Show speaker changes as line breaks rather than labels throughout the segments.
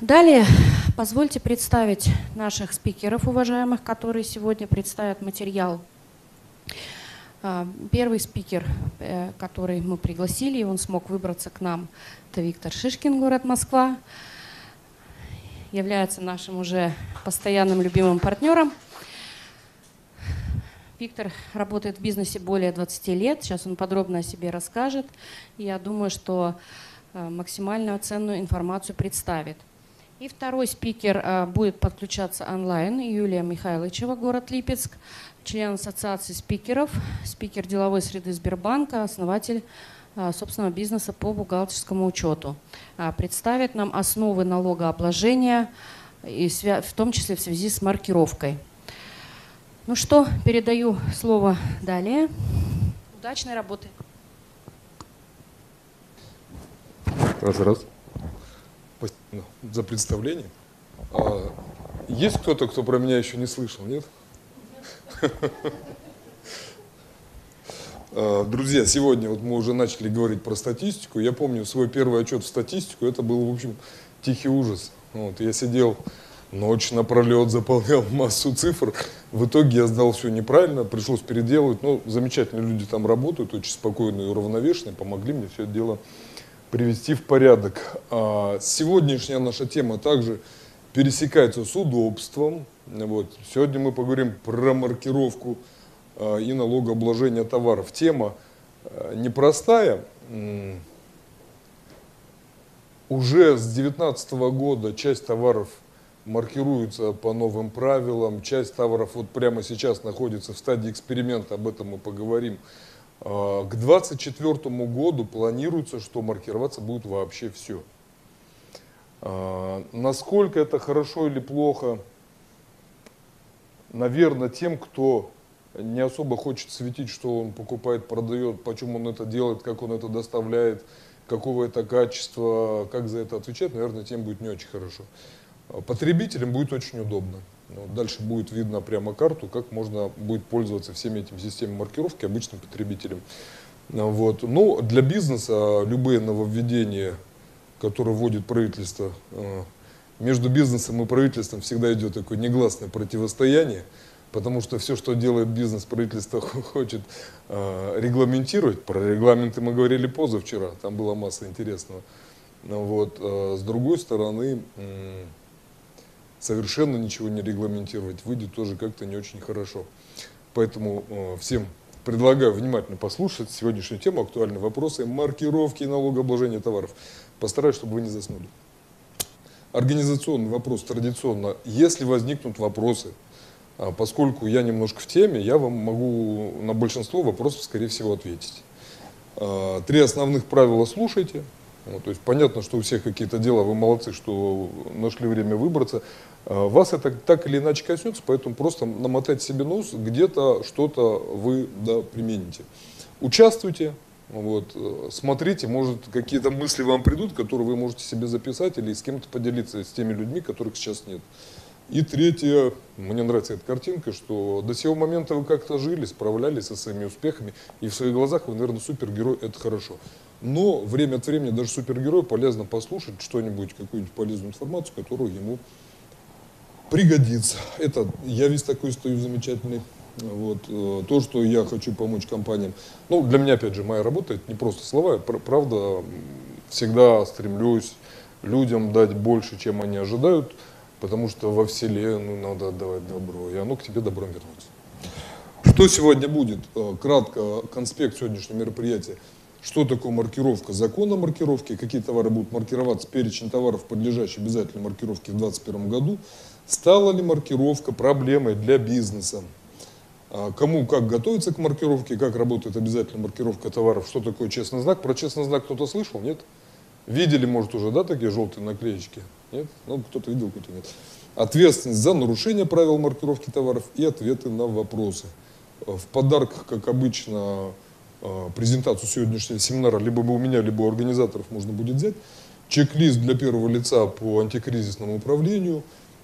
Далее позвольте представить наших спикеров, уважаемых, которые сегодня представят материал. А, первый спикер, э, который мы пригласили, и он смог выбраться к нам, это Виктор Шишкин, город Москва, является нашим уже постоянным любимым партнером. Виктор работает в бизнесе более 20 лет, сейчас он подробно о себе расскажет. Я думаю, что э, максимально ценную информацию представит. И второй спикер а, будет подключаться онлайн. Юлия Михайловичева, город Липецк, член ассоциации спикеров, спикер деловой среды Сбербанка, основатель а, собственного бизнеса по бухгалтерскому учету. А, представит нам основы налогообложения, и в том числе в связи с маркировкой. Ну что, передаю слово далее. Удачной работы.
Раз, раз. За представление. А есть кто-то, кто про меня еще не слышал, нет? А, друзья, сегодня вот мы уже начали говорить про статистику. Я помню свой первый отчет в статистику, это был, в общем, тихий ужас. Вот, я сидел ночь напролет, заполнял массу цифр. В итоге я сдал все неправильно, пришлось переделывать. Но ну, замечательные люди там работают, очень спокойные и уравновешенные, помогли мне все это дело привести в порядок. А сегодняшняя наша тема также пересекается с удобством. Вот. Сегодня мы поговорим про маркировку а, и налогообложение товаров. Тема а, непростая. Уже с 2019 года часть товаров маркируется по новым правилам, часть товаров вот прямо сейчас находится в стадии эксперимента, об этом мы поговорим. А, к 2024 году планируется, что маркироваться будет вообще все. А, насколько это хорошо или плохо, наверное, тем, кто не особо хочет светить, что он покупает, продает, почему он это делает, как он это доставляет, какого это качества, как за это отвечать, наверное, тем будет не очень хорошо. А, потребителям будет очень удобно. Ну, дальше будет видно прямо карту, как можно будет пользоваться всеми этими системами маркировки обычным потребителям. Вот. Ну, для бизнеса любые нововведения, которые вводит правительство, э, между бизнесом и правительством всегда идет такое негласное противостояние, потому что все, что делает бизнес, правительство хочет э, регламентировать. Про регламенты мы говорили позавчера, там была масса интересного. Вот. С другой стороны, совершенно ничего не регламентировать выйдет тоже как-то не очень хорошо. Поэтому э, всем предлагаю внимательно послушать сегодняшнюю тему, актуальные вопросы маркировки и налогообложения товаров. Постараюсь, чтобы вы не заснули. Организационный вопрос традиционно. Если возникнут вопросы, а поскольку я немножко в теме, я вам могу на большинство вопросов, скорее всего, ответить. А, три основных правила слушайте. То есть понятно, что у всех какие-то дела, вы молодцы, что нашли время выбраться. А, вас это так или иначе коснется, поэтому просто намотать себе нос, где-то что-то вы да, примените. Участвуйте, вот, э, смотрите, может какие-то мысли вам придут, которые вы можете себе записать или с кем-то поделиться, с теми людьми, которых сейчас нет. И третье, мне нравится эта картинка, что до сего момента вы как-то жили, справлялись со своими успехами, и в своих глазах вы, наверное, супергерой, это хорошо. Но время от времени даже супергерою полезно послушать что-нибудь, какую-нибудь полезную информацию, которую ему пригодится. Это я весь такой стою замечательный. Вот, э, то, что я хочу помочь компаниям. Ну, для меня, опять же, моя работа, это не просто слова, правда, всегда стремлюсь людям дать больше, чем они ожидают, потому что во вселенную надо отдавать добро, и оно к тебе добром вернется. Что сегодня будет? Э, кратко, конспект сегодняшнего мероприятия. Что такое маркировка? Закон о маркировке, какие товары будут маркироваться, перечень товаров, подлежащих обязательной маркировке в 2021 году. Стала ли маркировка проблемой для бизнеса? А кому как готовиться к маркировке, как работает обязательная маркировка товаров, что такое честный знак. Про честный знак кто-то слышал, нет? Видели, может, уже, да, такие желтые наклеечки? Нет? Ну, кто-то видел, кто-то нет. Ответственность за нарушение правил маркировки товаров и ответы на вопросы. В подарок, как обычно, презентацию сегодняшнего семинара либо у меня, либо у организаторов можно будет взять. Чек-лист для первого лица по антикризисному управлению.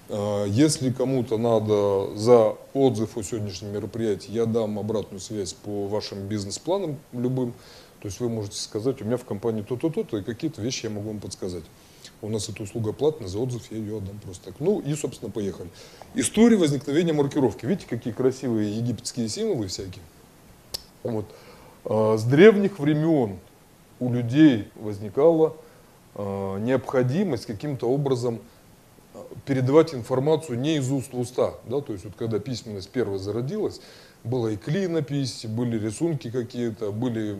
А, если кому-то надо за отзыв о сегодняшнем мероприятии, я дам обратную связь по вашим бизнес-планам любым. То есть вы можете сказать, у меня в компании то-то, то-то, и какие-то вещи я могу вам подсказать. У нас эта услуга платная, за отзыв я ее отдам просто так. Ну и, собственно, поехали. История возникновения маркировки. Видите, какие красивые египетские символы всякие? Вот. А, с древних времен у людей возникала а, необходимость каким-то образом а, передавать информацию не из уст в уста. Да? То есть вот когда письменность первая зародилась, была и клинопись, были рисунки какие-то, были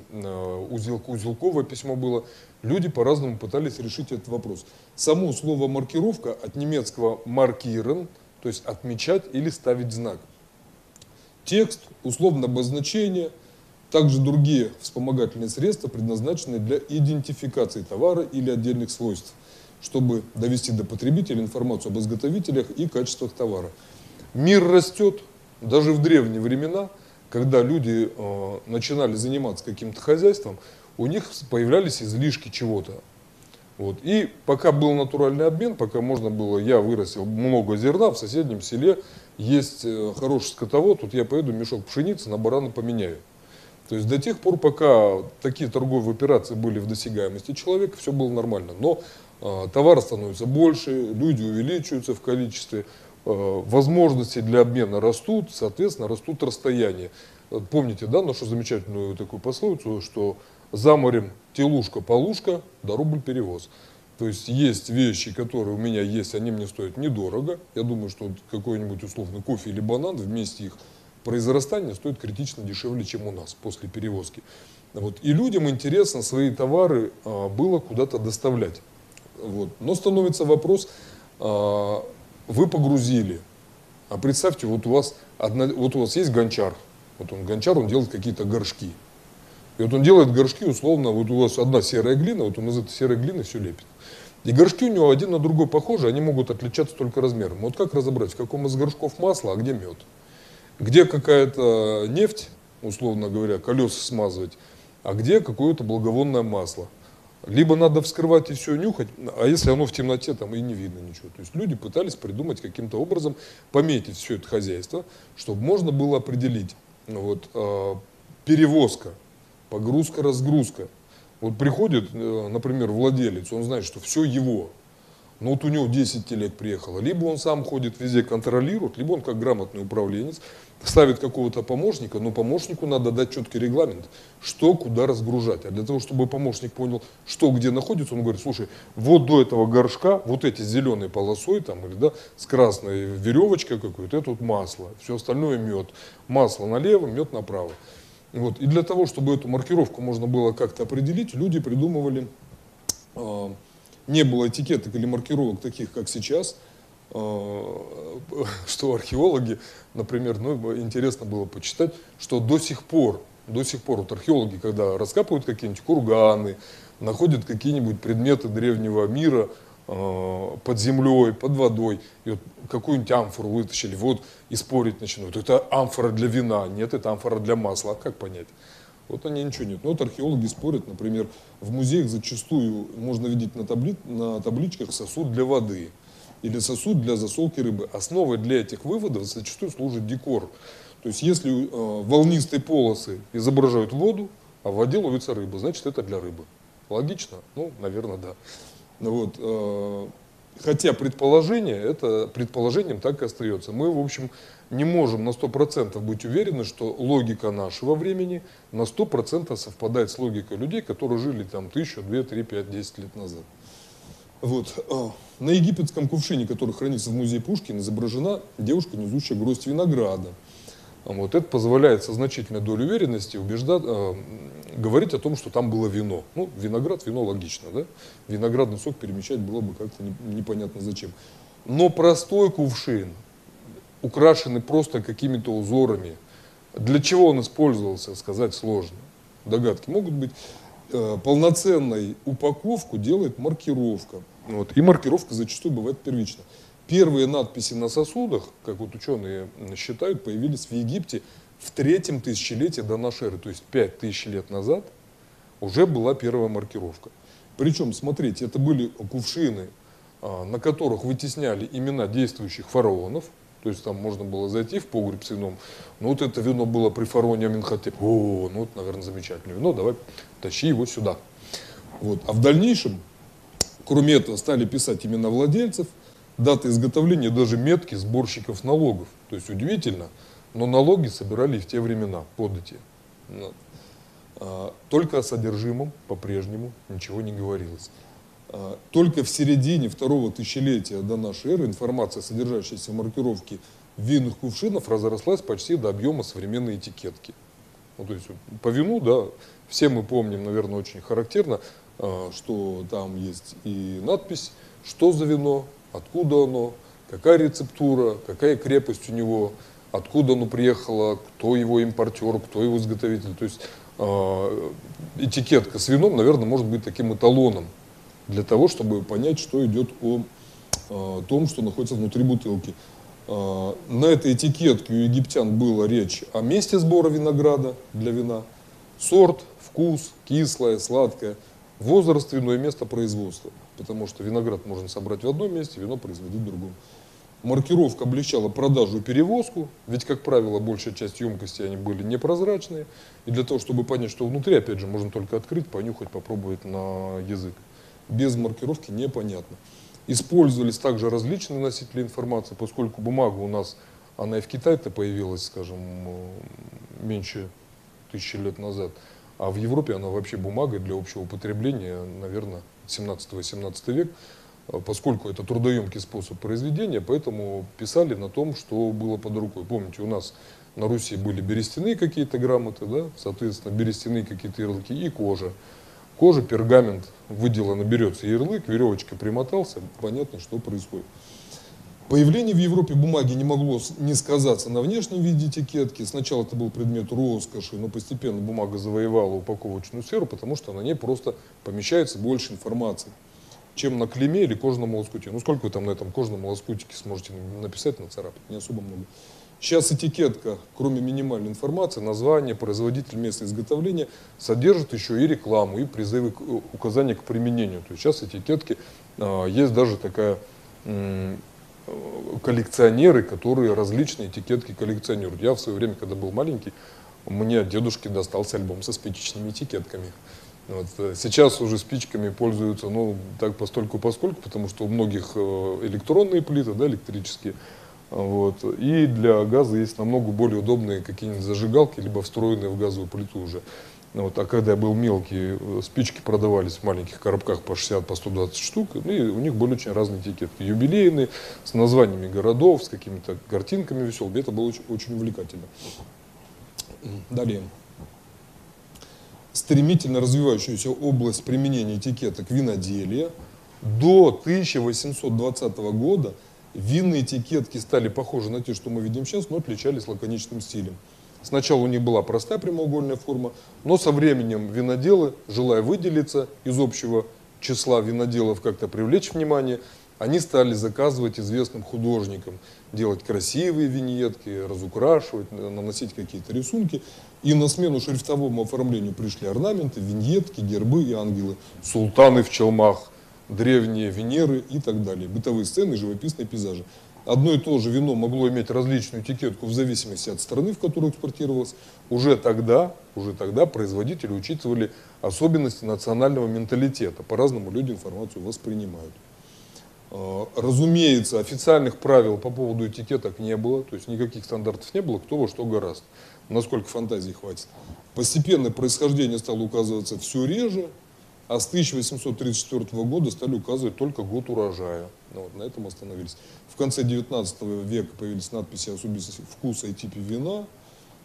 узел, узелковое письмо было. Люди по-разному пытались решить этот вопрос. Само слово маркировка от немецкого маркирен, то есть отмечать или ставить знак. Текст, условное обозначение – также другие вспомогательные средства предназначены для идентификации товара или отдельных свойств, чтобы довести до потребителя информацию об изготовителях и качествах товара. Мир растет, даже в древние времена, когда люди э, начинали заниматься каким-то хозяйством, у них появлялись излишки чего-то. Вот. И пока был натуральный обмен, пока можно было, я вырастил много зерна, в соседнем селе есть э, хороший скотовод, тут я поеду мешок пшеницы на барана поменяю. То есть до тех пор, пока такие торговые операции были в досягаемости человека, все было нормально. Но э, товара становится больше, люди увеличиваются в количестве, э, возможности для обмена растут, соответственно, растут расстояния. Помните, да, нашу замечательную такую пословицу, что за морем телушка-полушка, да рубль перевоз. То есть есть вещи, которые у меня есть, они мне стоят недорого. Я думаю, что какой-нибудь условный кофе или банан вместе их произрастание стоит критично дешевле, чем у нас после перевозки. Вот. И людям интересно свои товары а, было куда-то доставлять. Вот. Но становится вопрос, а, вы погрузили, а представьте, вот у вас, одна, вот у вас есть гончар, вот он гончар, он делает какие-то горшки. И вот он делает горшки, условно, вот у вас одна серая глина, вот он из этой серой глины все лепит. И горшки у него один на другой похожи, они могут отличаться только размером. Вот как разобрать, в каком из горшков масло, а где мед? Где какая-то нефть, условно говоря, колеса смазывать, а где какое-то благовонное масло. Либо надо вскрывать и все нюхать, а если оно в темноте, там и не видно ничего. То есть люди пытались придумать каким-то образом, пометить все это хозяйство, чтобы можно было определить вот, э, перевозка, погрузка, разгрузка. Вот приходит, э, например, владелец, он знает, что все его, но вот у него 10 телег приехало. Либо он сам ходит везде, контролирует, либо он как грамотный управленец ставит какого-то помощника, но помощнику надо дать четкий регламент, что куда разгружать. А для того, чтобы помощник понял, что где находится, он говорит, слушай, вот до этого горшка, вот эти с зеленой полосой там, или да, с красной веревочкой какой-то, это вот масло, все остальное мед. Масло налево, мед направо. Вот. И для того, чтобы эту маркировку можно было как-то определить, люди придумывали, э, не было этикеток или маркировок таких, как сейчас – что археологи, например, ну, интересно было почитать, что до сих пор, до сих пор вот археологи, когда раскапывают какие-нибудь курганы, находят какие-нибудь предметы древнего мира э, под землей, под водой, и вот какую-нибудь амфору вытащили, вот и спорить начинают. Это амфора для вина, нет, это амфора для масла. А как понять? Вот они ничего нет. Ну вот археологи спорят, например, в музеях зачастую можно видеть на, табли... на табличках сосуд для воды или сосуд для засолки рыбы. Основой для этих выводов зачастую служит декор. То есть если э, волнистые полосы изображают воду, а в воде ловится рыба, значит это для рыбы. Логично? Ну, наверное, да. Ну вот, э, хотя предположение, это предположением так и остается. Мы, в общем, не можем на 100% быть уверены, что логика нашего времени на 100% совпадает с логикой людей, которые жили там тысячу, две, три, пять, десять лет назад. Вот. А, на египетском кувшине, который хранится в музее Пушкина, изображена девушка, несущая гроздь винограда. Вот. Это позволяет со значительной долей уверенности убеждать, э, говорить о том, что там было вино. Ну, виноград, вино логично, да? Виноградный сок перемещать было бы как-то непонятно зачем. Но простой кувшин, украшенный просто какими-то узорами, для чего он использовался, сказать сложно. Догадки могут быть. Э, полноценной упаковку делает маркировка. Вот. И маркировка зачастую бывает первична. Первые надписи на сосудах, как вот ученые считают, появились в Египте в третьем тысячелетии до нашей эры, то есть пять тысяч лет назад уже была первая маркировка. Причем, смотрите, это были кувшины, а, на которых вытесняли имена действующих фараонов, то есть там можно было зайти в погреб с вином. Ну вот это вино было при фароне Аминхотеп. О, ну это, наверное, замечательное вино, давай тащи его сюда. Вот. А в дальнейшем Кроме этого, стали писать имена владельцев, даты изготовления, даже метки сборщиков налогов. То есть удивительно, но налоги собирали в те времена, подати. Вот. А, Только о содержимом по-прежнему ничего не говорилось. А, Только в середине второго тысячелетия до нашей эры информация, содержащаяся в маркировке винных кувшинов, разрослась почти до объема современной этикетки. Ну, то есть вот по вину, да, все мы помним, наверное, очень характерно, а, что там есть и надпись, что за вино, откуда оно, какая рецептура, какая крепость у него, откуда оно приехало, кто его импортер, кто его изготовитель. То есть э, этикетка с вином, наверное, может быть таким эталоном для того, чтобы понять, что идет о э, том, что находится внутри бутылки. Э, на этой этикетке у египтян была речь о месте сбора винограда для вина, сорт, вкус, кислое, сладкое, возраст вино и место производства. Потому что виноград можно собрать в одном месте, вино производить в другом. Маркировка облегчала продажу и перевозку, ведь, как правило, большая часть емкости они были непрозрачные. И для того, чтобы понять, что внутри, опять же, можно только открыть, понюхать, попробовать на язык. Без маркировки непонятно. Использовались также различные носители информации, поскольку бумага у нас, она и в Китае-то появилась, скажем, меньше тысячи лет назад. А в Европе она вообще бумага для общего употребления, наверное, 17-18 век, поскольку это трудоемкий способ произведения, поэтому писали на том, что было под рукой. Помните, у нас на Руси были берестяные какие-то грамоты, да, соответственно, берестяные какие-то ярлыки и кожа. Кожа, пергамент, выделано, берется ярлык, веревочка примотался, понятно, что происходит. Появление в Европе бумаги не могло не сказаться на внешнем виде этикетки. Сначала это был предмет роскоши, но постепенно бумага завоевала упаковочную сферу, потому что на ней просто помещается больше информации, чем на клеме или кожаном лоскуте. Ну сколько вы там на этом кожаном лоскутике сможете написать, нацарапать? Не особо много. Сейчас этикетка, кроме минимальной информации, название, производитель, место изготовления, содержит еще и рекламу, и призывы, к, указания к применению. То есть сейчас этикетки, э, есть даже такая коллекционеры, которые различные этикетки коллекционируют. Я в свое время, когда был маленький, мне от дедушки достался альбом со спичечными этикетками. Вот. Э, сейчас уже спичками пользуются, ну, так постольку поскольку, потому что у многих э, электронные плиты, да, электрические. Вот. И для газа есть намного более удобные какие-нибудь зажигалки, либо встроенные в газовую плиту уже. Вот, а когда я был мелкий, э, спички продавались в маленьких коробках по 60, по 120 штук, ну, и у них были очень разные этикетки. Юбилейные, с названиями городов, с какими-то картинками веселыми. Это было очень, очень увлекательно. Далее. Стремительно развивающаяся область применения этикеток виноделия. До 1820 года винные этикетки стали похожи на те, что мы видим сейчас, но отличались лаконичным стилем. Сначала у них была простая прямоугольная форма, но со временем виноделы, желая выделиться из общего числа виноделов, как-то привлечь внимание, они стали заказывать известным художникам, делать красивые виньетки, разукрашивать, наносить какие-то рисунки. И на смену шрифтовому оформлению пришли орнаменты, виньетки, гербы и ангелы, султаны в челмах, древние Венеры и так далее, бытовые сцены, живописные пейзажи одно и то же вино могло иметь различную этикетку в зависимости от страны, в которую экспортировалось, уже тогда, уже тогда производители учитывали особенности национального менталитета. По-разному люди информацию воспринимают. А, разумеется, официальных правил по поводу этикеток не было, то есть никаких стандартов не было, кто во что гораст, насколько фантазии хватит. Постепенно происхождение стало указываться все реже, а с 1834 года стали указывать только год урожая. Ну, вот, на этом остановились. В конце 19 века появились надписи о особенностях вкуса и типе вина,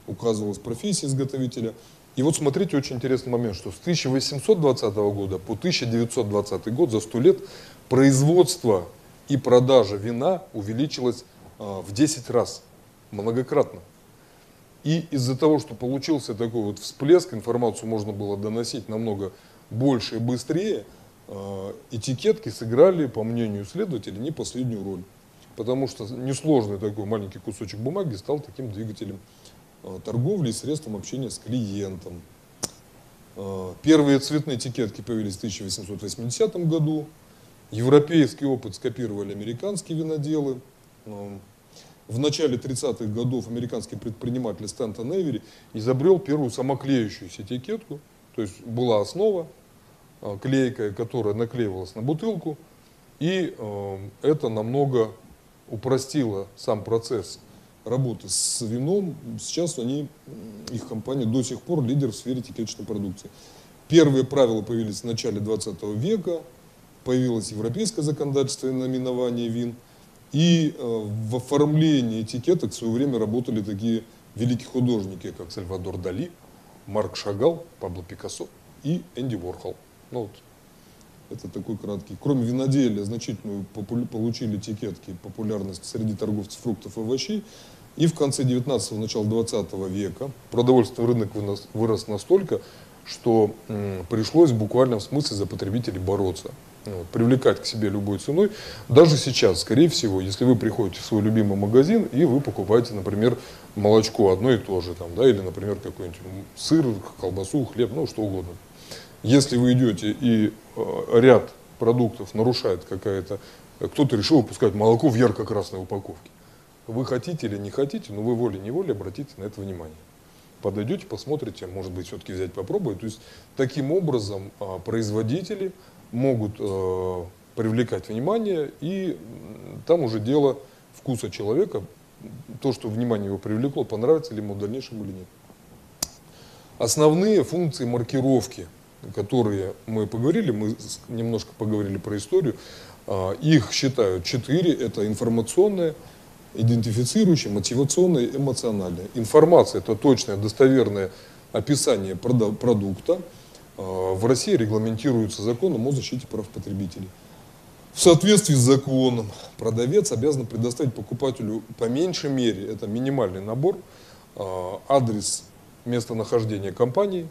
указывалась профессия изготовителя. И вот смотрите, очень интересный момент, что с 1820 года по 1920 год, за 100 лет, производство и продажа вина увеличилось а, в 10 раз, многократно. И из-за того, что получился такой вот всплеск, информацию можно было доносить намного больше и быстрее, э, этикетки сыграли, по мнению исследователей, не последнюю роль. Потому что несложный такой маленький кусочек бумаги стал таким двигателем э, торговли и средством общения с клиентом. Э, первые цветные этикетки появились в 1880 году. Европейский опыт скопировали американские виноделы. В начале 30-х годов американский предприниматель Стэнтон Эвери изобрел первую самоклеющуюся этикетку. То есть была основа, э, клейкая, которая наклеивалась на бутылку, и э, это намного упростило сам процесс работы с вином. Сейчас они, их компания до сих пор лидер в сфере этикеточной продукции. Первые правила появились в начале 20 века, появилось европейское законодательство и наименование вин. И э, в оформлении этикеток в свое время работали такие великие художники, как Сальвадор Дали, Марк Шагал, Пабло Пикассо и Энди Ворхол. Ну, вот, это такой краткий. Кроме виноделия, значительную получили этикетки популярность среди торговцев фруктов и овощей. И в конце 19-го, начало 20 века продовольственный рынок вырос настолько, что пришлось в буквальном смысле за потребителей бороться. Вот, привлекать к себе любой ценой. Даже сейчас, скорее всего, если вы приходите в свой любимый магазин и вы покупаете, например, молочко одно и то же, там, да, или, например, какой-нибудь сыр, колбасу, хлеб, ну, что угодно. Если вы идете и э, ряд продуктов нарушает какая-то, кто-то решил выпускать молоко в ярко-красной упаковке. Вы хотите или не хотите, но вы волей-неволей обратите на это внимание подойдете, посмотрите, может быть, все-таки взять попробовать. То есть таким образом а, производители могут э, привлекать внимание, и там уже дело вкуса человека, то, что внимание его привлекло, понравится ли ему в дальнейшем или нет. Основные функции маркировки, которые мы поговорили, мы немножко поговорили про историю, э, их считают четыре, это информационная, идентифицирующая, мотивационная эмоциональная. Информация – это точное, достоверное описание продукта. А, в России регламентируется законом о защите прав потребителей. В соответствии с законом продавец обязан предоставить покупателю по меньшей мере, это минимальный набор, а, адрес местонахождения компании,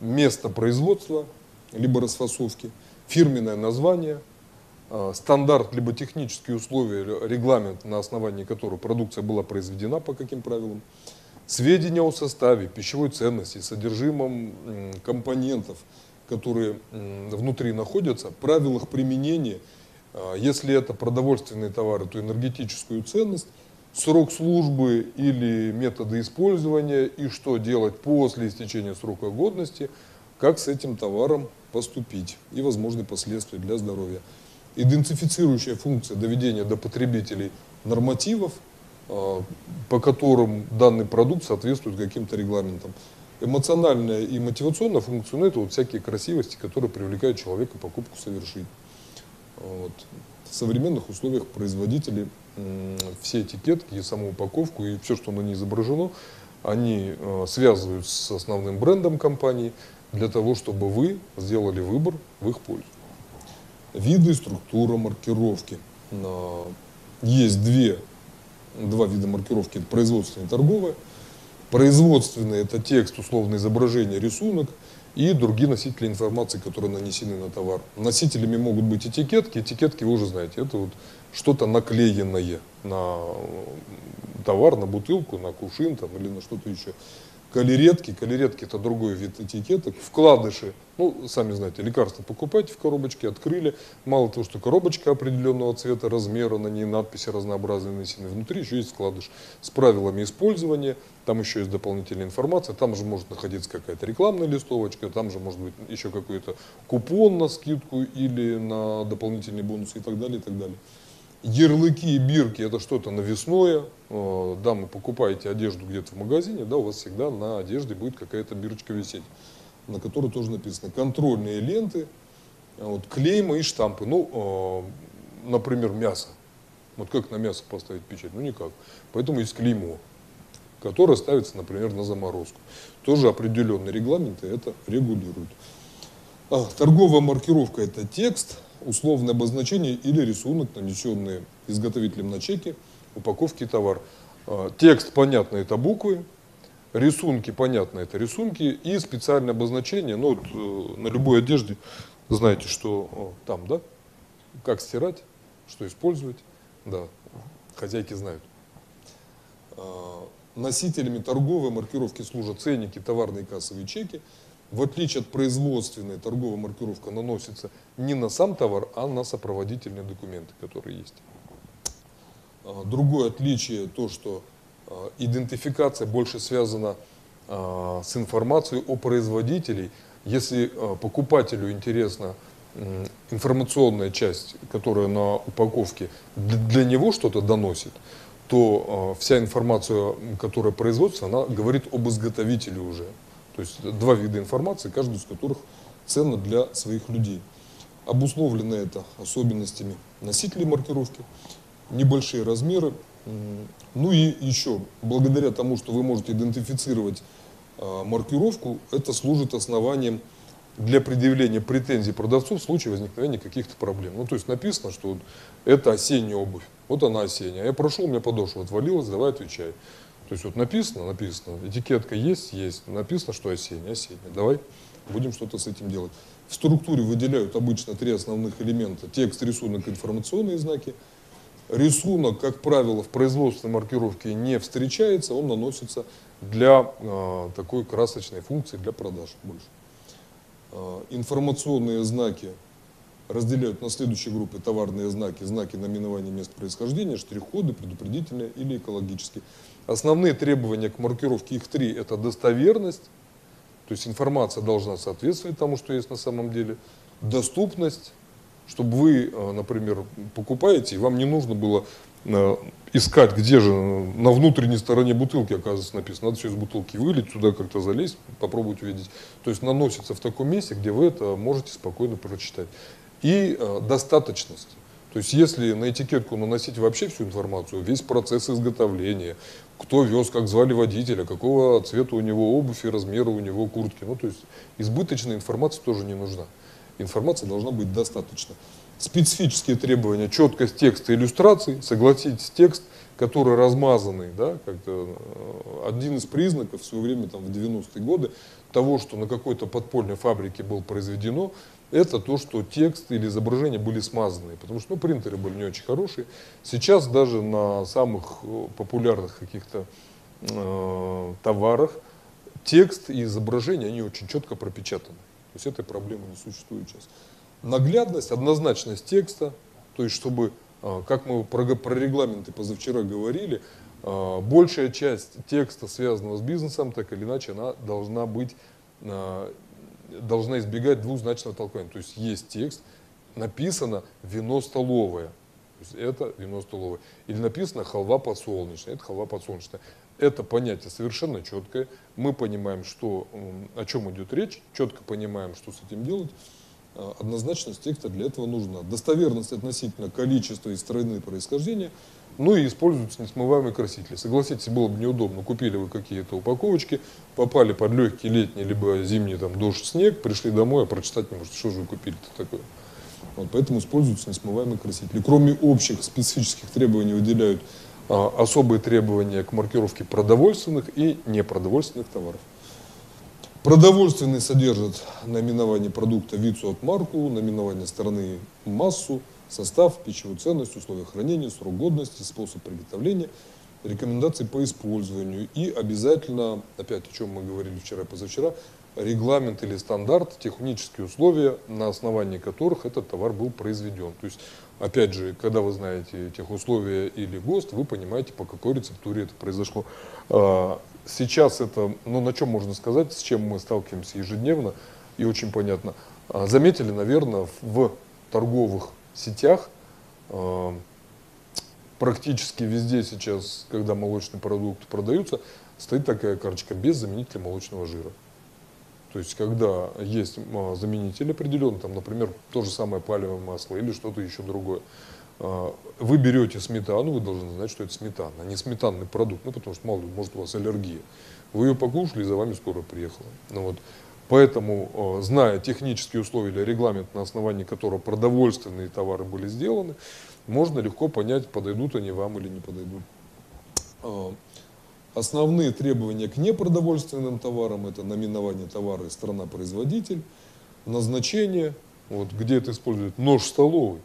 место производства, либо расфасовки, фирменное название – Э, стандарт, либо технические условия, регламент, на основании которого продукция была произведена, по каким правилам, сведения о составе, пищевой ценности, содержимом компонентов, которые внутри находятся, правилах применения, э, если это продовольственные товары, то энергетическую ценность, срок службы или методы использования и что делать после истечения срока годности, как с этим товаром поступить и возможные последствия для здоровья идентифицирующая функция доведения до потребителей нормативов, а, по которым данный продукт соответствует каким-то регламентам. Эмоциональная и мотивационная функция, ну это вот всякие красивости, которые привлекают человека покупку совершить. Вот. В современных условиях производители все этикетки и саму упаковку и все, что на ней изображено, они а, связывают с основным брендом компании для того, чтобы вы сделали выбор в их пользу виды структура маркировки. Есть две, два вида маркировки, это производственная и торговая. Производственная – это текст, условное изображение, рисунок и другие носители информации, которые нанесены на товар. Носителями могут быть этикетки. Этикетки вы уже знаете, это вот что-то наклеенное на товар, на бутылку, на кувшин там, или на что-то еще калеретки. Калеретки это другой вид этикеток. Вкладыши, ну, сами знаете, лекарства покупайте в коробочке, открыли. Мало того, что коробочка определенного цвета, размера, на ней надписи разнообразные нанесены. Внутри еще есть вкладыш с правилами использования. Там еще есть дополнительная информация. Там же может находиться какая-то рекламная листовочка, там же может быть еще какой-то купон на скидку или на дополнительные бонусы и так далее, и так далее. Ярлыки и бирки это что-то навесное. Э, да, вы покупаете одежду где-то в магазине, да, у вас всегда на одежде будет какая-то бирочка висеть, на которой тоже написано контрольные ленты, а вот, клеймы и штампы. Ну, э, например, мясо. Вот как на мясо поставить печать? Ну никак. Поэтому есть клеймо, которое ставится, например, на заморозку. Тоже определенные регламенты это регулируют. А, торговая маркировка это текст, условное обозначение или рисунок, нанесенный изготовителем на чеке, упаковки товар. А, текст понятно, это буквы, рисунки понятно, это рисунки и специальное обозначение, ну вот э, на любой одежде знаете, что там, да, как стирать, что использовать, да, хозяйки знают. А, носителями торговой маркировки служат ценники, товарные кассовые чеки, в отличие от производственной, торговая маркировка наносится не на сам товар, а на сопроводительные документы, которые есть. А, другое отличие то, что а, идентификация больше связана а, с информацией о производителей, Если покупателю интересна информационная часть, которая на упаковке для него что-то доносит, то вся информация, которая производится, она говорит об изготовителе уже. То есть два вида информации, каждый из которых ценно для своих людей. Обусловлено это особенностями носителей маркировки, небольшие размеры. Ну и еще, благодаря тому, что вы можете идентифицировать а, маркировку, это служит основанием для предъявления претензий продавцу в случае возникновения каких-то проблем. Ну, то есть написано, что это осенняя обувь. Вот она осенняя. Я прошел, у меня подошва отвалилась, давай отвечай. То есть вот написано, написано, этикетка есть, есть, написано, что осенняя, осенняя. Давай будем что-то с этим делать. В структуре выделяют обычно три основных элемента. Текст, рисунок, информационные знаки. Рисунок, как правило, в производственной маркировке не встречается, он наносится для э, такой красочной функции, для продаж больше. Э, информационные знаки разделяют на следующие группы товарные знаки, знаки наименования мест происхождения, штрих-коды, предупредительные или экологические. Основные требования к маркировке их три – это достоверность, то есть информация должна соответствовать тому, что есть на самом деле. Доступность, чтобы вы, э, например, покупаете, и вам не нужно было э, искать, где же на внутренней стороне бутылки, оказывается, написано. Надо все из бутылки вылить, туда как-то залезть, попробовать увидеть. То есть наносится в таком месте, где вы это можете спокойно прочитать. И э, достаточность. То есть если на этикетку наносить вообще всю информацию, весь процесс изготовления, кто вез, как звали водителя, какого цвета у него обувь и размера у него куртки. Ну, то есть избыточная информация тоже не нужна. Информации должна быть достаточно. Специфические требования, четкость текста, иллюстраций, согласитесь, текст, который размазанный, да, как-то э, один из признаков в свое время, там, в 90-е годы, того, что на какой-то подпольной фабрике было произведено, это то, что текст или изображение были смазанные, потому что ну, принтеры были не очень хорошие. Сейчас даже на самых э, популярных каких-то э, товарах текст и изображение, они очень четко пропечатаны. То есть этой проблемы не существует сейчас. Наглядность, однозначность текста, то есть чтобы, э, как мы про, про регламенты позавчера говорили, э, большая часть текста, связанного с бизнесом, так или иначе, она должна быть должна избегать двузначного толкования. То есть есть текст, написано вино столовое. То есть это вино столовое. Или написано халва подсолнечная. Это халва подсолнечная. Это понятие совершенно четкое. Мы понимаем, что, о чем идет речь, четко понимаем, что с этим делать. А, однозначность текста для этого нужна. Достоверность относительно количества и страны происхождения – ну и используются несмываемые красители. Согласитесь, было бы неудобно. Купили вы какие-то упаковочки, попали под легкий летний либо зимний там, дождь, снег, пришли домой, а прочитать не можете, что же вы купили-то такое. Вот, поэтому используются несмываемые красители. Кроме общих специфических требований выделяют а, особые требования к маркировке продовольственных и непродовольственных товаров. Продовольственные содержат наименование продукта, вид, от марку, наименование страны, массу, состав, пищевую ценность, условия хранения, срок годности, способ приготовления, рекомендации по использованию и обязательно, опять о чем мы говорили вчера и позавчера, регламент или стандарт, технические условия, на основании которых этот товар был произведен. То есть, опять же, когда вы знаете тех условия или ГОСТ, вы понимаете, по какой рецептуре это произошло. А, сейчас это, ну на чем можно сказать, с чем мы сталкиваемся ежедневно и очень понятно. А, заметили, наверное, в торговых сетях э, практически везде сейчас, когда молочные продукты продаются, стоит такая карточка без заменителя молочного жира. То есть, когда есть э, заменитель определенный, там, например, то же самое палевое масло или что-то еще другое, э, вы берете сметану, вы должны знать, что это сметана, а не сметанный продукт, ну, потому что, мало ли, может, у вас аллергия. Вы ее покушали, и за вами скоро приехала. Ну, вот. Поэтому, э, зная технические условия или регламент, на основании которого продовольственные товары были сделаны, можно легко понять, подойдут они вам или не подойдут. Э, основные требования к непродовольственным товарам – это наименование товара и страна-производитель, назначение, вот, где это используют, нож столовый.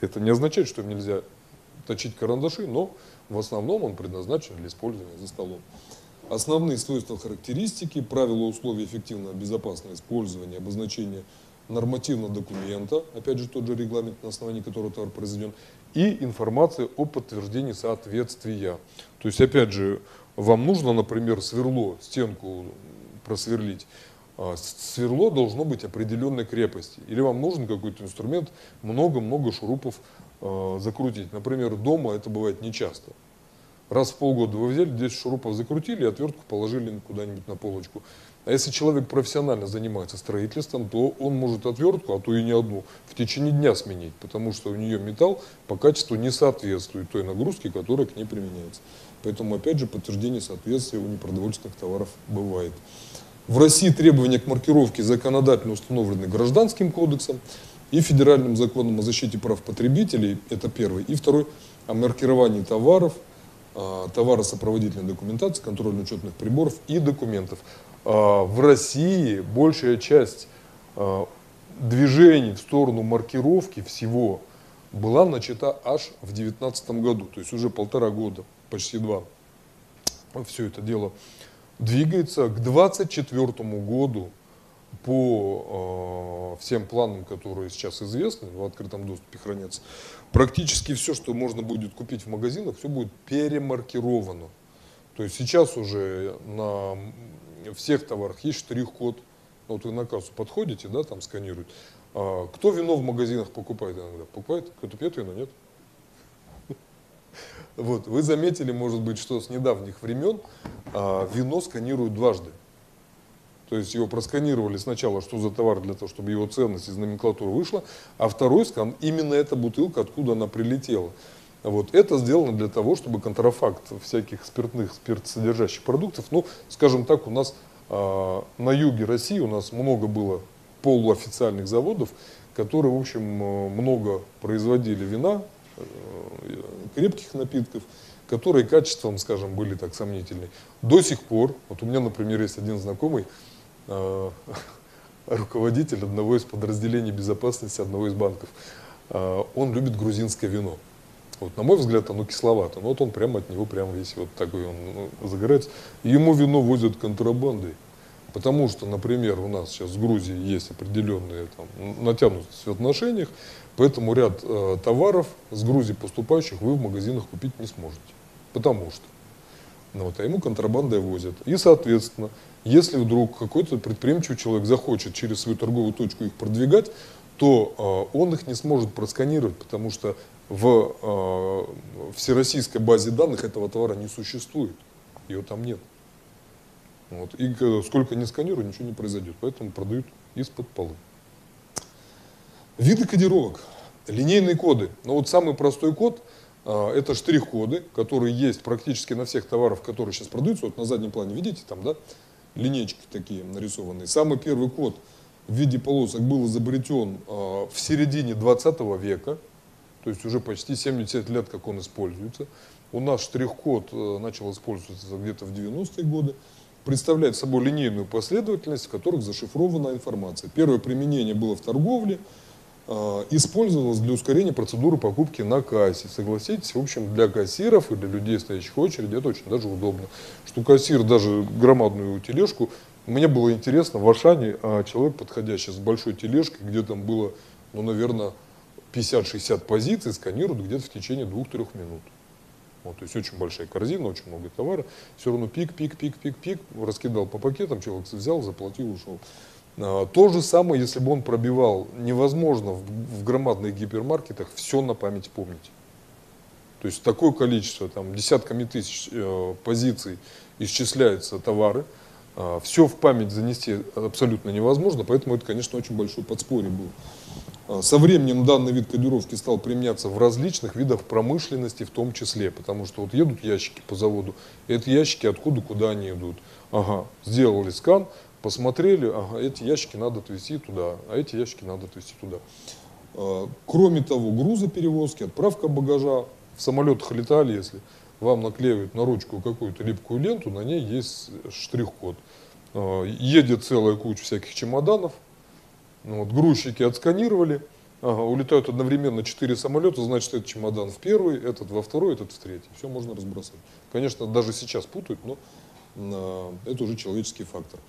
Это не означает, что нельзя точить карандаши, но в основном он предназначен для использования за столом. Основные свойства характеристики, правила условий эффективного безопасного использования, обозначение нормативного документа, опять же тот же регламент, на основании которого товар произведен, и информация о подтверждении соответствия. То есть, опять же, вам нужно, например, сверло, стенку просверлить, а, сверло должно быть определенной крепости. Или вам нужен какой-то инструмент, много-много шурупов э, закрутить. Например, дома это бывает нечасто. Раз в полгода вы взяли 10 шурупов закрутили, отвертку положили куда-нибудь на полочку. А если человек профессионально занимается строительством, то он может отвертку, а то и не одну, в течение дня сменить, потому что у нее металл по качеству не соответствует той нагрузке, которая к ней применяется. Поэтому, опять же, подтверждение соответствия у непродовольственных товаров бывает. В России требования к маркировке законодательно установлены Гражданским кодексом и Федеральным законом о защите прав потребителей, это первый. И второй, о маркировании товаров, товаросопроводительной документации, контрольно-учетных приборов и документов. А, в России большая часть а, движений в сторону маркировки всего была начата аж в 2019 году, то есть уже полтора года, почти два. Все это дело двигается к 2024 году по э, всем планам, которые сейчас известны, в открытом доступе хранятся, практически все, что можно будет купить в магазинах, все будет перемаркировано. То есть сейчас уже на всех товарах есть штрих-код. Вот вы на кассу подходите, да, там сканируют. А, кто вино в магазинах покупает иногда? Покупает? Кто-то пьет вино, нет? Вот, вы заметили, может быть, что с недавних времен а, вино сканируют дважды. То есть его просканировали сначала, что за товар, для того, чтобы его ценность из номенклатуры вышла, а второй скан, именно эта бутылка, откуда она прилетела. Вот. Это сделано для того, чтобы контрафакт всяких спиртных, спиртсодержащих продуктов, ну, скажем так, у нас э, на юге России у нас много было полуофициальных заводов, которые, в общем, много производили вина, э, крепких напитков, которые качеством, скажем, были так сомнительны. До сих пор, вот у меня, например, есть один знакомый, руководитель одного из подразделений безопасности одного из банков. Э, он любит грузинское вино. Вот, на мой взгляд, оно кисловато. Но вот он прямо от него прямо весь вот такой он ну, загорается. Ему вино возят контрабандой. Потому что, например, у нас сейчас в Грузии есть определенные там, натянутости в отношениях, поэтому ряд э, товаров с Грузии поступающих вы в магазинах купить не сможете. Потому что. Ну, вот, а ему контрабандой возят. И, соответственно, если вдруг какой-то предприимчивый человек захочет через свою торговую точку их продвигать, то э, он их не сможет просканировать, потому что в э, всероссийской базе данных этого товара не существует. Ее там нет. Вот. И сколько не сканирую, ничего не произойдет. Поэтому продают из-под полы. Виды кодировок. Линейные коды. Но вот самый простой код э, это штрих-коды, которые есть практически на всех товарах, которые сейчас продаются. Вот на заднем плане видите, там, да, линейки такие нарисованные. Самый первый код в виде полосок был изобретен э, в середине 20 века то есть уже почти 70 лет, как он используется. У нас штрих-код э, начал использоваться где-то в 90-е годы. Представляет собой линейную последовательность, в которых зашифрована информация. Первое применение было в торговле, использовалось для ускорения процедуры покупки на кассе. Согласитесь, в общем, для кассиров и для людей, стоящих в очереди, это очень даже удобно. Что кассир даже громадную тележку, мне было интересно, в Ашане а, человек, подходящий с большой тележкой, где там было, ну, наверное, 50-60 позиций сканируют где-то в течение 2-3 минут. Вот, то есть очень большая корзина, очень много товара. Все равно пик, пик, пик, пик, пик. Раскидал по пакетам, человек взял, заплатил, ушел. А, то же самое, если бы он пробивал, невозможно в, громадных гипермаркетах все на память помнить. То есть такое количество, там, десятками тысяч э, позиций исчисляются товары. Э, все в память занести абсолютно невозможно, поэтому это, конечно, очень большое подспорье было. А, со временем данный вид кодировки стал применяться в различных видах промышленности в том числе, потому что вот едут ящики по заводу, и эти ящики откуда, куда они идут. Ага, сделали скан, посмотрели, ага, эти ящики надо отвезти туда, а эти ящики надо отвезти туда. А, кроме того, грузоперевозки, отправка багажа, в самолетах летали, если вам наклеивают на ручку какую-то липкую ленту, на ней есть штрих-код. А, едет целая куча всяких чемоданов, ну, вот, грузчики отсканировали, ага, улетают одновременно четыре самолета, значит, этот чемодан в первый, этот во второй, этот в третий. Все можно разбросать. Конечно, даже сейчас путают, но э, это уже человеческий фактор.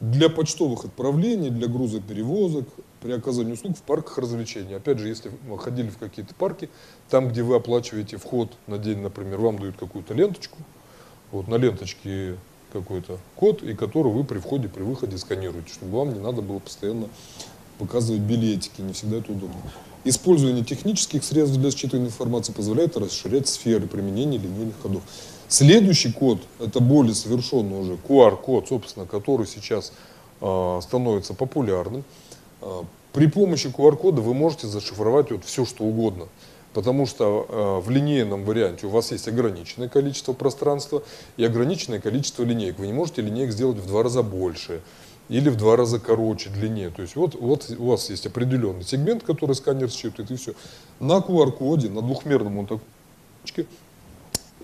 Для почтовых отправлений, для грузоперевозок, при оказании услуг в парках развлечений. Опять же, если вы ходили в какие-то парки, там, где вы оплачиваете вход на день, например, вам дают какую-то ленточку, вот на ленточке какой-то код, и который вы при входе, при выходе сканируете, чтобы вам не надо было постоянно показывать билетики, не всегда это удобно. Использование технических средств для считывания информации позволяет расширять сферы применения линейных кодов. Следующий код, это более совершенный уже QR-код, собственно, который сейчас э, становится популярным. Э, при помощи QR-кода вы можете зашифровать вот все, что угодно. Потому что э, в линейном варианте у вас есть ограниченное количество пространства и ограниченное количество линеек. Вы не можете линеек сделать в два раза больше или в два раза короче, длиннее. То есть вот, вот у вас есть определенный сегмент, который сканер считывает, и все. На QR-коде, на двухмерном он такой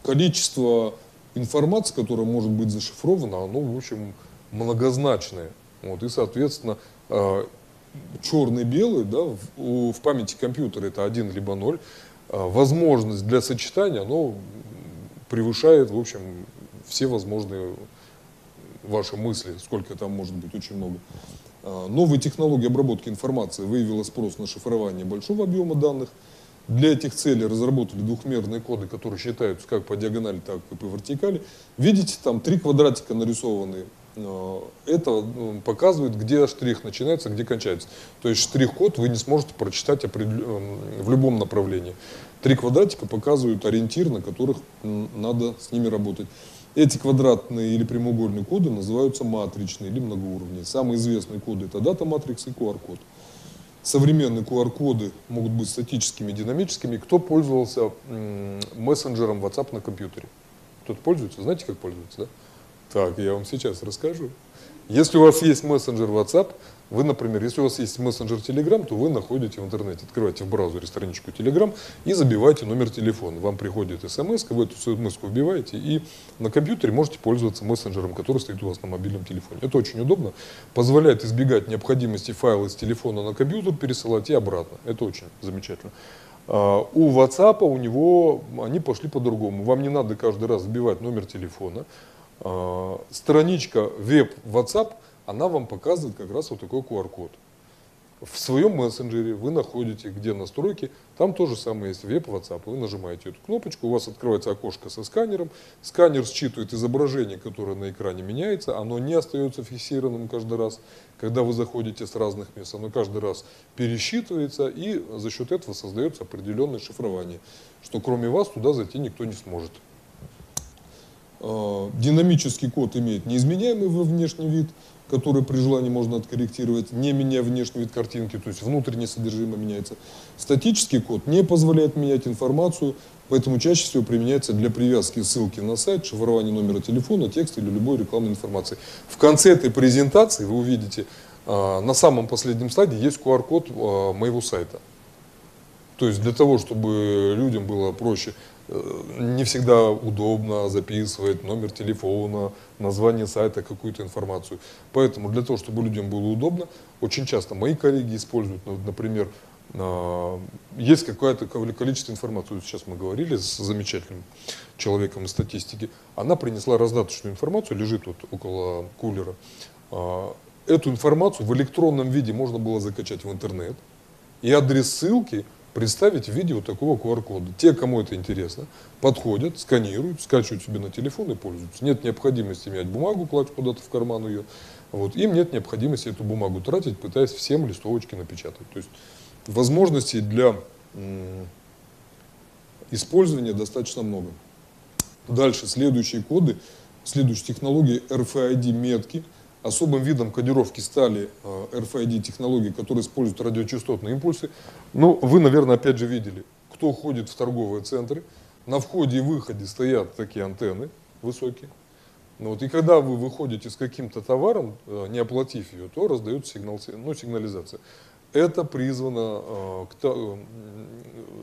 количество информации, которая может быть зашифрована, оно, в общем, многозначное. Вот, и, соответственно, э, черный-белый да, в, в памяти компьютера это один либо ноль. Э, возможность для сочетания, оно превышает, в общем, все возможные ваши мысли, сколько там может быть, очень много. Э, новые технологии обработки информации выявила спрос на шифрование большого объема данных – для этих целей разработали двухмерные коды, которые считаются как по диагонали, так и по вертикали. Видите, там три квадратика нарисованные. Э, это ну, показывает, где штрих начинается, где кончается. То есть штрих-код вы не сможете прочитать э, в любом направлении. Три квадратика показывают ориентир, на которых надо с ними работать. Эти квадратные или прямоугольные коды называются матричные или многоуровневые. Самые известные коды это дата матрикс и QR-код современные QR-коды могут быть статическими, динамическими. Кто пользовался мессенджером WhatsApp на компьютере? Кто-то пользуется? Знаете, как пользуется, да? Так, я вам сейчас расскажу. Если у вас есть мессенджер WhatsApp, вы, например, если у вас есть мессенджер Telegram, то вы находите в интернете, открываете в браузере страничку Telegram и забиваете номер телефона. Вам приходит смс, вы эту смс вбиваете и на компьютере можете пользоваться мессенджером, который стоит у вас на мобильном телефоне. Это очень удобно, позволяет избегать необходимости файла из телефона на компьютер пересылать и обратно. Это очень замечательно. Uh, у WhatsApp у него они пошли по-другому. Вам не надо каждый раз вбивать номер телефона. Uh, страничка веб WhatsApp она вам показывает как раз вот такой QR-код. В своем мессенджере вы находите, где настройки, там тоже самое есть веб WhatsApp. Вы нажимаете эту кнопочку, у вас открывается окошко со сканером. Сканер считывает изображение, которое на экране меняется. Оно не остается фиксированным каждый раз, когда вы заходите с разных мест. Оно каждый раз пересчитывается и за счет этого создается определенное шифрование, что кроме вас туда зайти никто не сможет. А, динамический код имеет неизменяемый внешний вид – который при желании можно откорректировать, не меняя внешний вид картинки, то есть внутреннее содержимое меняется. Статический код не позволяет менять информацию, поэтому чаще всего применяется для привязки ссылки на сайт, шифрования номера телефона, текста или любой рекламной информации. В конце этой презентации вы увидите, а, на самом последнем слайде есть QR-код а, моего сайта. То есть для того, чтобы людям было проще не всегда удобно записывать номер телефона, название сайта, какую-то информацию. Поэтому для того, чтобы людям было удобно, очень часто мои коллеги используют, ну, например, а, есть какое-то количество информации, сейчас мы говорили с замечательным человеком из статистики, она принесла раздаточную информацию, лежит вот около кулера. А, эту информацию в электронном виде можно было закачать в интернет, и адрес ссылки представить в виде вот такого QR-кода. Те, кому это интересно, подходят, сканируют, скачивают себе на телефон и пользуются. Нет необходимости менять бумагу, класть куда-то в карман ее. Вот. Им нет необходимости эту бумагу тратить, пытаясь всем листовочки напечатать. То есть возможностей для использования достаточно много. Дальше следующие коды, следующие технологии RFID-метки – Особым видом кодировки стали э, RFID-технологии, которые используют радиочастотные импульсы. Ну, вы, наверное, опять же видели, кто ходит в торговые центры. На входе и выходе стоят такие антенны высокие. Ну, вот, и когда вы выходите с каким-то товаром, э, не оплатив ее, то раздается сигнал, ну, сигнализация. Это призвано, э,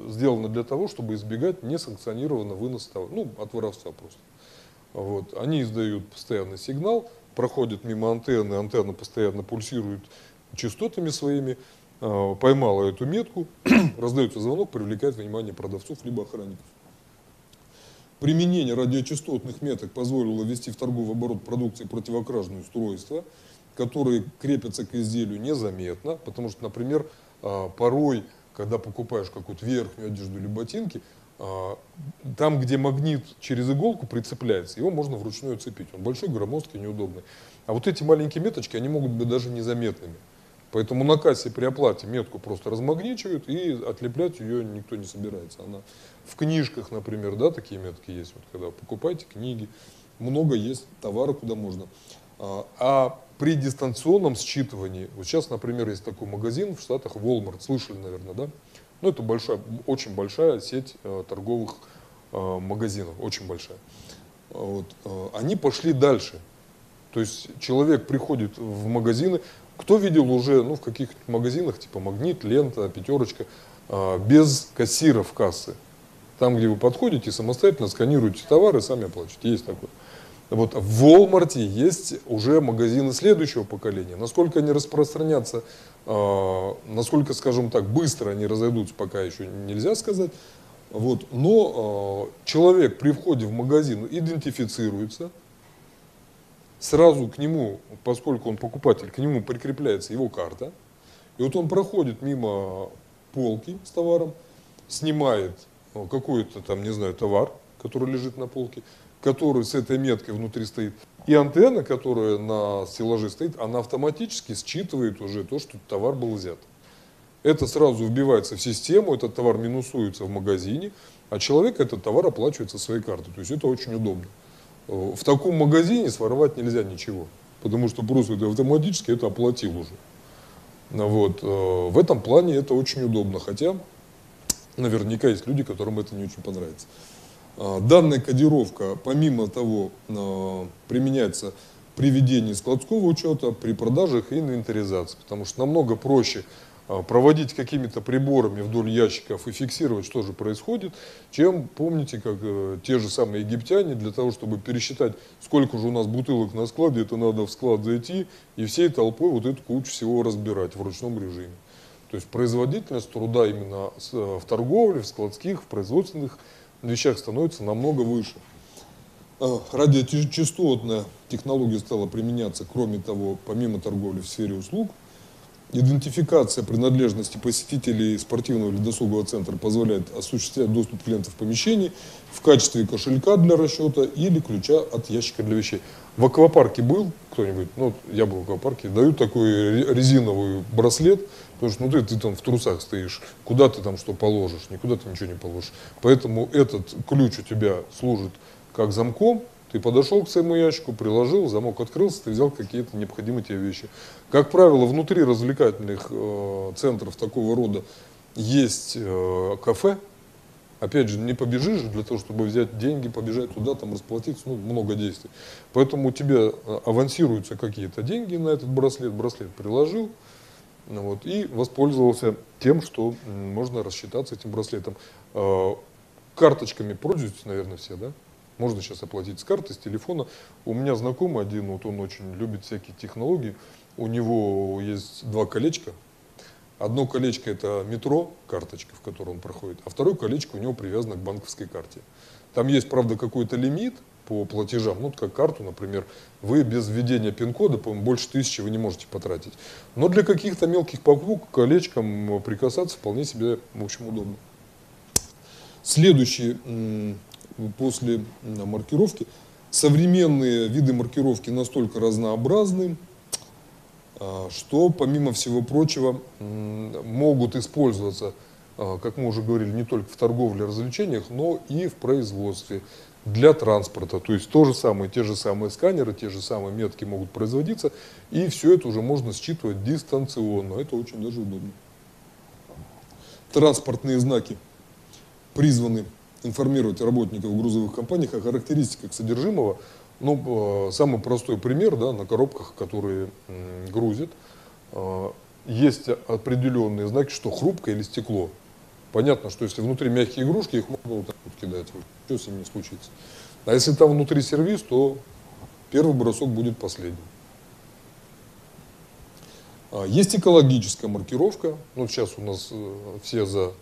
сделано для того, чтобы избегать несанкционированного выноса ну, от воровства просто. Вот. Они издают постоянный сигнал, проходит мимо антенны, антенна постоянно пульсирует частотами своими, а, поймала эту метку, раздается звонок, привлекает внимание продавцов либо охранников. Применение радиочастотных меток позволило ввести в торговый оборот продукции противокражные устройства, которые крепятся к изделию незаметно, потому что, например, а, порой, когда покупаешь какую-то верхнюю одежду или ботинки, там, где магнит через иголку прицепляется, его можно вручную цепить. Он большой, громоздкий, неудобный. А вот эти маленькие меточки, они могут быть даже незаметными. Поэтому на кассе при оплате метку просто размагничивают, и отлеплять ее никто не собирается. Она в книжках, например, да, такие метки есть. Вот когда покупаете книги, много есть товара, куда можно. А, а при дистанционном считывании, вот сейчас, например, есть такой магазин в Штатах, Walmart, слышали, наверное, да? Ну, это большая, очень большая сеть э, торговых э, магазинов, очень большая. Вот, э, они пошли дальше. То есть человек приходит в магазины, кто видел уже ну, в каких-то магазинах, типа Магнит, Лента, Пятерочка, без кассиров кассы. Там, где вы подходите, самостоятельно сканируете товары, сами оплачиваете. Есть такое. Вот в Walmart есть уже магазины следующего поколения. Насколько они распространятся, насколько, скажем так, быстро они разойдутся, пока еще нельзя сказать. Вот. Но э, человек при входе в магазин идентифицируется, сразу к нему, поскольку он покупатель, к нему прикрепляется его карта. И вот он проходит мимо полки с товаром, снимает э, какой-то там, не знаю, товар, который лежит на полке, который с этой меткой внутри стоит. И антенна, которая на стеллаже стоит, она автоматически считывает уже то, что товар был взят. Это сразу вбивается в систему, этот товар минусуется в магазине, а человек этот товар оплачивает со своей карты. То есть это очень удобно. Э, в таком магазине своровать нельзя ничего, потому что просто это автоматически это оплатил уже. Вот. Э, в этом плане это очень удобно, хотя наверняка есть люди, которым это не очень понравится. А, данная кодировка, помимо того, а, применяется при ведении складского учета, при продажах и инвентаризации, потому что намного проще а, проводить какими-то приборами вдоль ящиков и фиксировать, что же происходит, чем, помните, как э, те же самые египтяне, для того, чтобы пересчитать, сколько же у нас бутылок на складе, это надо в склад зайти и всей толпой вот эту кучу всего разбирать в ручном режиме. То есть производительность труда именно э, в торговле, в складских, в производственных вещах становится намного выше. А, радиочастотная технология стала применяться, кроме того, помимо торговли в сфере услуг. Идентификация принадлежности посетителей спортивного или досугового центра позволяет осуществлять доступ клиентов в помещении в качестве кошелька для расчета или ключа от ящика для вещей. В аквапарке был кто-нибудь? Ну, я был в аквапарке. Дают такой резиновый браслет, потому что ну, ты, ты там в трусах стоишь. Куда ты там что положишь? Никуда ты ничего не положишь. Поэтому этот ключ у тебя служит как замком. Ты подошел к своему ящику, приложил, замок открылся, ты взял какие-то необходимые тебе вещи. Как правило, внутри развлекательных э, центров такого рода есть э, кафе, Опять же, не побежишь для того, чтобы взять деньги, побежать туда, там расплатиться, ну, много действий. Поэтому у тебя э, авансируются какие-то деньги на этот браслет, браслет приложил, ну, вот, и воспользовался тем, что можно рассчитаться этим браслетом. Э, карточками пользуются, наверное, все, да? Можно сейчас оплатить с карты, с телефона. У меня знакомый один, вот он очень любит всякие технологии. У него есть два колечка, Одно колечко это метро, карточка, в которой он проходит, а второе колечко у него привязано к банковской карте. Там есть, правда, какой-то лимит по платежам, ну, как карту, например, вы без введения пин-кода, по-моему, больше тысячи вы не можете потратить. Но для каких-то мелких покупок колечком прикасаться вполне себе, в общем, удобно. Следующий, после маркировки, современные виды маркировки настолько разнообразны, что, помимо всего прочего, могут использоваться, а, как мы уже говорили, не только в торговле, развлечениях, но и в производстве для транспорта. То есть то же самое, те же самые сканеры, те же самые метки могут производиться, и все это уже можно считывать дистанционно. Это очень даже удобно. Транспортные знаки призваны информировать работников грузовых компаний о характеристиках содержимого ну, э, самый простой пример, да, на коробках, которые грузят, э, есть определенные знаки, что хрупкое или стекло. Понятно, что если внутри мягкие игрушки, их можно вот так вот кидать, что с ними не случится. А если там внутри сервис, то первый бросок будет последним. А, есть экологическая маркировка. Ну, сейчас у нас э, все за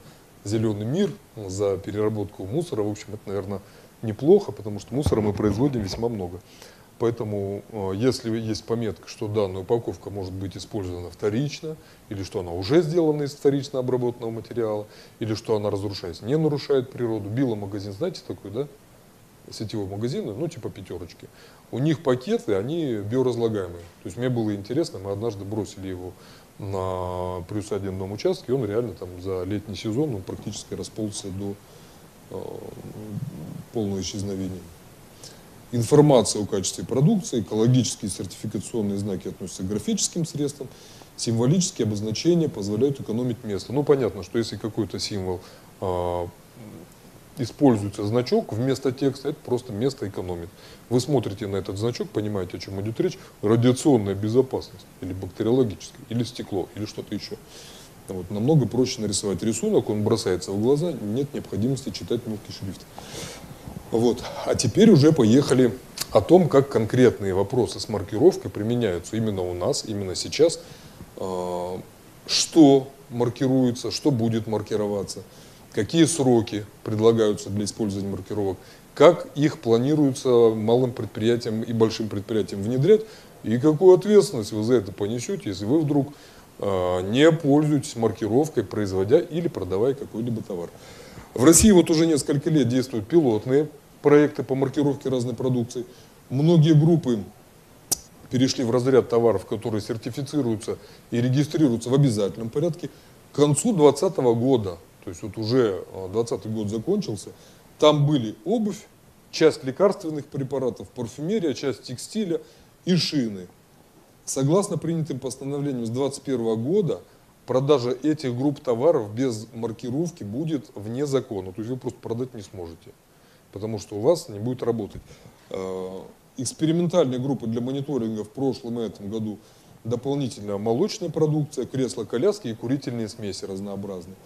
зеленый мир, за переработку мусора. В общем, это, наверное, неплохо, потому что мусора мы производим весьма много. Поэтому, э, если есть пометка, что данная упаковка может быть использована вторично, или что она уже сделана из вторично обработанного материала, или что она разрушается, не нарушает природу. Биломагазин, знаете такой, да? Сетевой магазин, ну типа пятерочки. У них пакеты, они биоразлагаемые. То есть мне было интересно, мы однажды бросили его на приусадебном участке, и он реально там за летний сезон он практически расползся до полного исчезновения. Информация о качестве продукции, экологические сертификационные знаки относятся к графическим средствам, символические обозначения позволяют экономить место. Ну, понятно, что если какой-то символ э, используется значок вместо текста, это просто место экономит. Вы смотрите на этот значок, понимаете, о чем идет речь, радиационная безопасность, или бактериологическая, или стекло, или что-то еще. Вот, намного проще нарисовать рисунок, он бросается в глаза, нет необходимости читать мелкий шрифт. Вот. А теперь уже поехали о том, как конкретные вопросы с маркировкой применяются именно у нас, именно сейчас. А, что маркируется, что будет маркироваться, какие сроки предлагаются для использования маркировок, как их планируется малым предприятиям и большим предприятиям внедрять, и какую ответственность вы за это понесете, если вы вдруг не пользуетесь маркировкой, производя или продавая какой-либо товар. В России вот уже несколько лет действуют пилотные проекты по маркировке разной продукции. Многие группы перешли в разряд товаров, которые сертифицируются и регистрируются в обязательном порядке. К концу 2020 года, то есть вот уже 2020 а, год закончился, там были обувь, часть лекарственных препаратов, парфюмерия, часть текстиля и шины. Согласно принятым постановлениям с 2021 года, продажа этих групп товаров без маркировки будет вне закона. То есть вы просто продать не сможете, потому что у вас не будет работать. Э, экспериментальные группы для мониторинга в прошлом и этом году дополнительно молочная продукция, кресла-коляски и курительные смеси разнообразные.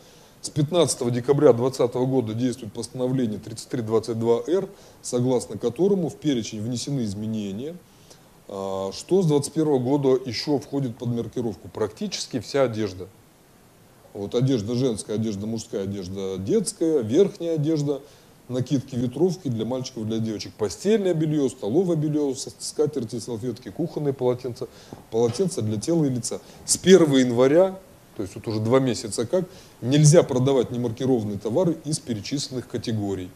С 15 декабря 2020 года действует постановление 3322-Р, согласно которому в перечень внесены изменения – что с 2021 года еще входит под маркировку? Практически вся одежда. Вот одежда женская, одежда мужская, одежда детская, верхняя одежда, накидки, ветровки для мальчиков, для девочек, постельное белье, столовое белье, скатерти, салфетки, кухонные полотенца, полотенца для тела и лица. С 1 января, то есть вот уже два месяца как, нельзя продавать немаркированные товары из перечисленных категорий.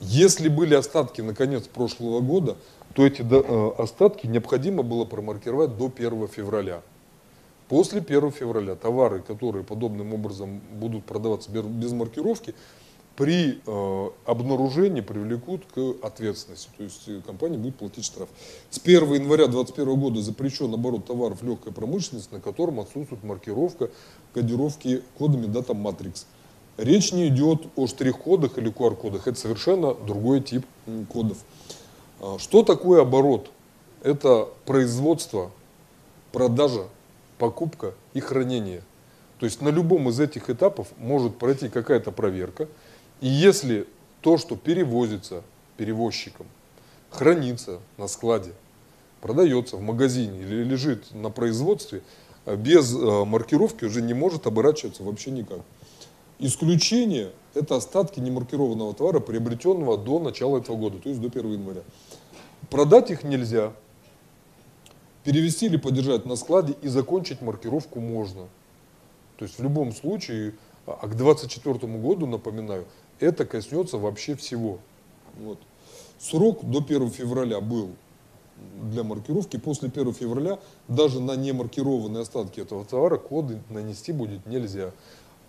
Если были остатки на конец прошлого года, то эти э, остатки необходимо было промаркировать до 1 февраля. После 1 февраля товары, которые подобным образом будут продаваться без маркировки, при э, обнаружении привлекут к ответственности. То есть э, компания будет платить штраф. С 1 января 2021 года запрещен оборот товаров легкой промышленности, на котором отсутствует маркировка кодировки кодами Data Matrix. Речь не идет о штрих-кодах или QR-кодах. Это совершенно другой тип кодов. А, что такое оборот? Это производство, продажа, покупка и хранение. То есть на любом из этих этапов может пройти какая-то проверка. И если то, что перевозится перевозчиком, хранится на складе, продается в магазине или лежит на производстве, а без а, маркировки уже не может оборачиваться вообще никак. Исключение – это остатки немаркированного товара, приобретенного до начала этого года, то есть до 1 января. Продать их нельзя. Перевести или подержать на складе и закончить маркировку можно. То есть в любом случае, а, а к 2024 году, напоминаю, это коснется вообще всего. Вот. Срок до 1 февраля был для маркировки. После 1 февраля даже на немаркированные остатки этого товара коды нанести будет нельзя.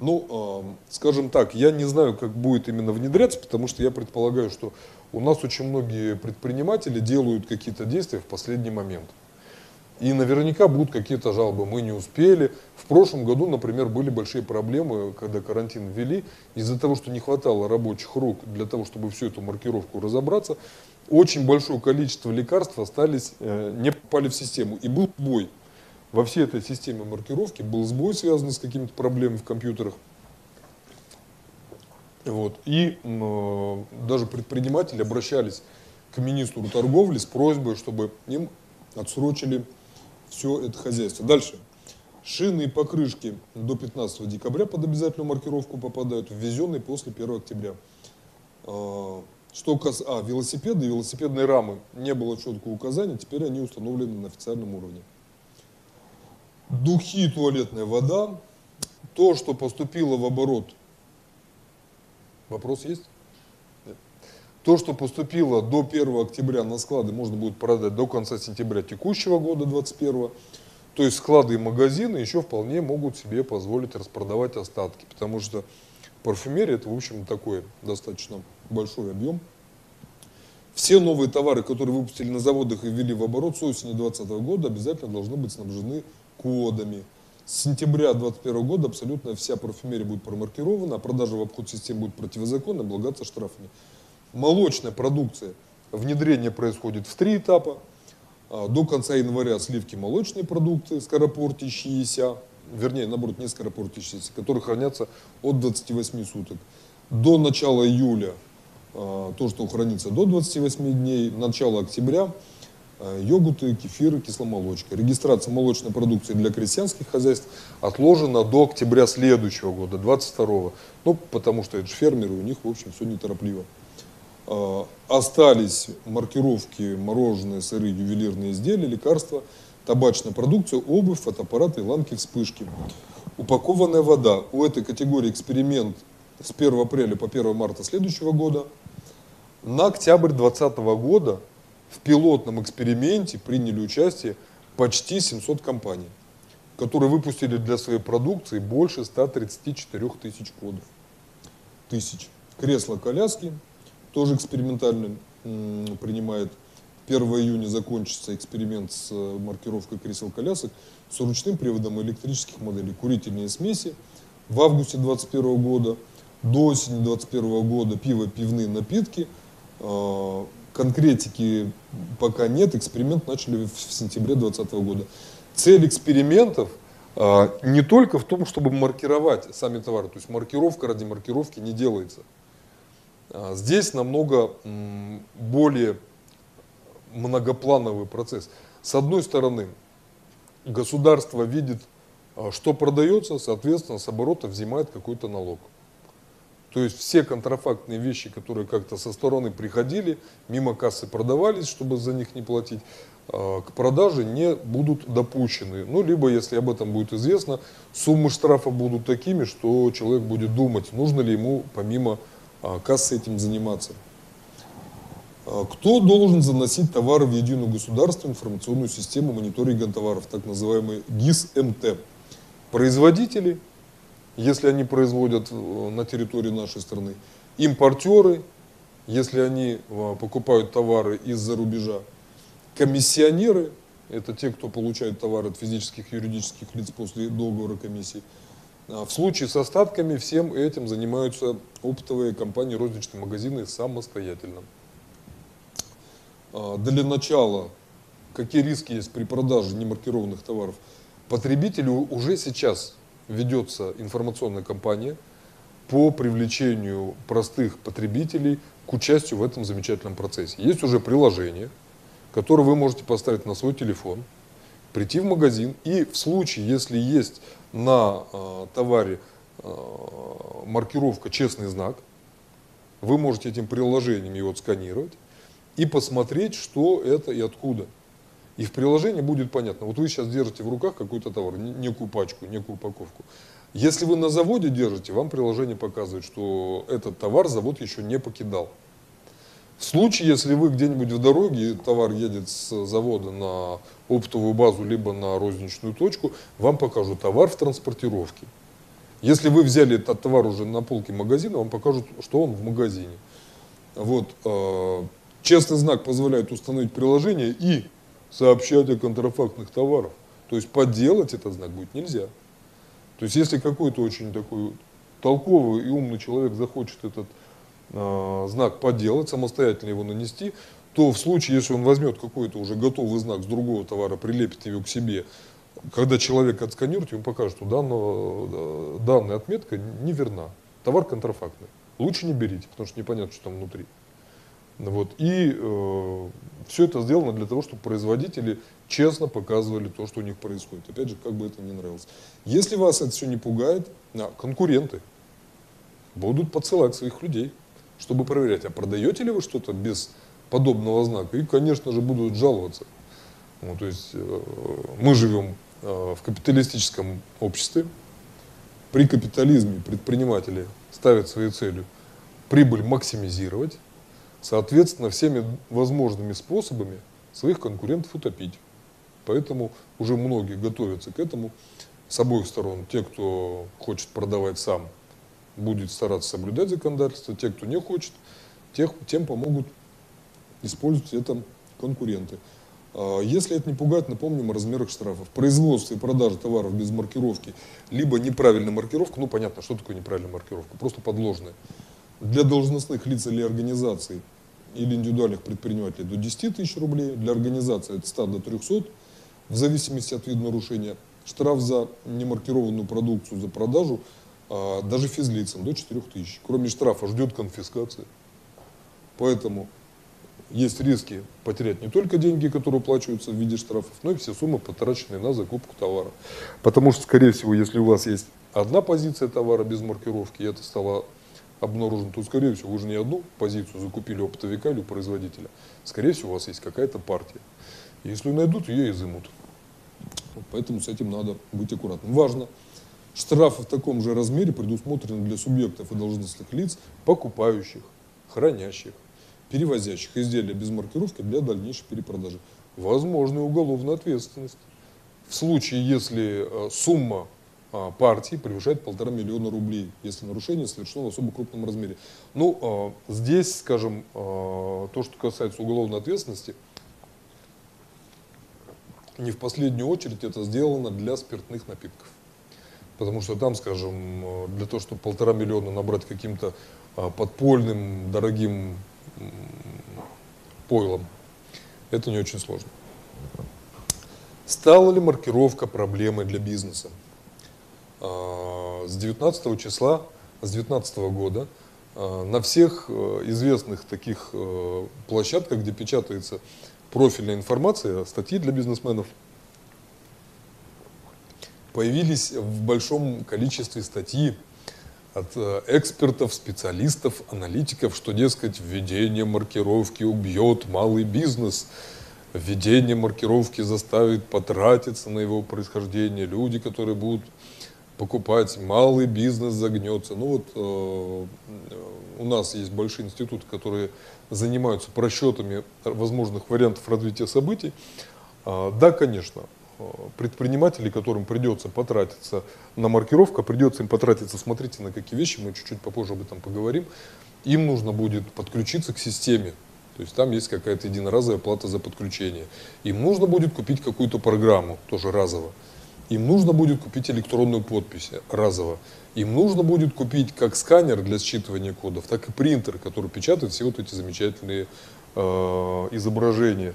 Ну, э, скажем так, я не знаю, как будет именно внедряться, потому что я предполагаю, что у нас очень многие предприниматели делают какие-то действия в последний момент. И наверняка будут какие-то жалобы. Мы не успели. В прошлом году, например, были большие проблемы, когда карантин ввели. Из-за того, что не хватало рабочих рук для того, чтобы всю эту маркировку разобраться, очень большое количество лекарств остались, э, не попали в систему. И был бой во всей этой системе маркировки был сбой, связанный с какими-то проблемами в компьютерах. Вот. И э, даже предприниматели обращались к министру торговли с просьбой, чтобы им отсрочили все это хозяйство. Дальше. Шины и покрышки до 15 декабря под обязательную маркировку попадают, ввезенные после 1 октября. Э, Что кас... А, велосипеды и велосипедные рамы. Не было четкого указания, теперь они установлены на официальном уровне. Духи, туалетная вода. То, что поступило в оборот. Вопрос есть? Нет. То, что поступило до 1 октября на склады, можно будет продать до конца сентября текущего года, 21 то есть склады и магазины еще вполне могут себе позволить распродавать остатки, потому что парфюмерия это, в общем, такой достаточно большой объем. Все новые товары, которые выпустили на заводах и ввели в оборот с осени 2020 года, обязательно должны быть снабжены кодами. С сентября 2021 года абсолютно вся парфюмерия будет промаркирована, а продажа в обход систем будет противозаконной, облагаться штрафами. Молочная продукция. Внедрение происходит в три этапа. А, до конца января сливки молочные продукты, скоропортящиеся, вернее, наоборот, не скоропортящиеся, которые хранятся от 28 суток. До начала июля а, то, что хранится до 28 дней, начало октября йогурты, кефиры, кисломолочка. Регистрация молочной продукции для крестьянских хозяйств отложена до октября следующего года, 22 Ну, потому что это же фермеры, у них, в общем, все неторопливо. А, остались маркировки мороженое, сыры, ювелирные изделия, лекарства, табачная продукция, обувь, фотоаппараты, ламки, вспышки. Упакованная вода. У этой категории эксперимент с 1 апреля по 1 марта следующего года. На октябрь 2020 года в пилотном эксперименте приняли участие почти 700 компаний, которые выпустили для своей продукции больше 134 тысяч кодов. Тысяч. Кресла-коляски, тоже экспериментально принимает 1 июня закончится эксперимент с э, маркировкой кресел-колясок с ручным приводом электрических моделей. Курительные смеси в августе 2021 года, до осени 2021 года пиво, пивные напитки. Конкретики пока нет, эксперимент начали в сентябре 2020 года. Цель экспериментов а, не только в том, чтобы маркировать сами товары, то есть маркировка ради маркировки не делается. А, здесь намного более многоплановый процесс. С одной стороны, государство видит, а, что продается, соответственно, с оборота взимает какой-то налог. То есть все контрафактные вещи, которые как-то со стороны приходили, мимо кассы продавались, чтобы за них не платить, а, к продаже не будут допущены. Ну, либо, если об этом будет известно, суммы штрафа будут такими, что человек будет думать, нужно ли ему помимо а, кассы этим заниматься. А, кто должен заносить товары в единую государственную информационную систему мониторинга товаров, так называемый ГИС-МТ? Производители, если они производят э, на территории нашей страны, импортеры, если они э, покупают товары из-за рубежа, комиссионеры, это те, кто получает товары от физических и юридических лиц после договора комиссии. А в случае с остатками всем этим занимаются оптовые компании, розничные магазины самостоятельно. А, для начала, какие риски есть при продаже немаркированных товаров? Потребителю уже сейчас ведется информационная кампания по привлечению простых потребителей к участию в этом замечательном процессе. Есть уже приложение, которое вы можете поставить на свой телефон, прийти в магазин и в случае, если есть на э, товаре э, маркировка «Честный знак», вы можете этим приложением его отсканировать, и посмотреть, что это и откуда. И в приложении будет понятно. Вот вы сейчас держите в руках какой-то товар, некую пачку, некую упаковку. Если вы на заводе держите, вам приложение показывает, что этот товар завод еще не покидал. В случае, если вы где-нибудь в дороге, товар едет с завода на оптовую базу, либо на розничную точку, вам покажут товар в транспортировке. Если вы взяли этот товар уже на полке магазина, вам покажут, что он в магазине. Вот, э, Честный знак позволяет установить приложение и сообщать о контрафактных товарах. То есть подделать этот знак будет нельзя. То есть если какой-то очень такой толковый и умный человек захочет этот э, знак подделать, самостоятельно его нанести, то в случае, если он возьмет какой-то уже готовый знак с другого товара, прилепит его к себе, когда человек отсканирует, ему покажут, что данного, данная отметка неверна. Товар контрафактный. Лучше не берите, потому что непонятно, что там внутри. Вот. И э, все это сделано для того, чтобы производители честно показывали то, что у них происходит. Опять же, как бы это ни нравилось. Если вас это все не пугает, а, конкуренты будут подсылать своих людей, чтобы проверять, а продаете ли вы что-то без подобного знака, и, конечно же, будут жаловаться. Ну, то есть э, мы живем э, в капиталистическом обществе, при капитализме предприниматели ставят своей целью прибыль максимизировать, соответственно, всеми возможными способами своих конкурентов утопить. Поэтому уже многие готовятся к этому с обоих сторон. Те, кто хочет продавать сам, будет стараться соблюдать законодательство. Те, кто не хочет, тех, тем помогут использовать это конкуренты. А, если это не пугает, напомним о размерах штрафов. Производство и продажа товаров без маркировки, либо неправильная маркировка, ну понятно, что такое неправильная маркировка, просто подложная. Для должностных лиц или организаций или индивидуальных предпринимателей до 10 тысяч рублей, для организации от 100 до 300, в зависимости от вида нарушения. Штраф за немаркированную продукцию за продажу а, даже физлицам до 4 тысяч. Кроме штрафа ждет конфискация. Поэтому есть риски потерять не только деньги, которые оплачиваются в виде штрафов, но и все суммы, потраченные на закупку товара. Потому что, скорее всего, если у вас есть одна позиция товара без маркировки, и это стало обнаружено, то, скорее всего, вы же не одну позицию закупили оптовика или у производителя. Скорее всего, у вас есть какая-то партия. Если найдут, ее изымут. Поэтому с этим надо быть аккуратным. Важно, штрафы в таком же размере предусмотрены для субъектов и должностных лиц, покупающих, хранящих, перевозящих изделия без маркировки для дальнейшей перепродажи. Возможна уголовная ответственность. В случае, если э, сумма партии превышает полтора миллиона рублей, если нарушение совершено в особо крупном размере. Ну, а, здесь, скажем, а, то, что касается уголовной ответственности, не в последнюю очередь это сделано для спиртных напитков. Потому что там, скажем, для того, чтобы полтора миллиона набрать каким-то подпольным, дорогим пойлом, это не очень сложно. Стала ли маркировка проблемой для бизнеса? А, с 19 числа, с 19 года а, на всех э, известных таких э, площадках, где печатается профильная информация, статьи для бизнесменов, появились в большом количестве статьи от э, экспертов, специалистов, аналитиков, что, дескать, введение маркировки убьет малый бизнес, введение маркировки заставит потратиться на его происхождение люди, которые будут покупать, малый бизнес загнется. Ну вот э, у нас есть большие институты, которые занимаются просчетами возможных вариантов развития событий. А, да, конечно, э, предприниматели, которым придется потратиться на маркировку, придется им потратиться, смотрите, на какие вещи, мы чуть-чуть попозже об этом поговорим, им нужно будет подключиться к системе. То есть там есть какая-то единоразовая плата за подключение. Им нужно будет купить какую-то программу, тоже разово. Им нужно будет купить электронную подпись разово. Им нужно будет купить как сканер для считывания кодов, так и принтер, который печатает все вот эти замечательные э, изображения.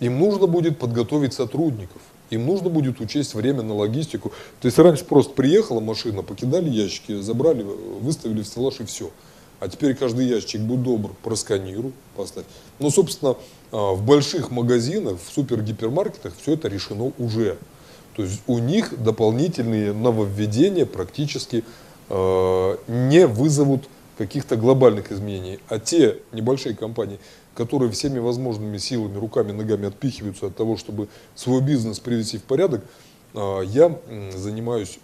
Им нужно будет подготовить сотрудников. Им нужно будет учесть время на логистику. То есть раньше просто приехала машина, покидали ящики, забрали, выставили в стеллаж и все. А теперь каждый ящик, будь добр, просканируй, поставь. Но, собственно, э, в больших магазинах, в супергипермаркетах все это решено уже. То есть у них дополнительные нововведения практически э, не вызовут каких-то глобальных изменений. А те небольшие компании, которые всеми возможными силами, руками, ногами отпихиваются от того, чтобы свой бизнес привести в порядок, э, я занимаюсь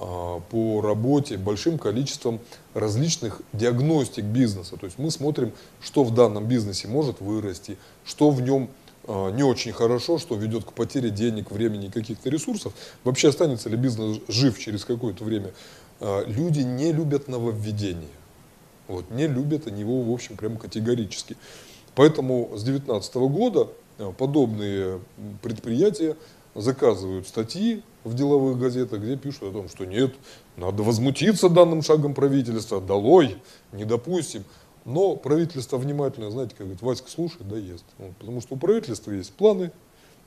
э, по работе большим количеством различных диагностик бизнеса. То есть мы смотрим, что в данном бизнесе может вырасти, что в нем не очень хорошо, что ведет к потере денег, времени и каких-то ресурсов. Вообще останется ли бизнес жив через какое-то время? А, люди не любят нововведения. Вот, не любят они его, в общем, прямо категорически. Поэтому с 2019 года а, подобные предприятия заказывают статьи в деловых газетах, где пишут о том, что нет, надо возмутиться данным шагом правительства, долой, не допустим. Но правительство внимательно, знаете, как говорит, Васька слушает, да ест. Вот, потому что у правительства есть планы,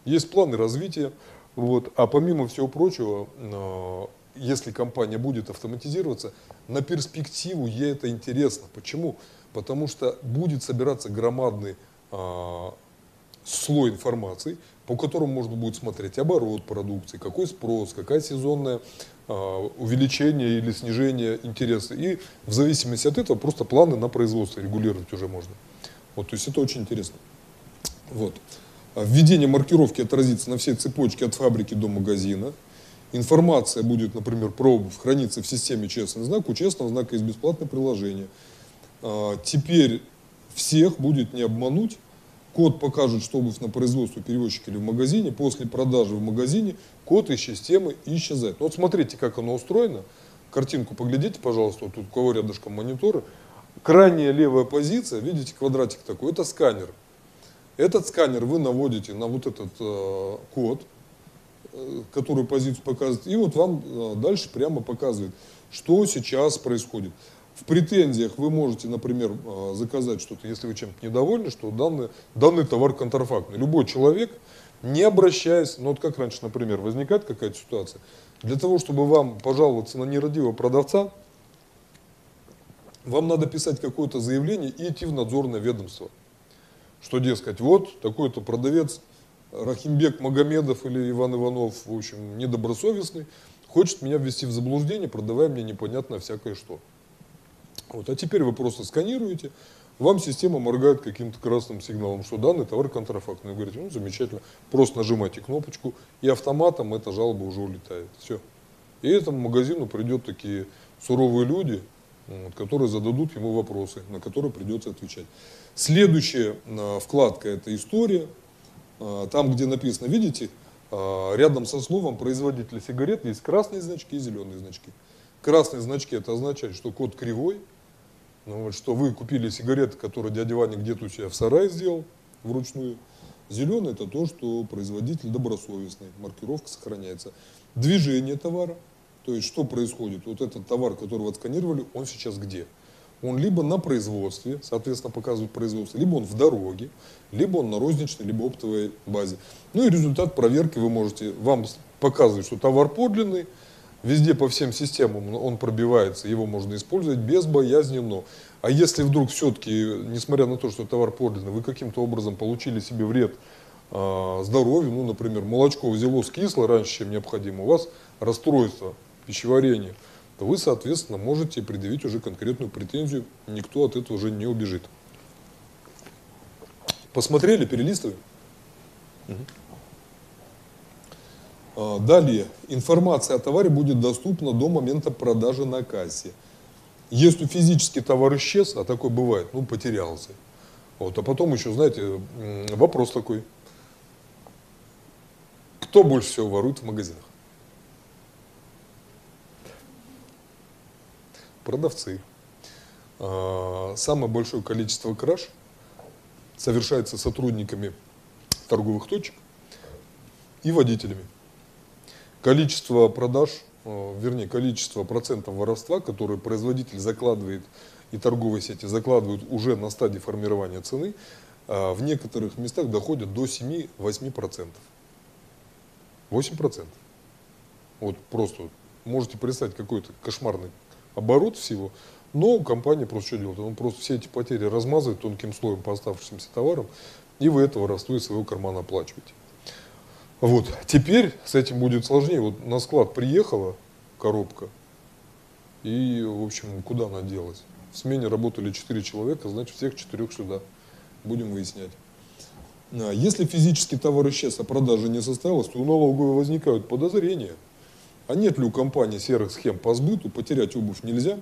есть планы развития. Вот, а помимо всего прочего, э, если компания будет автоматизироваться, на перспективу ей это интересно. Почему? Потому что будет собираться громадный э, слой информации, по которому можно будет смотреть оборот продукции, какой спрос, какая сезонная а, увеличение или снижение интереса. И в зависимости от этого просто планы на производство регулировать уже можно. Вот, то есть это очень интересно. Вот. А введение маркировки отразится на всей цепочке от фабрики до магазина. Информация будет, например, про обувь храниться в системе честный знак. У честного знака есть бесплатное приложение. А, теперь всех будет не обмануть. Код покажет, что обувь на производство перевозчика или в магазине. После продажи в магазине код из системы исчезает. Вот смотрите, как оно устроено. Картинку поглядите, пожалуйста, вот тут у кого рядышком мониторы. Крайняя левая позиция, видите, квадратик такой, это сканер. Этот сканер вы наводите на вот этот э, код, э, который позицию показывает, и вот вам э, дальше прямо показывает, что сейчас происходит. В претензиях вы можете, например, э, заказать что-то, если вы чем-то недовольны, что данный, данный товар контрафактный. Любой человек, не обращаясь, ну вот как раньше, например, возникает какая-то ситуация, для того, чтобы вам пожаловаться на нерадивого продавца, вам надо писать какое-то заявление и идти в надзорное ведомство. Что, дескать, вот такой-то продавец Рахимбек Магомедов или Иван Иванов, в общем, недобросовестный, хочет меня ввести в заблуждение, продавая мне непонятно всякое что. Вот, а теперь вы просто сканируете, вам система моргает каким-то красным сигналом, что данный товар контрафактный. Вы говорите, ну замечательно, просто нажимайте кнопочку, и автоматом эта жалоба уже улетает. Все. И этому магазину придет такие суровые люди, вот, которые зададут ему вопросы, на которые придется отвечать. Следующая а, вкладка – это история. А, там, где написано, видите, а, рядом со словом производителя сигарет есть красные значки и зеленые значки. Красные значки – это означает, что код кривой, ну, вот, что вы купили сигареты, которые дядя Ваня где-то у себя в сарае сделал вручную. Зеленый – это то, что производитель добросовестный, маркировка сохраняется. Движение товара – то есть что происходит? Вот этот товар, который вы отсканировали, он сейчас где? Он либо на производстве, соответственно, показывает производство, либо он в дороге, либо он на розничной, либо оптовой базе. Ну и результат проверки вы можете, вам показывать, что товар подлинный, везде по всем системам он пробивается, его можно использовать безбоязненно. А если вдруг все-таки, несмотря на то, что товар подлинный, вы каким-то образом получили себе вред э, здоровью, ну, например, молочко взяло скисло раньше, чем необходимо, у вас расстройство пищеварения, то вы, соответственно, можете предъявить уже конкретную претензию, никто от этого уже не убежит. Посмотрели, перелистываем? Угу. Далее, информация о товаре будет доступна до момента продажи на кассе. Если физический товар исчез, а такой бывает, ну, потерялся. Вот, а потом еще, знаете, вопрос такой. Кто больше всего ворует в магазинах? продавцы. А, самое большое количество краж совершается сотрудниками торговых точек и водителями. Количество продаж, а, вернее, количество процентов воровства, которые производитель закладывает и торговые сети закладывают уже на стадии формирования цены, а, в некоторых местах доходят до 7-8%. 8%. Вот просто можете представить какой-то кошмарный оборот всего, но компания просто что делает? Она просто все эти потери размазывает тонким слоем по оставшимся товарам, и вы это воровство из своего кармана оплачиваете. Вот. Теперь с этим будет сложнее. Вот на склад приехала коробка, и, в общем, куда она делась? В смене работали 4 человека, значит, всех четырех сюда. Будем выяснять. А если физический товар исчез, а продажа не состоялась, то у налоговой возникают подозрения – а нет ли у компании серых схем по сбыту, потерять обувь нельзя,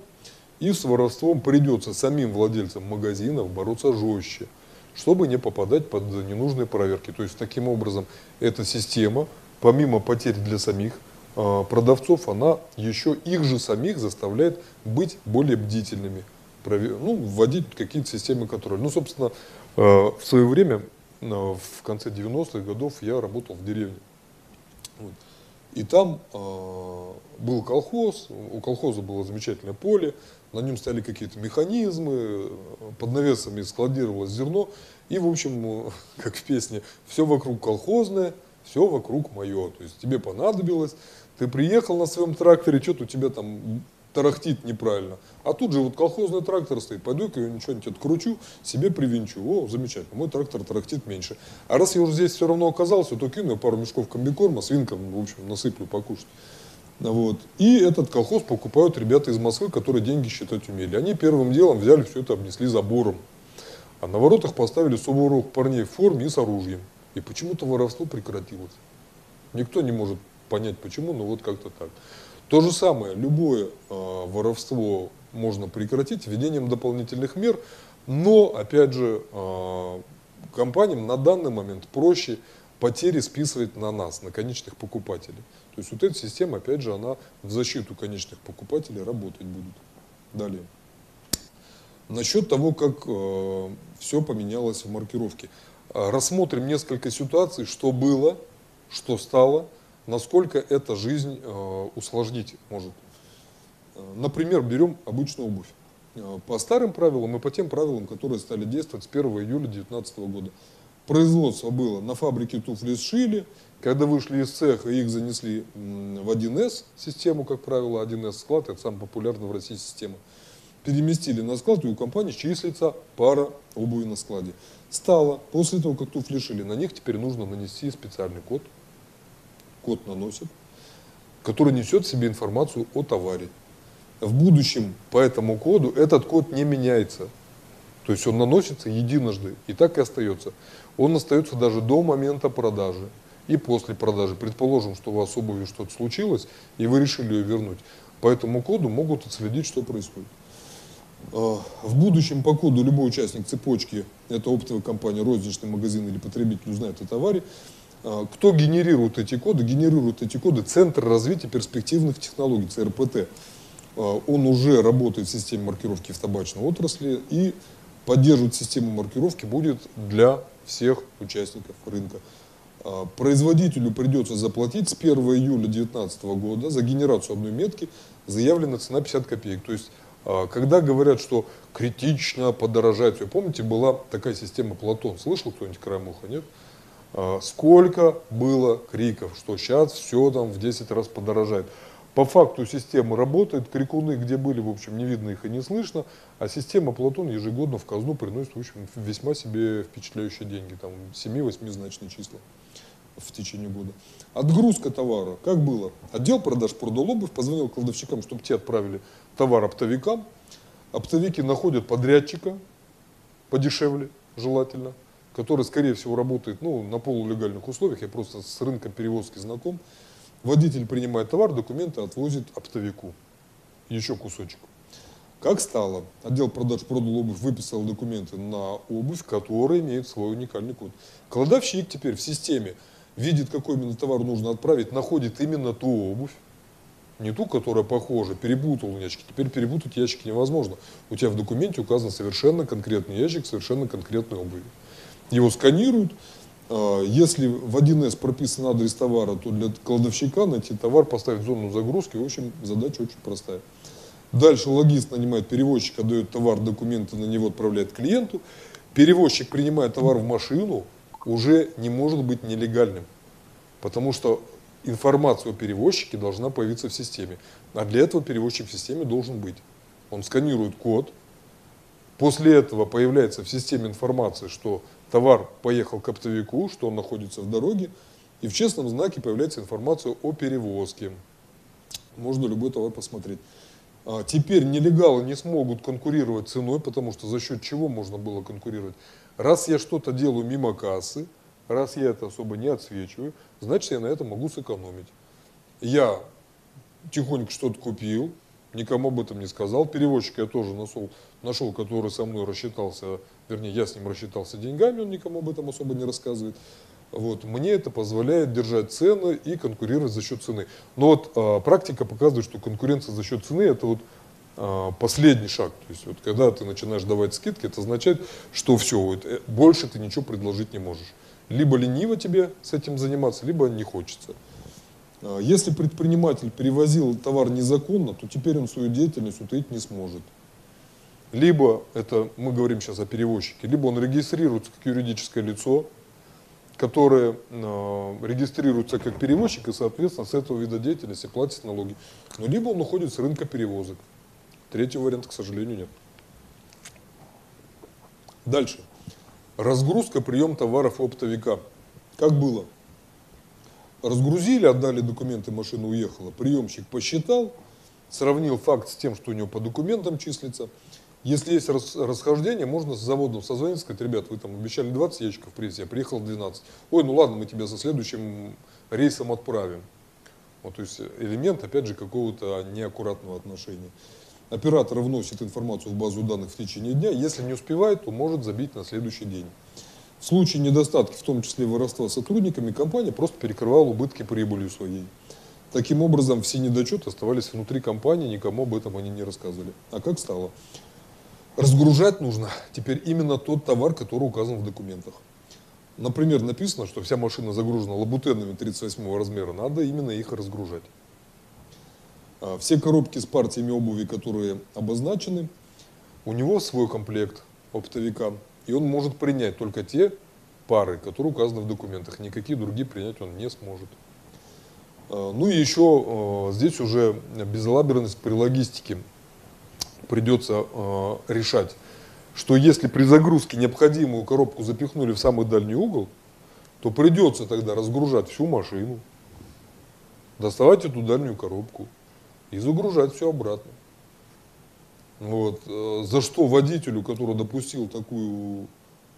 и с воровством придется самим владельцам магазинов бороться жестче, чтобы не попадать под ненужные проверки. То есть таким образом эта система, помимо потерь для самих э, продавцов, она еще их же самих заставляет быть более бдительными, ну, вводить какие-то системы контроля. Ну, собственно, э, в свое время, э, в конце 90-х годов, я работал в деревне. И там был колхоз, у колхоза было замечательное поле, на нем стояли какие-то механизмы, под навесами складировалось зерно. И, в общем, как в песне, все вокруг колхозное, все вокруг мое. То есть тебе понадобилось, ты приехал на своем тракторе, что-то у тебя там тарахтит неправильно. А тут же вот колхозный трактор стоит, пойду-ка я что-нибудь откручу, себе привинчу. О, замечательно, мой трактор тарахтит меньше. А раз я уже здесь все равно оказался, то кину я пару мешков комбикорма, свинкам, в общем, насыплю покушать. Вот. И этот колхоз покупают ребята из Москвы, которые деньги считать умели. Они первым делом взяли все это, обнесли забором. А на воротах поставили суворовых парней в форме и с оружием. И почему-то воровство прекратилось. Никто не может понять почему, но вот как-то так. То же самое, любое э, воровство можно прекратить введением дополнительных мер, но, опять же, э, компаниям на данный момент проще потери списывать на нас, на конечных покупателей. То есть вот эта система, опять же, она в защиту конечных покупателей работать будет. Далее. Насчет того, как э, все поменялось в маркировке. Э, рассмотрим несколько ситуаций, что было, что стало, насколько эта жизнь э, усложнить может. Э, например, берем обычную обувь. Э, по старым правилам и по тем правилам, которые стали действовать с 1 июля 2019 года. Производство было на фабрике туфли сшили, когда вышли из цеха, их занесли в 1С систему, как правило, 1С склад, это самая популярная в России система. Переместили на склад, и у компании числится пара обуви на складе. Стало, после того, как туфли шили, на них теперь нужно нанести специальный код. Код наносят, который несет в себе информацию о товаре. В будущем по этому коду этот код не меняется. То есть он наносится единожды и так и остается. Он остается даже до момента продажи и после продажи. Предположим, что у вас с обувью что-то случилось, и вы решили ее вернуть. По этому коду могут отследить, что происходит. А, в будущем по коду любой участник цепочки, это оптовая компания, розничный магазин или потребитель узнает о товаре, а, кто генерирует эти коды? Генерирует эти коды Центр развития перспективных технологий, ЦРПТ. А, он уже работает в системе маркировки в табачной отрасли и поддерживать систему маркировки будет для всех участников рынка. А, производителю придется заплатить с 1 июля 2019 года за генерацию одной метки заявлена цена 50 копеек. То есть, а, когда говорят, что критично подорожает, вы помните, была такая система Платон, слышал кто-нибудь краем нет? А, сколько было криков, что сейчас все там в 10 раз подорожает. По факту система работает, крикуны, где были, в общем, не видно их и не слышно, а система Платон ежегодно в казну приносит, в общем, весьма себе впечатляющие деньги, там 7-8 значные числа в течение года. Отгрузка товара, как было? Отдел продаж продал обувь, позвонил кладовщикам, чтобы те отправили товар оптовикам. Оптовики находят подрядчика, подешевле желательно, который, скорее всего, работает ну, на полулегальных условиях, я просто с рынка перевозки знаком. Водитель принимает товар, документы отвозит оптовику. Еще кусочек. Как стало? Отдел продаж продал обувь, выписал документы на обувь, которая имеет свой уникальный код. Кладовщик теперь в системе видит, какой именно товар нужно отправить, находит именно ту обувь, не ту, которая похожа, перепутал ящики. Теперь перепутать ящики невозможно. У тебя в документе указан совершенно конкретный ящик, совершенно конкретной обуви. Его сканируют, а, если в 1С прописан адрес товара, то для кладовщика найти товар, поставить зону загрузки, в общем, задача очень простая. Дальше логист нанимает перевозчика, дает товар, документы на него отправляет клиенту. Перевозчик принимает товар в машину, уже не может быть нелегальным, потому что информация о перевозчике должна появиться в системе. А для этого перевозчик в системе должен быть. Он сканирует код, после этого появляется в системе информация, что товар поехал к оптовику, что он находится в дороге, и в честном знаке появляется информация о перевозке. Можно любой товар посмотреть. А теперь нелегалы не смогут конкурировать ценой, потому что за счет чего можно было конкурировать? Раз я что-то делаю мимо кассы, раз я это особо не отсвечиваю, значит я на этом могу сэкономить. Я тихонько что-то купил, никому об этом не сказал. Перевозчика я тоже нашел, нашел, который со мной рассчитался, вернее, я с ним рассчитался деньгами, он никому об этом особо не рассказывает. Вот, мне это позволяет держать цены и конкурировать за счет цены. Но вот а, практика показывает, что конкуренция за счет цены это вот последний шаг. То есть вот, когда ты начинаешь давать скидки, это означает, что все, вот, э, больше ты ничего предложить не можешь. Либо лениво тебе с этим заниматься, либо не хочется. А, если предприниматель перевозил товар незаконно, то теперь он свою деятельность утаить не сможет. Либо, это мы говорим сейчас о перевозчике, либо он регистрируется как юридическое лицо, которые э, регистрируются как перевозчик и, соответственно, с этого вида деятельности платят налоги. Но либо он уходит с рынка перевозок. Третьего варианта, к сожалению, нет. Дальше. Разгрузка, прием товаров оптовика. Как было? Разгрузили, отдали документы, машина уехала. Приемщик посчитал, сравнил факт с тем, что у него по документам числится. Если есть расхождение, можно с заводом созвониться, сказать, ребят, вы там обещали 20 ящиков привезти, я приехал 12. Ой, ну ладно, мы тебя со следующим рейсом отправим. Вот, то есть элемент, опять же, какого-то неаккуратного отношения. Оператор вносит информацию в базу данных в течение дня. Если не успевает, то может забить на следующий день. В случае недостатки, в том числе воровства сотрудниками, компания просто перекрывала убытки прибылью своей. Таким образом, все недочеты оставались внутри компании, никому об этом они не рассказывали. А как стало? Разгружать нужно теперь именно тот товар, который указан в документах. Например, написано, что вся машина загружена лабутенами 38 размера, надо именно их разгружать. А, все коробки с партиями обуви, которые обозначены, у него свой комплект оптовика, и он может принять только те пары, которые указаны в документах. Никакие другие принять он не сможет. А, ну и еще а, здесь уже безалаберность при логистике придется решать, что если при загрузке необходимую коробку запихнули в самый дальний угол, то придется тогда разгружать всю машину, доставать эту дальнюю коробку, и загружать все обратно. Вот. Э, за что водителю, который допустил такую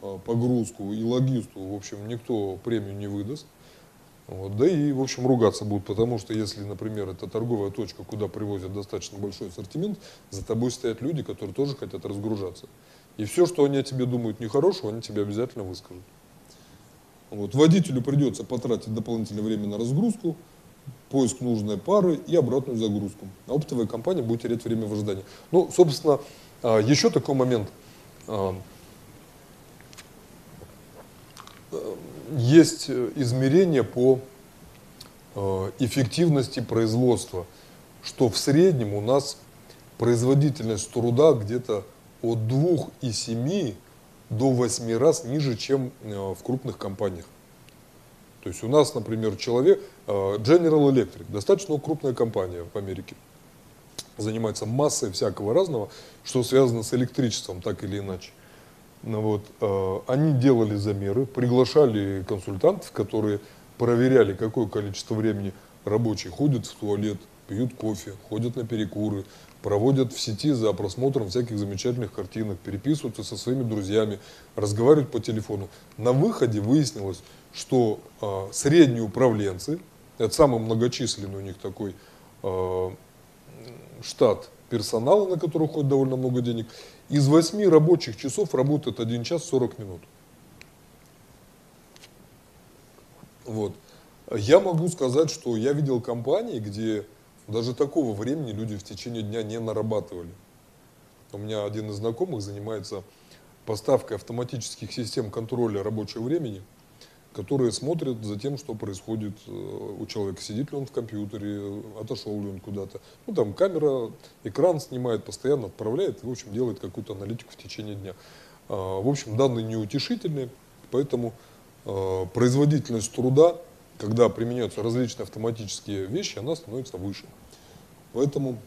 э, погрузку и логисту, в общем, никто премию не выдаст. Вот. Да и, в общем, ругаться будут, потому что если, например, это торговая точка, куда привозят достаточно большой ассортимент, за тобой стоят люди, которые тоже хотят разгружаться. И все, что они о тебе думают нехорошего, они тебе обязательно выскажут. Вот. Водителю придется потратить дополнительное время на разгрузку, поиск нужной пары и обратную загрузку. А оптовая компания будет терять время в ожидании. Ну, собственно, а, еще такой момент. А, есть измерения по а, эффективности производства, что в среднем у нас производительность труда где-то от 2,7 до 8 раз ниже, чем в крупных компаниях. То есть у нас, например, человек, э, General Electric, достаточно крупная компания в Америке, занимается массой всякого разного, что связано с электричеством, так или иначе. Ну вот, э, они делали замеры, приглашали консультантов, которые проверяли, какое количество времени рабочие ходят в туалет, пьют кофе, ходят на перекуры, проводят в сети за просмотром всяких замечательных картинок, переписываются со своими друзьями, разговаривают по телефону. На выходе выяснилось, что э, средние управленцы, это самый многочисленный у них такой э, штат персонала, на который уходит довольно много денег, из 8 рабочих часов работает 1 час 40 минут. Вот. Я могу сказать, что я видел компании, где даже такого времени люди в течение дня не нарабатывали. У меня один из знакомых занимается поставкой автоматических систем контроля рабочего времени – которые смотрят за тем, что происходит э, у человека. Сидит ли он в компьютере, отошел ли он куда-то. Ну, там камера, экран снимает, постоянно отправляет и, в общем, делает какую-то аналитику в течение дня. А, в общем, данные неутешительные, поэтому а, производительность труда, когда применяются различные автоматические вещи, она становится выше. Поэтому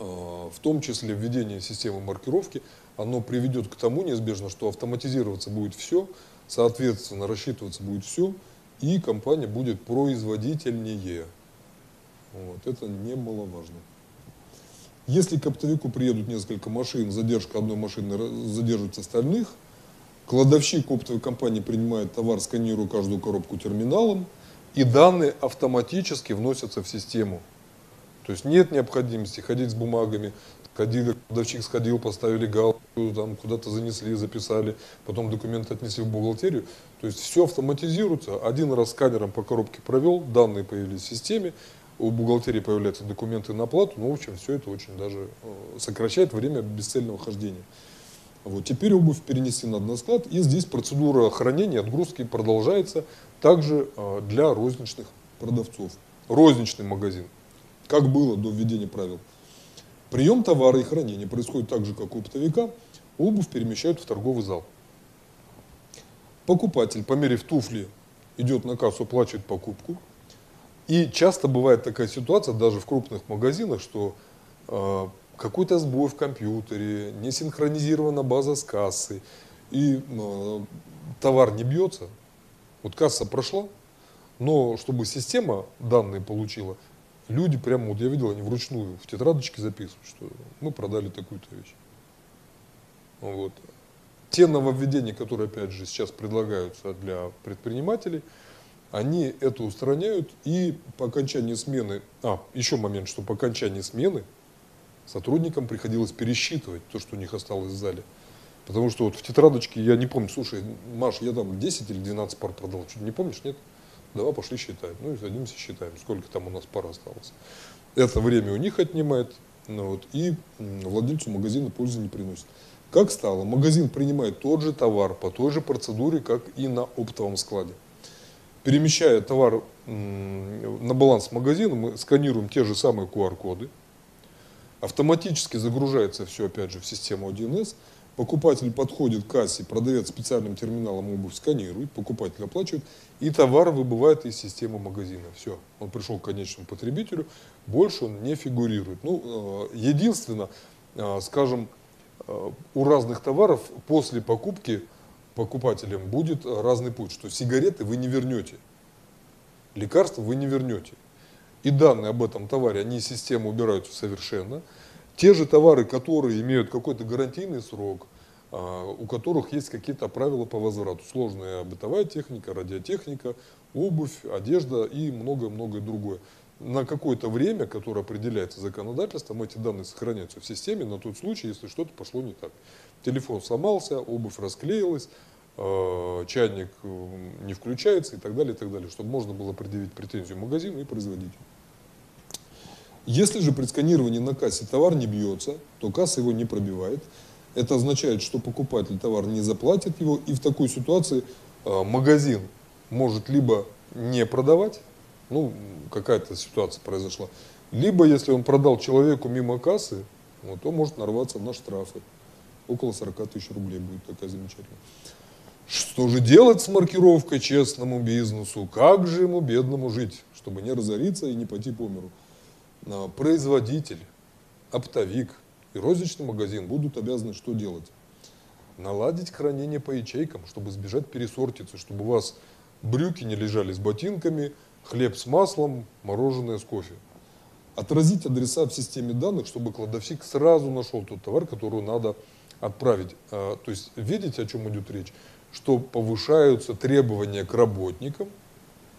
а, в том числе введение системы маркировки, оно приведет к тому неизбежно, что автоматизироваться будет все, Соответственно, рассчитываться будет все, и компания будет производительнее. Вот, это немаловажно. Если к оптовику приедут несколько машин, задержка одной машины задержит остальных, кладовщик оптовой компании принимает товар, сканируя каждую коробку терминалом, и данные автоматически вносятся в систему. То есть нет необходимости ходить с бумагами, ходили, продавщик сходил, поставили галку, там куда-то занесли, записали, потом документы отнесли в бухгалтерию. То есть все автоматизируется. Один раз сканером по коробке провел, данные появились в системе, у бухгалтерии появляются документы на оплату, ну, в общем, все это очень даже э, сокращает время бесцельного хождения. Вот. Теперь обувь перенесена на склад, и здесь процедура хранения, отгрузки продолжается также э, для розничных продавцов. Розничный магазин, как было до введения правил. Прием товара и хранение происходит так же, как у оптовика. Обувь перемещают в торговый зал. покупатель, померив туфли, идет на кассу, оплачивает покупку. И часто бывает такая ситуация, даже в крупных магазинах, что э, какой-то сбой в компьютере, не синхронизирована база с кассой, и э, товар не бьется. Вот касса прошла, но чтобы система данные получила, люди прямо, вот я видел, они вручную в тетрадочке записывают, что мы продали такую-то вещь. Вот. Те нововведения, которые, опять же, сейчас предлагаются для предпринимателей, они это устраняют, и по окончании смены, а, еще момент, что по окончании смены сотрудникам приходилось пересчитывать то, что у них осталось в зале. Потому что вот в тетрадочке, я не помню, слушай, Маш, я там 10 или 12 пар продал, что не помнишь, нет? Давай пошли считать. Ну и садимся считаем, сколько там у нас пар осталось. Это время у них отнимает, ну, вот, и владельцу магазина пользы не приносит. Как стало? Магазин принимает тот же товар по той же процедуре, как и на оптовом складе. Перемещая товар на баланс магазина, мы сканируем те же самые QR-коды. Автоматически загружается все, опять же, в систему 1С. Покупатель подходит к кассе, продавец специальным терминалом обувь сканирует, покупатель оплачивает, и товар выбывает из системы магазина. Все, он пришел к конечному потребителю, больше он не фигурирует. Ну, э, единственное, э, скажем, у разных товаров после покупки покупателям будет разный путь, что сигареты вы не вернете, лекарства вы не вернете. И данные об этом товаре, они из системы убираются совершенно. Те же товары, которые имеют какой-то гарантийный срок, а, у которых есть какие-то правила по возврату. Сложная бытовая техника, радиотехника, обувь, одежда и многое-многое другое. На какое-то время, которое определяется законодательством, эти данные сохраняются в системе на тот случай, если что-то пошло не так. Телефон сломался, обувь расклеилась, а, чайник не включается и так далее, и так далее, чтобы можно было предъявить претензию магазину и производителю. Если же при сканировании на кассе товар не бьется, то касса его не пробивает. Это означает, что покупатель товар не заплатит его, и в такой ситуации э, магазин может либо не продавать, ну, какая-то ситуация произошла, либо, если он продал человеку мимо кассы, ну, то может нарваться на штрафы. Около 40 тысяч рублей будет такая замечательная. Что же делать с маркировкой честному бизнесу? Как же ему, бедному, жить, чтобы не разориться и не пойти по миру? производитель, оптовик и розничный магазин будут обязаны что делать? Наладить хранение по ячейкам, чтобы избежать пересортицы, чтобы у вас брюки не лежали с ботинками, хлеб с маслом, мороженое с кофе. Отразить адреса в системе данных, чтобы кладовщик сразу нашел тот товар, который надо отправить. А, то есть видите, о чем идет речь? Что повышаются требования к работникам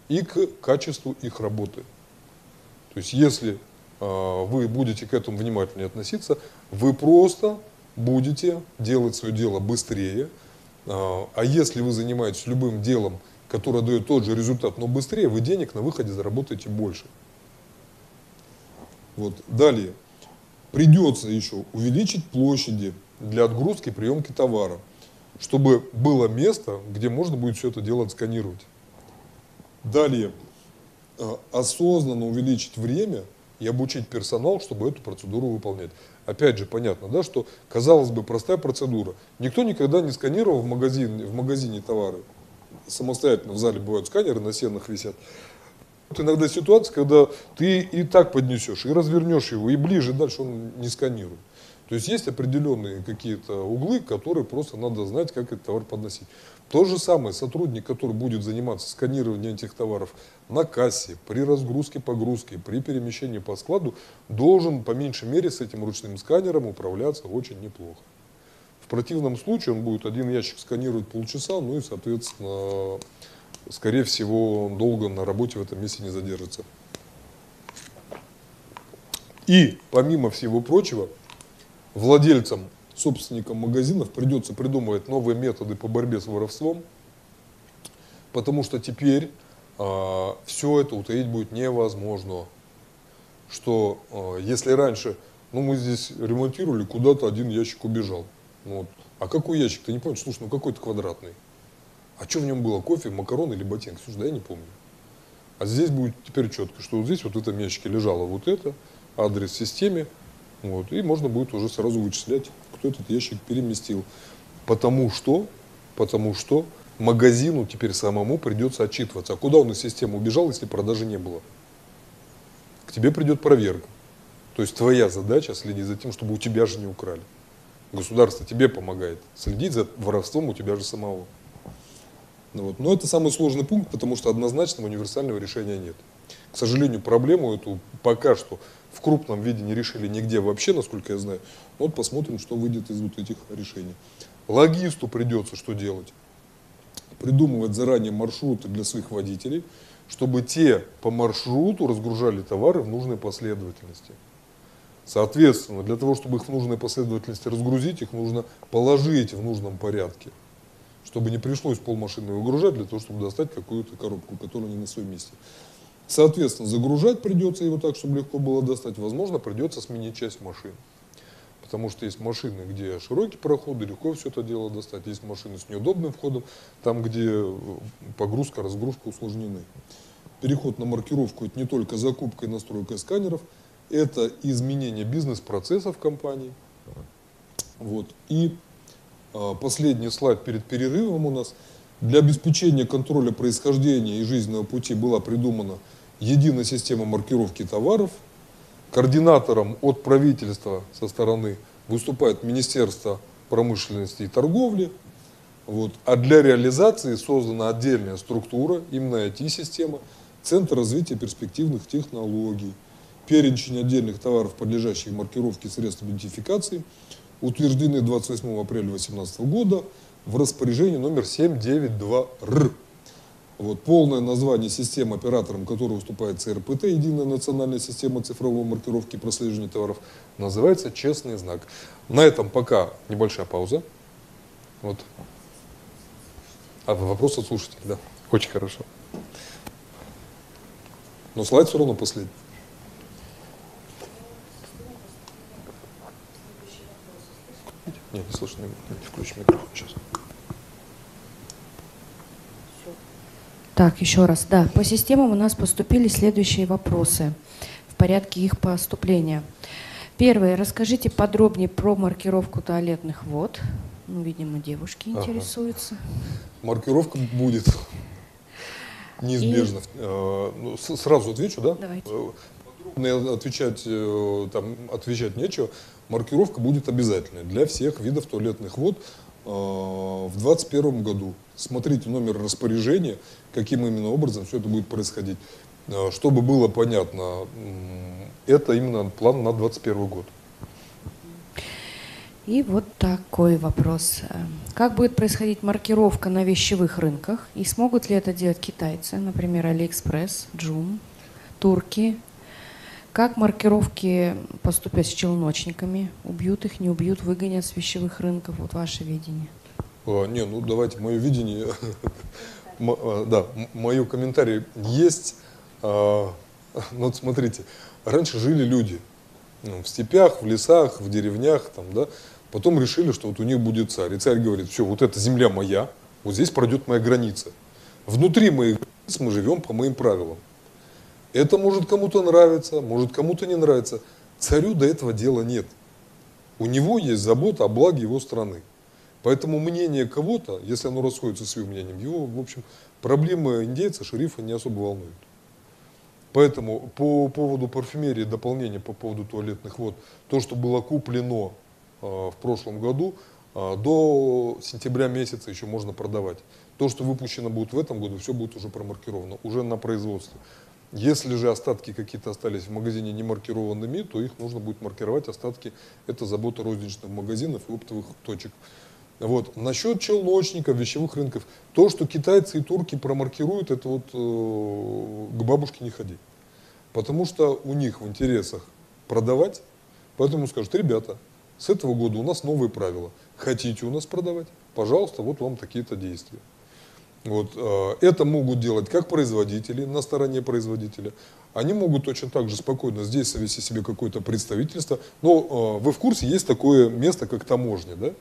и к качеству их работы. То есть если а, вы будете к этому внимательнее относиться, вы просто будете делать свое дело быстрее. А, а если вы занимаетесь любым делом, которое дает тот же результат, но быстрее, вы денег на выходе заработаете больше. Вот. Далее. Придется еще увеличить площади для отгрузки и приемки товара, чтобы было место, где можно будет все это дело отсканировать. Далее. А, осознанно увеличить время – и обучить персонал, чтобы эту процедуру выполнять. Опять же, понятно, да, что, казалось бы, простая процедура. Никто никогда не сканировал в магазине, в магазине товары. Самостоятельно в зале бывают сканеры, на стенах висят. Вот иногда ситуация, когда ты и так поднесешь, и развернешь его, и ближе дальше он не сканирует. То есть есть определенные какие-то углы, которые просто надо знать, как этот товар подносить. То же самое сотрудник, который будет заниматься сканированием этих товаров на кассе, при разгрузке, погрузке, при перемещении по складу, должен по меньшей мере с этим ручным сканером управляться очень неплохо. Противном случае он будет один ящик сканировать полчаса, ну и, соответственно, скорее всего, он долго на работе в этом месте не задержится. И, помимо всего прочего, владельцам, собственникам магазинов придется придумывать новые методы по борьбе с воровством, потому что теперь э, а, все это утаить будет невозможно. Что э, если раньше, ну мы здесь ремонтировали, куда-то один ящик убежал. Ну, вот. А какой ящик? Ты не помнишь? Слушай, ну какой-то квадратный. А что в нем было? Кофе, макароны или ботинки? Слушай, да я не помню. А здесь будет теперь четко, что вот здесь вот в этом ящике лежало вот это, адрес в системе, вот, и можно будет уже сразу вычислять, кто этот ящик переместил. Потому что, потому что магазину теперь самому придется отчитываться. А куда он из системы убежал, если продажи не было? К тебе придет проверка. То есть твоя задача следить за тем, чтобы у тебя же не украли. Государство тебе помогает следить за воровством у тебя же самого. Ну вот. Но это самый сложный пункт, потому что однозначного универсального решения нет. К сожалению, проблему эту пока что в крупном виде не решили нигде вообще, насколько я знаю. Вот посмотрим, что выйдет из вот этих решений. Логисту придется что делать? Придумывать заранее маршруты для своих водителей, чтобы те по маршруту разгружали товары в нужной последовательности. Соответственно, для того, чтобы их в нужной последовательности разгрузить, их нужно положить в нужном порядке, чтобы не пришлось полмашины выгружать для того, чтобы достать какую-то коробку, которая не на своем месте. Соответственно, загружать придется его так, чтобы легко было достать. Возможно, придется сменить часть машин. Потому что есть машины, где широкие проходы, легко все это дело достать. Есть машины с неудобным входом, там, где погрузка, разгрузка усложнены. Переход на маркировку – это не только закупка и настройка сканеров, это изменение бизнес-процессов компании. Вот. И а, последний слайд перед перерывом у нас. Для обеспечения контроля происхождения и жизненного пути была придумана единая система маркировки товаров. Координатором от правительства со стороны выступает Министерство промышленности и торговли. Вот. А для реализации создана отдельная структура, именно IT-система, Центр развития перспективных технологий. Перечень отдельных товаров, подлежащих маркировке средств идентификации, утверждены 28 апреля 2018 года в распоряжении номер 792-Р. Вот, полное название системы, оператором которой выступает ЦРПТ, Единая национальная система цифровой маркировки и прослеживания товаров, называется «Честный знак». На этом пока небольшая пауза. Вот. А вопрос от слушателей, да. Очень хорошо. Но слайд все равно последний. Нет, не слышно, не микрофон сейчас.
Так, еще раз. Да, по системам у нас поступили следующие вопросы в порядке их поступления. Первое. Расскажите подробнее про маркировку туалетных вод. Ну, видимо, девушки ага. интересуются.
Маркировка будет неизбежно. И... Э, ну, сразу отвечу, да?
Давайте.
Подробно отвечать, э, там, отвечать нечего. Маркировка будет обязательной для всех видов туалетных вод э, в 2021 году. Смотрите номер распоряжения каким именно образом все это будет происходить. Э, чтобы было понятно, это именно план на 2021 год.
И вот такой вопрос. Как будет происходить маркировка на вещевых рынках? И смогут ли это делать китайцы, например, AliExpress, Joom, турки? Как маркировки поступят с челночниками? Убьют их, не убьют, выгонят с вещевых рынков? Вот ваше видение.
А, не, ну давайте мое видение А, да, мой комментарий есть. А, ну, вот смотрите, раньше жили люди ну, в степях, в лесах, в деревнях, там, да, потом решили, что вот у них будет царь. И царь говорит, все, вот эта земля моя, вот здесь пройдет моя граница. Внутри моих границ мы живем по моим правилам. Это может кому-то нравиться, может кому-то не нравится. Царю до этого дела нет. У него есть забота о благе его страны. Поэтому мнение кого-то, если оно расходится с его мнением, его, в общем, проблемы индейца, шерифа не особо волнуют. Поэтому по поводу парфюмерии, дополнения по поводу туалетных вод, то, что было куплено э, в прошлом году, э, до сентября месяца еще можно продавать. То, что выпущено будет в этом году, все будет уже промаркировано, уже на производстве. Если же остатки какие-то остались в магазине не маркированными, то их нужно будет маркировать. Остатки – это забота розничных магазинов и оптовых точек. Вот. Насчет челночников, вещевых рынков, то, что китайцы и турки промаркируют, это вот э, к бабушке не ходи. Потому что у них в интересах продавать, поэтому скажут, ребята, с этого года у нас новые правила. Хотите у нас продавать? Пожалуйста, вот вам такие-то действия. Вот, э, это могут делать как производители на стороне производителя. Они могут точно так же спокойно здесь завести себе какое-то представительство. Но э, вы в курсе, есть такое место, как таможня, да?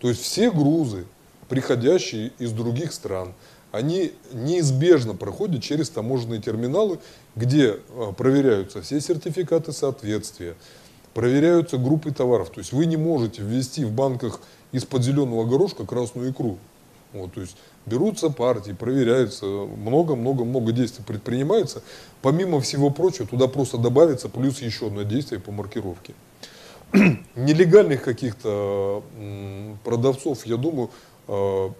То есть все грузы, приходящие из других стран, они неизбежно проходят через таможенные терминалы, где а, проверяются все сертификаты соответствия, проверяются группы товаров. То есть вы не можете ввести в банках из-под зеленого горошка красную икру. Вот, то есть берутся партии, проверяются, много-много-много действий предпринимается. Помимо всего прочего, туда просто добавится плюс еще одно действие по маркировке. Нелегальных каких-то продавцов, я думаю, э,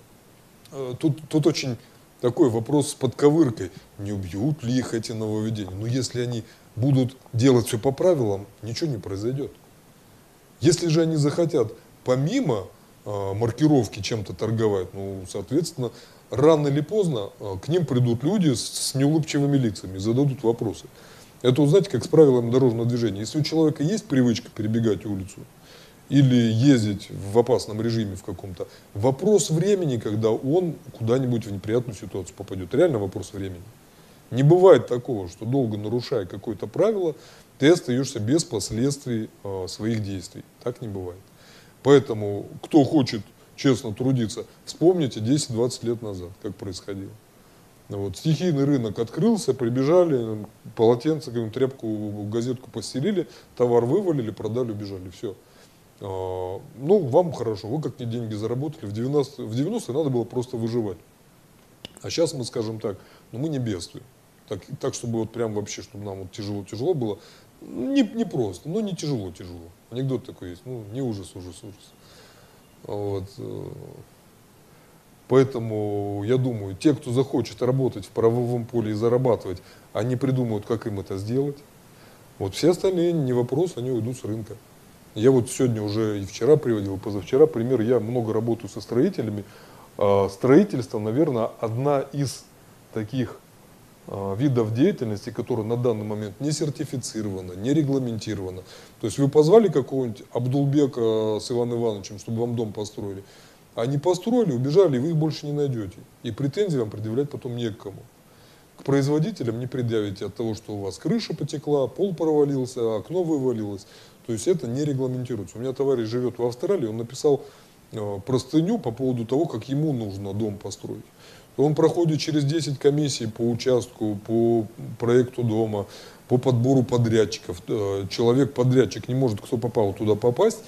э, тут, тут очень такой вопрос с подковыркой. Не убьют ли их эти нововведения? Но если они будут делать все по правилам, ничего не произойдет. Если же они захотят помимо маркировки чем-то торговать, ну, соответственно, рано или поздно э, к ним придут люди с, неулыбчивыми лицами, зададут вопросы. Это, знаете, как с правилами дорожного движения. Если у человека есть привычка перебегать улицу или ездить в опасном режиме в каком-то, вопрос времени, когда он куда-нибудь в неприятную ситуацию попадет. Реально вопрос времени. Не бывает такого, что долго нарушая какое-то правило, ты остаешься без последствий э, своих действий. Так не бывает. Поэтому, кто хочет честно трудиться, вспомните 10-20 лет назад, как происходило. Вот, стихийный рынок открылся, прибежали, полотенце, тряпку, газетку постелили, товар вывалили, продали, убежали. Все. А, ну, вам хорошо, вы как-то деньги заработали. В 90-е в 90 надо было просто выживать. А сейчас мы скажем так, ну мы не бедствуем. Так, так чтобы вот прям вообще, чтобы нам вот тяжело-тяжело было. Не, не просто, но не тяжело-тяжело. Анекдот такой есть, ну не ужас, ужас, ужас. Вот. Э, поэтому я думаю, те, кто захочет работать в правовом поле и зарабатывать, они придумают, как им это сделать. Вот все остальные не вопрос, они уйдут с рынка. Я вот сегодня уже и вчера приводил, и позавчера пример, я много работаю со строителями. А, строительство, наверное, одна из таких видов деятельности, которые на данный момент не сертифицировано, не регламентировано. То есть вы позвали какого-нибудь Абдулбека с Иваном Ивановичем, чтобы вам дом построили, они построили, убежали, и вы их больше не найдете. И претензии вам предъявлять потом не к кому. К производителям не предъявите от того, что у вас крыша потекла, пол провалился, окно вывалилось. То есть это не регламентируется. У меня товарищ живет в Австралии, он написал э, простыню по поводу того, как ему нужно дом построить. Он проходит через 10 комиссий по участку, по проекту дома, по подбору подрядчиков. Э, Человек-подрядчик не может, кто попал туда попасть,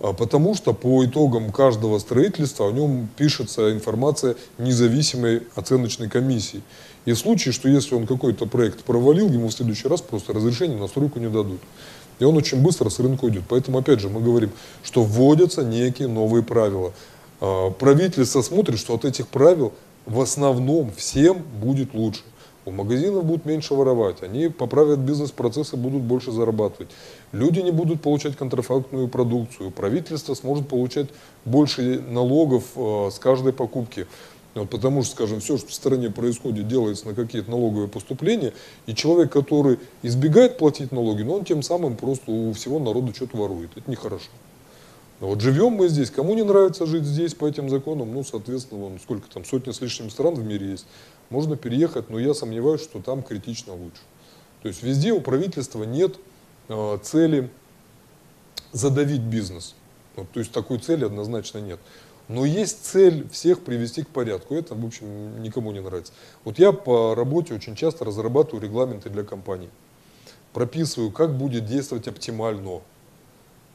а потому что по итогам каждого строительства о нем пишется информация независимой оценочной комиссии. И в случае, что если он какой-то проект провалил, ему в следующий раз просто разрешение на стройку не дадут. И он очень быстро с рынка уйдет. Поэтому, опять же, мы говорим, что вводятся некие новые правила. А, правительство смотрит, что от этих правил в основном всем будет лучше. У магазинов будут меньше воровать, они поправят бизнес-процессы, будут больше зарабатывать. Люди не будут получать контрафактную продукцию, правительство сможет получать больше налогов э, с каждой покупки. Вот потому что, скажем, все, что в стране происходит, делается на какие-то налоговые поступления, и человек, который избегает платить налоги, но он тем самым просто у всего народа что-то ворует. Это нехорошо. Вот живем мы здесь, кому не нравится жить здесь по этим законам, ну, соответственно, вон, сколько там, сотни с лишним стран в мире есть, можно переехать, но я сомневаюсь, что там критично лучше. То есть везде у правительства нет э, цели задавить бизнес. Вот, то есть такой цели однозначно нет. Но есть цель всех привести к порядку. Это, в общем, никому не нравится. Вот я по работе очень часто разрабатываю регламенты для компаний. Прописываю, как будет действовать оптимально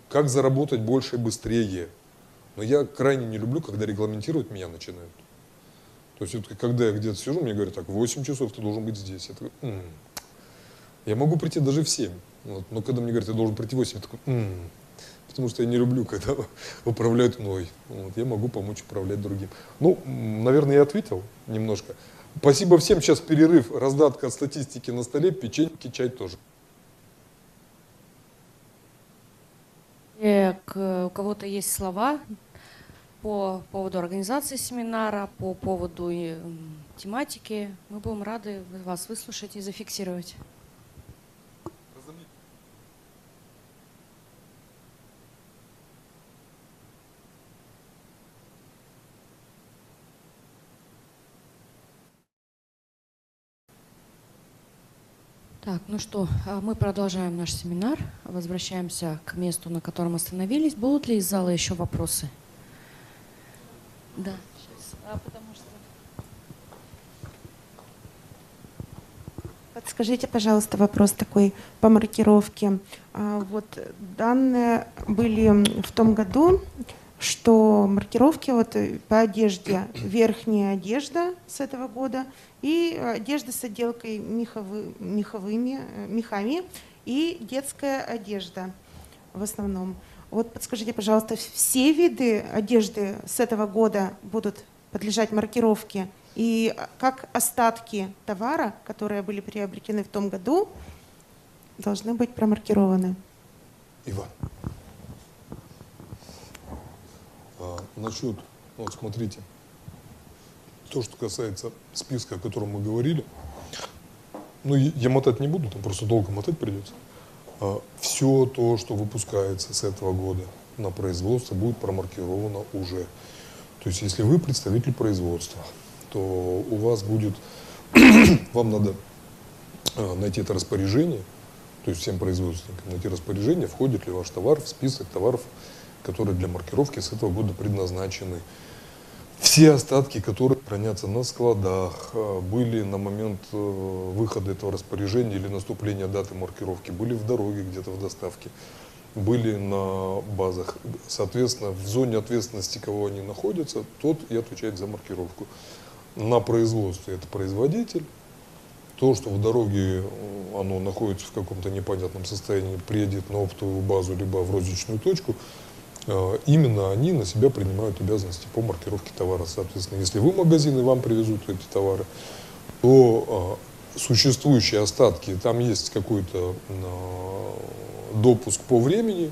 как заработать больше и быстрее. Но я крайне не люблю, когда регламентировать меня начинают. То есть, вот, когда я где-то сижу, мне говорят, так, 8 часов ты должен быть здесь. Я, такой, М -м". я могу прийти даже в 7. Вот, но когда мне говорят, ты должен прийти в 8, я такой, М -м". потому что я не люблю, когда управляют мной. Вот, я могу помочь управлять другим. Ну, наверное, я ответил немножко. Спасибо всем. Сейчас перерыв, раздатка статистики на столе, печеньки, чай тоже.
У кого-то есть слова по поводу организации семинара, по поводу э, тематики, мы будем рады вас выслушать и зафиксировать. Так, ну что, а мы продолжаем наш семинар, возвращаемся к месту, на котором остановились. Будут ли из зала еще вопросы? Да. А.
Подскажите, пожалуйста, вопрос такой по маркировке. А, вот данные были в том году что маркировки вот э, по одежде, верхняя одежда с этого года и одежда с отделкой меховы, меховыми, э, мехами и детская одежда в основном. Вот подскажите, пожалуйста, все виды одежды с этого года будут подлежать маркировке? И как остатки товара, которые были приобретены в том году, должны быть промаркированы?
Иван. А, насчет, вот смотрите, то, что касается списка, о котором мы говорили, ну, я мотать не буду, там просто долго мотать придется. А, все то, что выпускается с этого года на производство, будет промаркировано уже. То есть, если вы представитель производства, то у вас будет, вам надо а, найти это распоряжение, то есть всем производственникам найти распоряжение, входит ли ваш товар в список товаров, которые для маркировки с этого года предназначены. Все остатки, которые хранятся на складах, а, были на момент э, выхода этого распоряжения или наступления даты маркировки, были в дороге где-то в доставке, были на базах. Соответственно, в зоне ответственности, кого они находятся, тот и отвечает за маркировку. На производстве это производитель. То, что в дороге э, оно находится в каком-то непонятном состоянии, приедет на оптовую базу, либо в розничную точку – Э, именно они на себя принимают обязанности по маркировке товара. Соответственно, если вы магазин и вам привезут эти товары, то э, существующие остатки, там есть какой-то э, допуск по времени,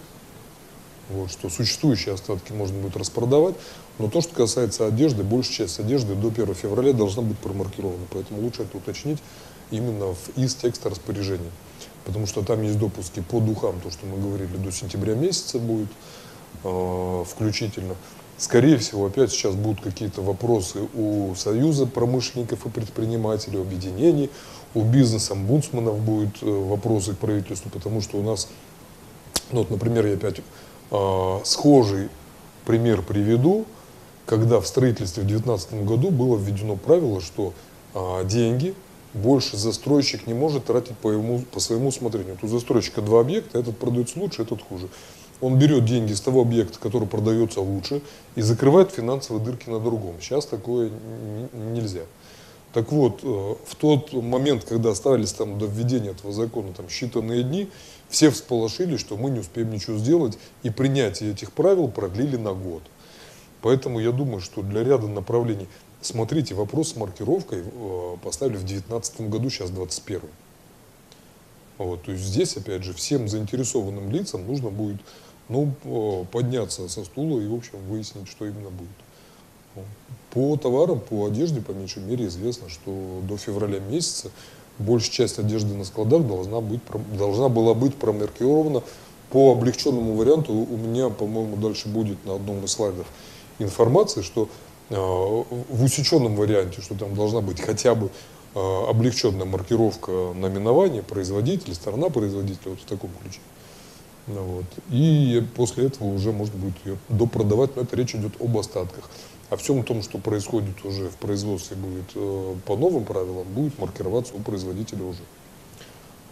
вот, что существующие остатки можно будет распродавать, но то, что касается одежды, большая часть одежды до 1 февраля должна быть промаркирована, поэтому лучше это уточнить именно в, из текста распоряжения, потому что там есть допуски по духам, то, что мы говорили, до сентября месяца будет, Э, включительно. Скорее всего, опять сейчас будут какие-то вопросы у Союза промышленников и предпринимателей, объединений, у бизнес-омбудсменов будут э, вопросы к правительству, потому что у нас, ну вот, например, я опять э, схожий пример приведу, когда в строительстве в 2019 году было введено правило, что э, деньги больше застройщик не может тратить по, ему, по своему усмотрению. Тут у застройщика два объекта, этот продается лучше, этот хуже он берет деньги с того объекта, который продается лучше, и закрывает финансовые дырки на другом. Сейчас такое нельзя. Так вот, э, в тот момент, когда оставались там до введения этого закона там, считанные дни, все всполошились, что мы не успеем ничего сделать, и принятие этих правил продлили на год. Поэтому я думаю, что для ряда направлений, смотрите, вопрос с маркировкой э, поставили в 2019 году, сейчас 2021. Вот, то есть здесь, опять же, всем заинтересованным лицам нужно будет ну, подняться со стула и, в общем, выяснить, что именно будет. По товарам, по одежде, по меньшей мере, известно, что до февраля месяца большая часть одежды на складах должна, быть, должна была быть промаркирована по облегченному варианту. У меня, по-моему, дальше будет на одном из слайдов информация, что э, в усеченном варианте, что там должна быть хотя бы э, облегченная маркировка наименования, производителя, сторона производителя, вот в таком ключе. Ну, вот. И после этого уже можно будет ее допродавать, но это речь идет об остатках. А всем том, что происходит уже в производстве будет э, по новым правилам, будет маркироваться у производителя уже.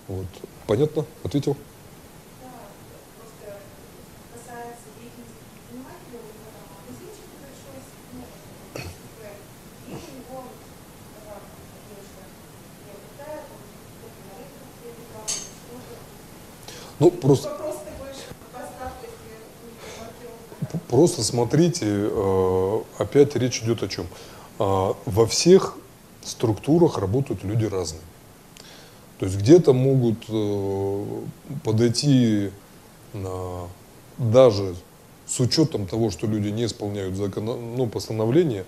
Вот. Понятно? Ответил? Ну, просто... Просто смотрите, э, опять речь идет о чем. А, во всех структурах работают люди разные. То есть где-то могут э, подойти даже с учетом того, что люди не исполняют закон, ну, постановления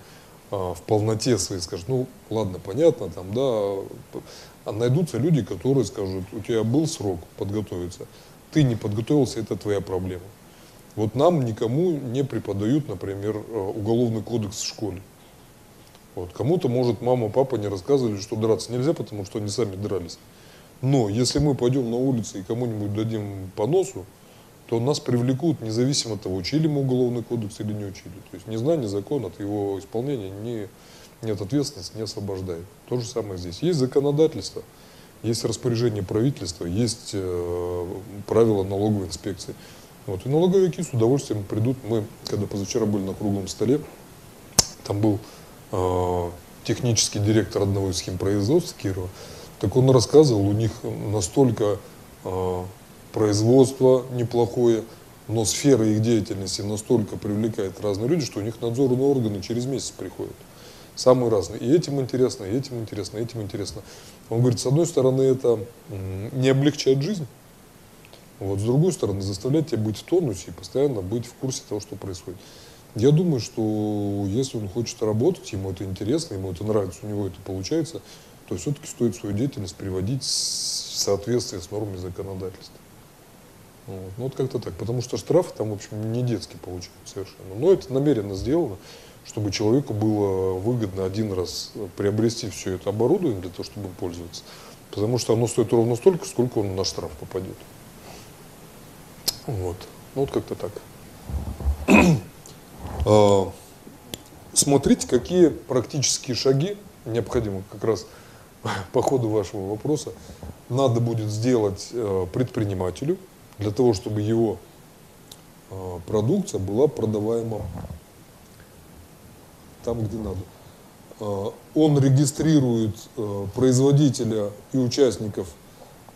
а, в полноте своей, скажут, ну ладно, понятно, там, да, а найдутся люди, которые скажут, у тебя был срок подготовиться, ты не подготовился, это твоя проблема. Вот нам никому не преподают, например, э, уголовный кодекс в школе. Вот. Кому-то, может, мама, папа не рассказывали, что драться нельзя, потому что они сами дрались. Но если мы пойдем на улицу и кому-нибудь дадим по носу, то нас привлекут независимо от того, учили мы уголовный кодекс или не учили. То есть незнание закона от его исполнения не, нет ответственности, не освобождает. То же самое здесь. Есть законодательство, есть распоряжение правительства, есть э, правила налоговой инспекции. Вот. И налоговики с удовольствием придут. Мы, когда позавчера были на круглом столе, там был э, технический директор одного из химпроизводств Кирова, так он рассказывал, у них настолько э, производство неплохое, но сфера их деятельности настолько привлекает разные люди, что у них надзорные органы через месяц приходят. Самые разные. И этим интересно, и этим интересно, и этим интересно. Он говорит, с одной стороны, это не облегчает жизнь, вот, с другой стороны, заставляет тебя быть в тонусе и постоянно быть в курсе того, что происходит. Я думаю, что если он хочет работать, ему это интересно, ему это нравится, у него это получается, то все-таки стоит свою деятельность приводить в соответствие с нормами законодательства. Вот. Ну вот как-то так. Потому что штрафы там, в общем, не детские получают совершенно. Но это намеренно сделано, чтобы человеку было выгодно один раз приобрести все это оборудование для того, чтобы им пользоваться. Потому что оно стоит ровно столько, сколько он на штраф попадет. Вот. Ну вот как-то так. А, смотрите, какие практические шаги необходимы как раз по ходу вашего вопроса надо будет сделать э, предпринимателю для того, чтобы его э, продукция была продаваема там, где надо. Э, он регистрирует производителя и участников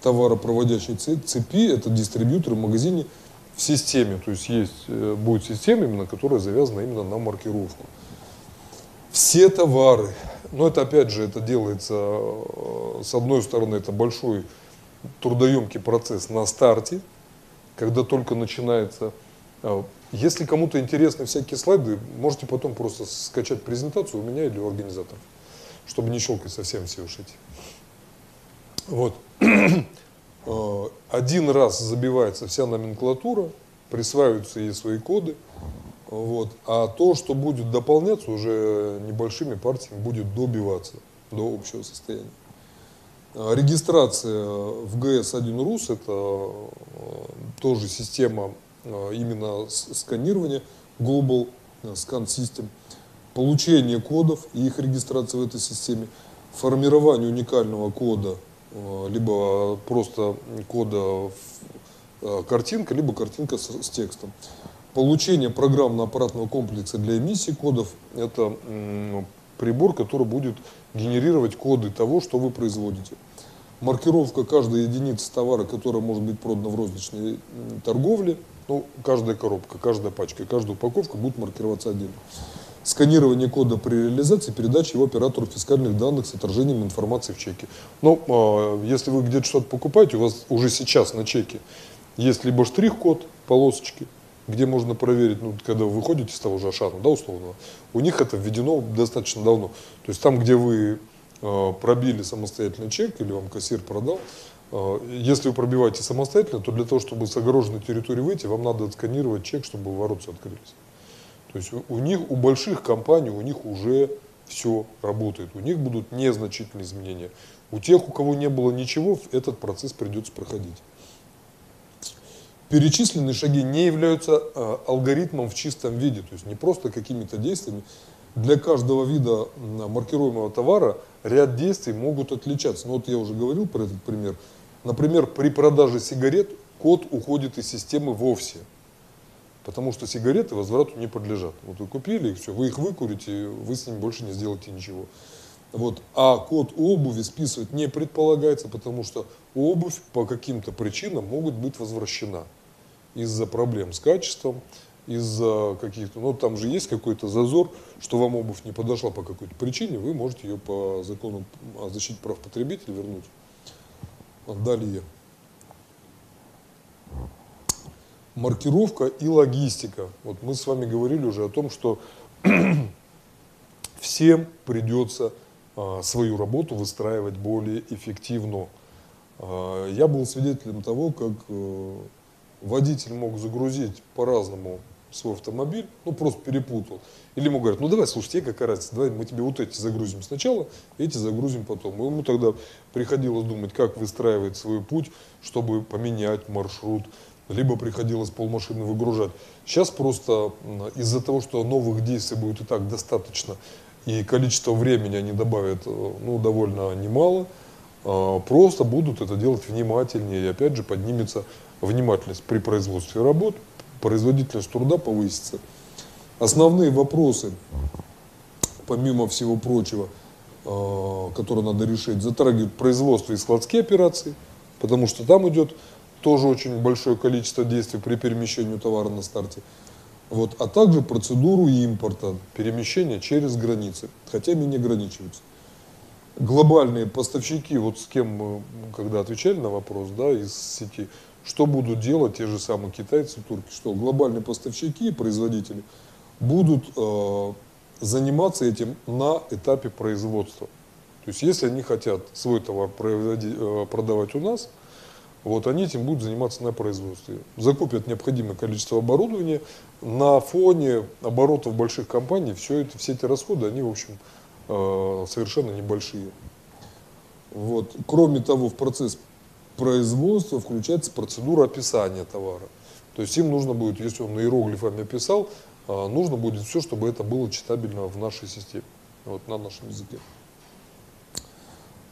товаропроводящей цепи, это дистрибьюторы магазине в системе, то есть есть, будет система, именно, которая завязана именно на маркировку. Все товары, но это опять же, это делается, э, с одной стороны, это большой трудоемкий процесс на старте, когда только начинается. Э, если кому-то интересны всякие слайды, можете потом просто скачать презентацию у меня или у организаторов, чтобы не щелкать совсем все эти. Вот. Э, один раз забивается вся номенклатура, присваиваются ей свои коды, вот. А то, что будет дополняться уже небольшими партиями, будет добиваться до общего состояния. А регистрация в ГС-1 РУС – это э, тоже система э, именно сканирования Global Scan System, получение кодов и их регистрация в этой системе, формирование уникального кода, э, либо просто кода картинка, либо картинка с, с текстом. Получение программно-аппаратного комплекса для эмиссии кодов – это прибор, который будет генерировать коды того, что вы производите. Маркировка каждой единицы товара, которая может быть продана в розничной торговле, ну, каждая коробка, каждая пачка, каждая упаковка будет маркироваться отдельно. Сканирование кода при реализации, передача его оператору фискальных данных с отражением информации в чеке. Но э, если вы где-то что-то покупаете, у вас уже сейчас на чеке есть либо штрих-код, полосочки, где можно проверить, ну, когда вы выходите из того же Ашана, да, условного, у них это введено достаточно давно. То есть там, где вы э, пробили самостоятельно чек или вам кассир продал, э, если вы пробиваете самостоятельно, то для того, чтобы с огороженной территории выйти, вам надо отсканировать чек, чтобы ворота открылись. То есть у, них, у больших компаний, у них уже все работает. У них будут незначительные изменения. У тех, у кого не было ничего, этот процесс придется проходить. Перечисленные шаги не являются э, алгоритмом в чистом виде, то есть не просто какими-то действиями. Для каждого вида маркируемого товара ряд действий могут отличаться. Ну вот я уже говорил про этот пример. Например, при продаже сигарет код уходит из системы вовсе. Потому что сигареты возврату не подлежат. Вот вы купили их, все, вы их выкурите, вы с ними больше не сделаете ничего. Вот. А код обуви списывать не предполагается, потому что обувь по каким-то причинам могут быть возвращена из-за проблем с качеством, из-за каких-то, ну там же есть какой-то зазор, что вам обувь не подошла по какой-то причине, вы можете ее по закону о защите прав потребителя вернуть. Далее. Маркировка и логистика. Вот мы с вами говорили уже о том, что всем придется а, свою работу выстраивать более эффективно. А, я был свидетелем того, как э, водитель мог загрузить по-разному свой автомобиль, ну просто перепутал. Или ему говорят, ну давай, слушай, тебе какая разница, давай мы тебе вот эти загрузим сначала, эти загрузим потом. И ему тогда приходилось думать, как выстраивать свой путь, чтобы поменять маршрут, либо приходилось полмашины выгружать. Сейчас просто из-за того, что новых действий будет и так достаточно, и количество времени они добавят э, ну, довольно немало, а, просто будут это делать внимательнее, и опять же поднимется внимательность при производстве работ, производительность труда повысится. Основные вопросы, помимо всего прочего, э, которые надо решить, затрагивают производство и складские операции, потому что там идет тоже очень большое количество действий при перемещении товара на старте. Вот, а также процедуру импорта, перемещения через границы, хотя ими не ограничиваются. Глобальные поставщики, вот с кем мы когда отвечали на вопрос да, из сети, что будут делать те же самые китайцы, турки, что глобальные поставщики и производители будут э, заниматься этим на этапе производства. То есть если они хотят свой товар э, продавать у нас – вот они этим будут заниматься на производстве. Закупят необходимое количество оборудования. На фоне оборотов больших компаний все, это, все эти расходы, они, в общем, э, совершенно небольшие. Вот. Кроме того, в процесс производства включается процедура описания товара. То есть им нужно будет, если он иероглифами описал, э, нужно будет все, чтобы это было читабельно в нашей системе, вот, на нашем языке.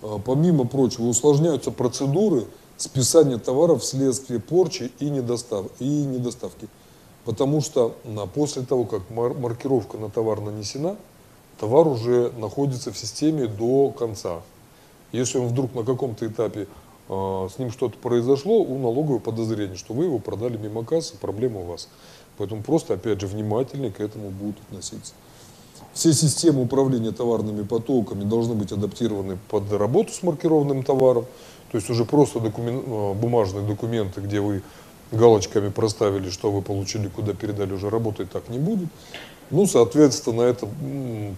Э, помимо прочего, усложняются процедуры, списание товаров вследствие порчи и, недостав, и недоставки. Потому что на, после того, как мар маркировка на товар нанесена, товар уже находится в системе до конца. Если он вдруг на каком-то этапе э, с ним что-то произошло, у налогового подозрения, что вы его продали мимо кассы, проблема у вас. Поэтому просто, опять же, внимательнее к этому будут относиться. Все системы управления товарными потоками должны быть адаптированы под работу с маркированным товаром. То есть уже просто документ, э, бумажные документы, где вы галочками проставили, что вы получили, куда передали, уже работать так не будет. Ну, соответственно, это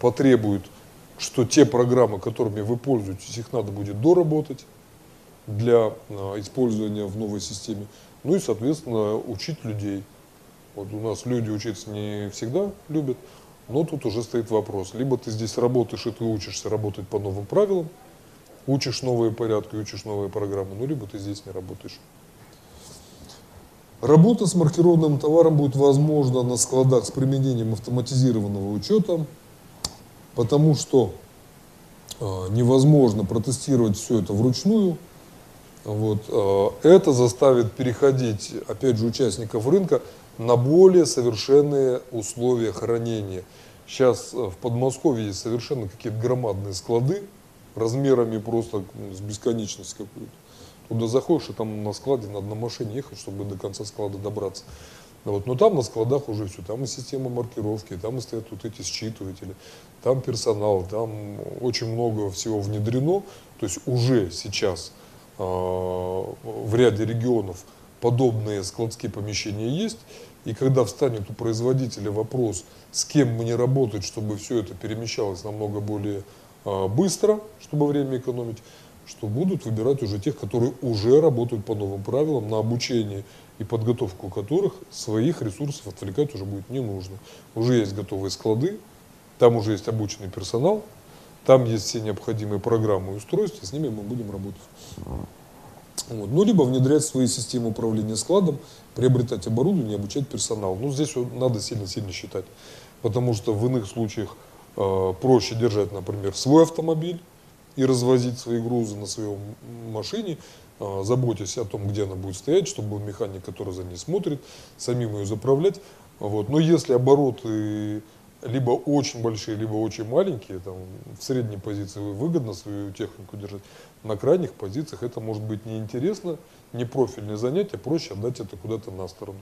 потребует, что те программы, которыми вы пользуетесь, их надо будет доработать для э, использования в новой системе. Ну и, соответственно, учить людей. Вот у нас люди учиться не всегда любят, но тут уже стоит вопрос. Либо ты здесь работаешь, и ты учишься работать по новым правилам, учишь новые порядки, учишь новые программы, ну, либо ты здесь не работаешь. Работа с маркированным товаром будет возможна на складах с применением автоматизированного учета, потому что э, невозможно протестировать все это вручную. Вот, э, это заставит переходить, опять же, участников рынка на более совершенные условия хранения. Сейчас в Подмосковье есть совершенно какие-то громадные склады, размерами просто с бесконечность какую-то. Туда заходишь, и там на складе надо на машине ехать, чтобы до конца склада добраться. Вот. Но там на складах уже все, там и система маркировки, там и стоят вот эти считыватели, там персонал, там очень много всего внедрено. То есть уже сейчас э, в ряде регионов подобные складские помещения есть. И когда встанет у производителя вопрос, с кем мне работать, чтобы все это перемещалось намного более быстро, чтобы время экономить, что будут выбирать уже тех, которые уже работают по новым правилам, на обучение и подготовку которых своих ресурсов отвлекать уже будет не нужно. Уже есть готовые склады, там уже есть обученный персонал, там есть все необходимые программы и устройства, с ними мы будем работать. Вот. Ну, либо внедрять свои системы управления складом, приобретать оборудование, обучать персонал. Ну, здесь надо сильно-сильно считать, потому что в иных случаях проще держать, например, свой автомобиль и развозить свои грузы на своей машине, э, заботясь о том, где она будет стоять, чтобы был механик, который за ней смотрит, самим ее заправлять. Вот. Но если обороты либо очень большие, либо очень маленькие, там, в средней позиции выгодно свою технику держать, на крайних позициях это может быть неинтересно, не профильное занятие, проще отдать это куда-то на сторону.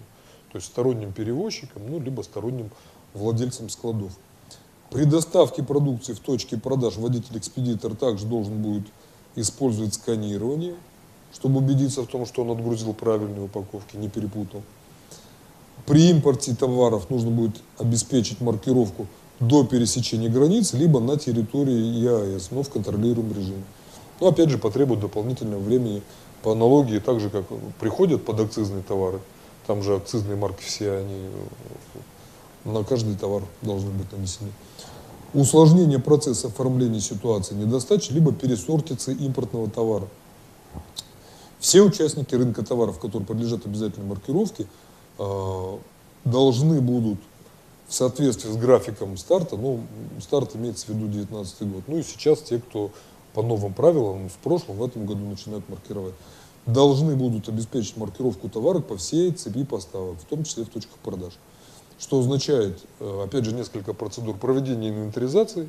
То есть сторонним перевозчикам, ну, либо сторонним владельцам складов. При доставке продукции в точке продаж водитель-экспедитор также должен будет использовать сканирование, чтобы убедиться в том, что он отгрузил правильные упаковки, не перепутал. При импорте товаров нужно будет обеспечить маркировку до пересечения границ, либо на территории ЕАЭС, но в контролируемом режиме. Но опять же потребует дополнительного времени по аналогии, так же как приходят под акцизные товары, там же акцизные марки все, они на каждый товар должны быть нанесены. Усложнение процесса оформления ситуации недостачи, либо пересортицы импортного товара. Все участники рынка товаров, которые подлежат обязательной маркировке, э, должны будут в соответствии с графиком старта, ну, старт имеется в виду 2019 год, ну и сейчас те, кто по новым правилам в прошлом, в этом году начинают маркировать, должны будут обеспечить маркировку товара по всей цепи поставок, в том числе в точках продаж. Что означает, э, опять же, несколько процедур проведения инвентаризации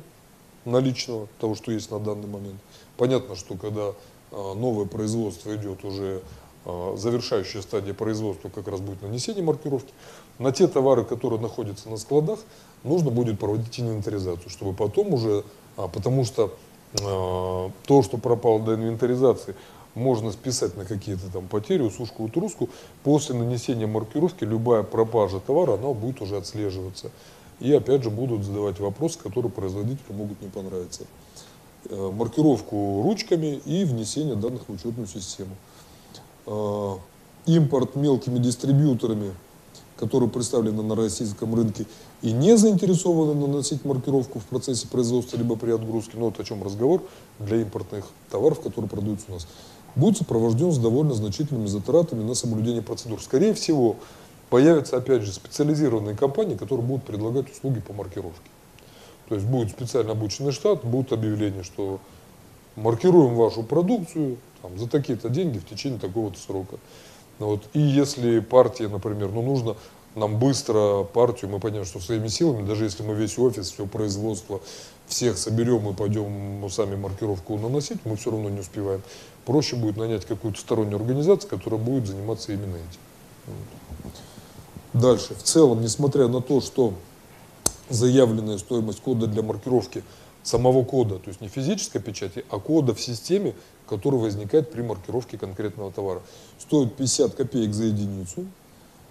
наличного, того, что есть на данный момент. Понятно, что когда э, новое производство идет уже э, завершающая стадия производства как раз будет нанесение маркировки. На те товары, которые находятся на складах, нужно будет проводить инвентаризацию, чтобы потом уже, а, потому что то, что пропало до инвентаризации, можно списать на какие-то там потери, усушку, утруску. После нанесения маркировки любая пропажа товара, она будет уже отслеживаться. И опять же будут задавать вопросы, которые производителю могут не понравиться. Э, маркировку ручками и внесение данных в учетную систему. Э, импорт мелкими дистрибьюторами, которые представлены на российском рынке и не заинтересованы наносить маркировку в процессе производства либо при отгрузке, ну вот о чем разговор для импортных товаров, которые продаются у нас будет сопровожден с довольно значительными затратами на соблюдение процедур. Скорее всего, появятся, опять же, специализированные компании, которые будут предлагать услуги по маркировке. То есть будет специально обученный штат, будут объявления, что маркируем вашу продукцию там, за такие-то деньги в течение такого-то срока. Вот. И если партия, например, ну нужно нам быстро партию, мы понимаем, что своими силами, даже если мы весь офис, все производство, всех соберем и пойдем сами маркировку наносить, мы все равно не успеваем. Проще будет нанять какую-то стороннюю организацию, которая будет заниматься именно этим. Дальше. В целом, несмотря на то, что заявленная стоимость кода для маркировки самого кода, то есть не физической печати, а кода в системе, который возникает при маркировке конкретного товара, стоит 50 копеек за единицу,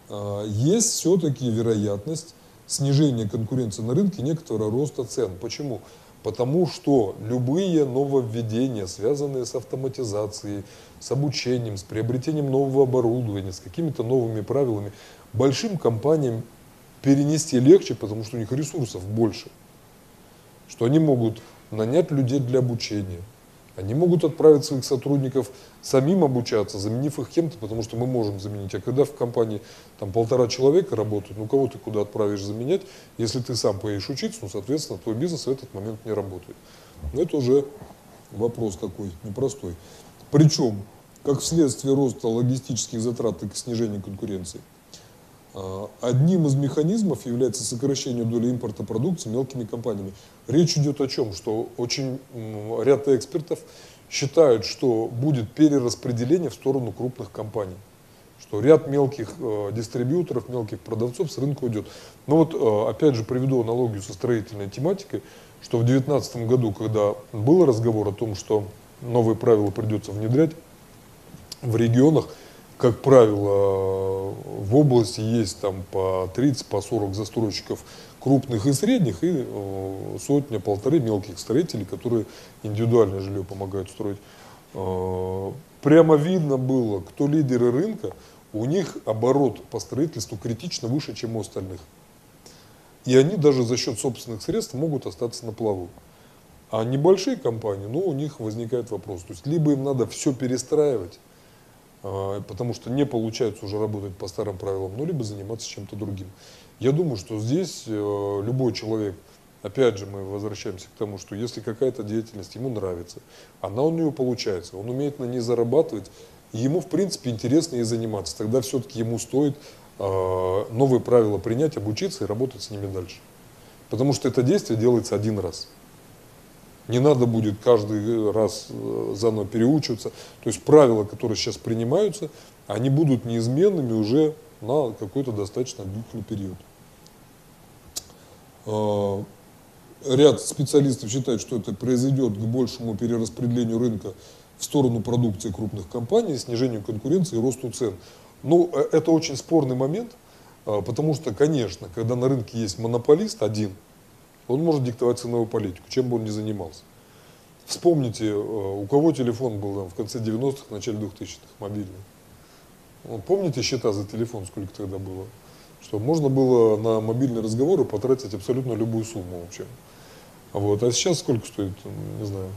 а, есть все-таки вероятность снижения конкуренции на рынке, некоторого роста цен. Почему? Потому что любые нововведения, связанные с автоматизацией, с обучением, с приобретением нового оборудования, с какими-то новыми правилами, большим компаниям перенести легче, потому что у них ресурсов больше. Что они могут нанять людей для обучения, они могут отправить своих сотрудников самим обучаться, заменив их кем-то, потому что мы можем заменить. А когда в компании там полтора человека работают, ну кого ты куда отправишь заменять, если ты сам поедешь учиться, ну, соответственно, твой бизнес в этот момент не работает. Но это уже вопрос такой непростой. Причем, как вследствие роста логистических затрат и снижения конкуренции, а, Одним из механизмов является сокращение доли импорта продукции мелкими компаниями. Речь идет о чем? Что очень ряд экспертов считают, что будет перераспределение в сторону крупных компаний. Что ряд мелких э, дистрибьюторов, мелких продавцов с рынка уйдет. Но вот э, опять же приведу аналогию со строительной тематикой, что в 2019 году, когда был разговор о том, что новые правила придется внедрять в регионах, как правило, в области есть там по 30, по 40 застройщиков крупных и средних, и э, сотня-полторы мелких строителей, которые индивидуальное жилье помогают строить. Э, прямо видно было, кто лидеры рынка, у них оборот по строительству критично выше, чем у остальных. И они даже за счет собственных средств могут остаться на плаву. А небольшие компании, ну, у них возникает вопрос. То есть, либо им надо все перестраивать, а, потому что не получается уже работать по старым правилам, ну, либо заниматься чем-то другим. Я думаю, что здесь э, любой человек, опять же, мы возвращаемся к тому, что если какая-то деятельность ему нравится, она у него получается, он умеет на ней зарабатывать, ему, в принципе, интересно ей заниматься, тогда все-таки ему стоит э, новые правила принять, обучиться и работать с ними дальше. Потому что это действие делается один раз. Не надо будет каждый раз э, заново переучиваться. То есть правила, которые сейчас принимаются, они будут неизменными уже на какой-то достаточно длительный период. А, ряд специалистов считает, что это произойдет к большему перераспределению рынка в сторону продукции крупных компаний, снижению конкуренции и росту цен. Ну, э, это очень спорный момент, а, потому что, конечно, когда на рынке есть монополист один – он может диктовать ценовую политику, чем бы он ни занимался. Вспомните, э, у кого телефон был там, в конце 90-х, начале 2000-х, мобильный. Помните счета за телефон, сколько тогда было? Что можно было на мобильные разговоры потратить абсолютно любую сумму вообще. Вот. А сейчас сколько стоит, не знаю,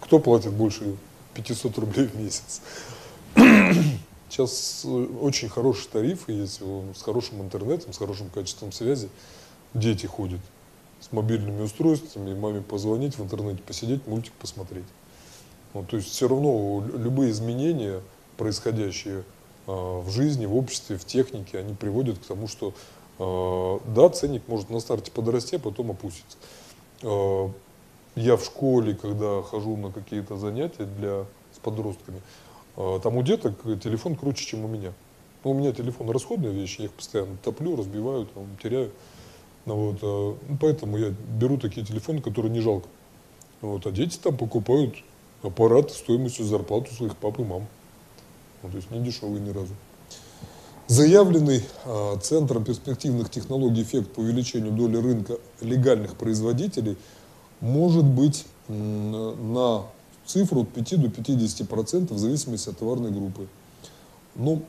кто платит больше 500 рублей в месяц? Сейчас э, очень хорошие тарифы есть с хорошим интернетом, с хорошим качеством связи. Дети ходят с мобильными устройствами, маме позвонить, в интернете посидеть, мультик посмотреть. Вот, то есть все равно любые изменения, происходящие в жизни, в обществе, в технике, они приводят к тому, что э, да, ценник может на старте подрасти, а потом опуститься. Э, я в школе, когда хожу на какие-то занятия для, с подростками, э, там у деток телефон круче, чем у меня. Ну, у меня телефон расходная вещь, я их постоянно топлю, разбиваю, там, теряю. Ну, вот, э, ну, поэтому я беру такие телефоны, которые не жалко. Вот, а дети там покупают аппарат стоимостью зарплаты своих пап и мам. Ну, то есть не дешевый ни разу. Заявленный а, Центром перспективных технологий эффект по увеличению доли рынка легальных производителей может быть на цифру от 5 до 50% в зависимости от товарной группы. Ну,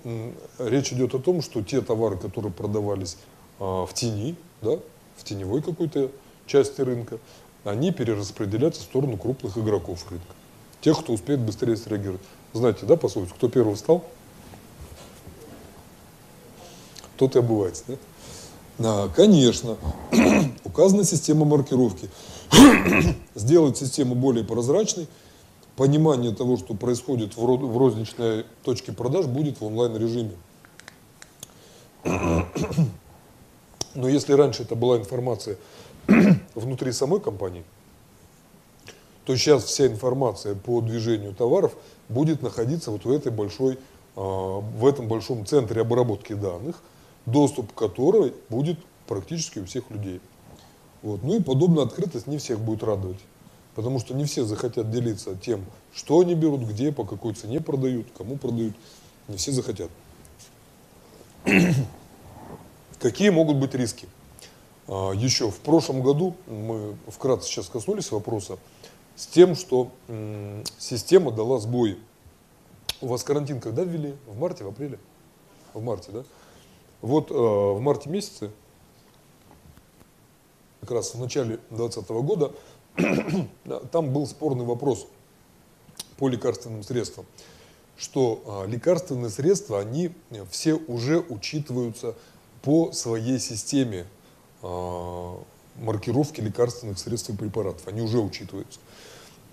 речь идет о том, что те товары, которые продавались а, в тени, да, в теневой какой-то части рынка, они перераспределяются в сторону крупных игроков рынка. Тех, кто успеет быстрее среагировать. Знаете, да, пословицу, кто первый встал, тот и обувается. Да? Да, конечно, указана система маркировки. Сделать систему более прозрачной, понимание того, что происходит в розничной точке продаж, будет в онлайн-режиме. Но если раньше это была информация внутри самой компании, то сейчас вся информация по движению товаров будет находиться вот в, этой большой, а, в этом большом центре обработки данных, доступ к которой будет практически у всех людей. Вот. Ну и подобная открытость не всех будет радовать. Потому что не все захотят делиться тем, что они берут, где, по какой цене продают, кому продают. Не все захотят. Какие могут быть риски? А, еще в прошлом году мы вкратце сейчас коснулись вопроса с тем, что система дала сбои. У вас карантин когда ввели? В марте, в апреле? В марте, да? Вот э, в марте месяце, как раз в начале 2020 года, там был спорный вопрос по лекарственным средствам, что э, лекарственные средства, они все уже учитываются по своей системе э, маркировки лекарственных средств и препаратов. Они уже учитываются.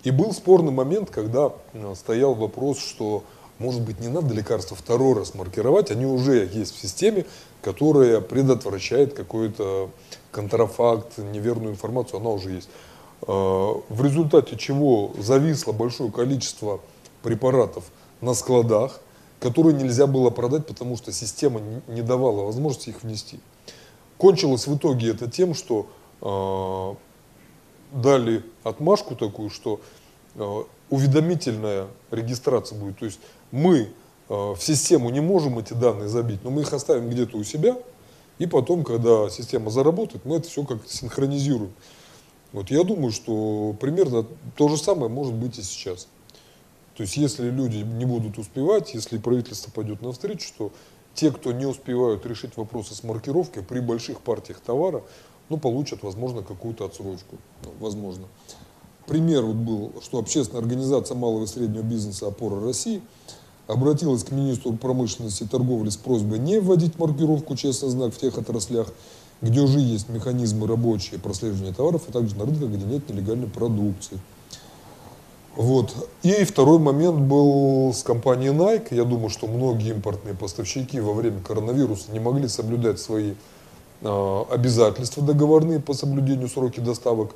И был спорный момент, когда э, стоял вопрос, что, может быть, не надо лекарства второй раз маркировать, они уже есть в системе, которая предотвращает какой-то контрафакт, неверную информацию, она уже есть. Э, в результате чего зависло большое количество препаратов на складах, которые нельзя было продать, потому что система не давала возможности их внести. Кончилось в итоге это тем, что э, дали отмашку такую, что э, уведомительная регистрация будет. То есть мы э, в систему не можем эти данные забить, но мы их оставим где-то у себя, и потом, когда система заработает, мы это все как-то синхронизируем. Вот я думаю, что примерно то же самое может быть и сейчас. То есть если люди не будут успевать, если правительство пойдет навстречу, что те, кто не успевают решить вопросы с маркировкой при больших партиях товара, ну, получат, возможно, какую-то отсрочку. Ну, возможно. Пример вот был, что общественная организация малого и среднего бизнеса «Опора России» обратилась к министру промышленности и торговли с просьбой не вводить маркировку «Честный знак» в тех отраслях, где уже есть механизмы рабочие прослеживания товаров, а также на рынках, где нет нелегальной продукции. Вот. И второй момент был с компанией Nike. Я думаю, что многие импортные поставщики во время коронавируса не могли соблюдать свои обязательства договорные по соблюдению сроки доставок.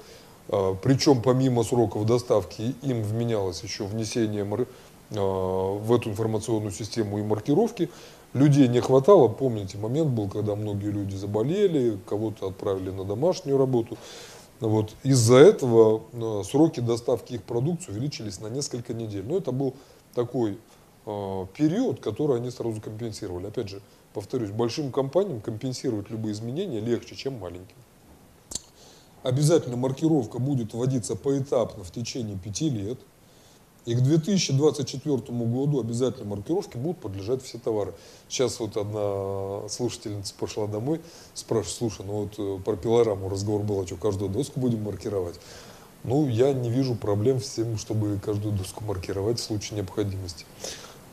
Э, причем помимо сроков доставки им вменялось еще внесение э, в эту информационную систему и маркировки. Людей не хватало. Помните, момент был, когда многие люди заболели, кого-то отправили на домашнюю работу. Вот. Из-за этого э, сроки доставки их продукции увеличились на несколько недель. Но это был такой э, период, который они сразу компенсировали. Опять же, повторюсь, большим компаниям компенсировать любые изменения легче, чем маленьким. Обязательно маркировка будет вводиться поэтапно в течение пяти лет. И к 2024 году обязательно маркировки будут подлежать все товары. Сейчас вот одна слушательница пошла домой, спрашивает, слушай, ну вот э, про пилораму разговор был, а что, каждую доску будем маркировать? Ну, я не вижу проблем с тем, чтобы каждую доску маркировать в случае необходимости.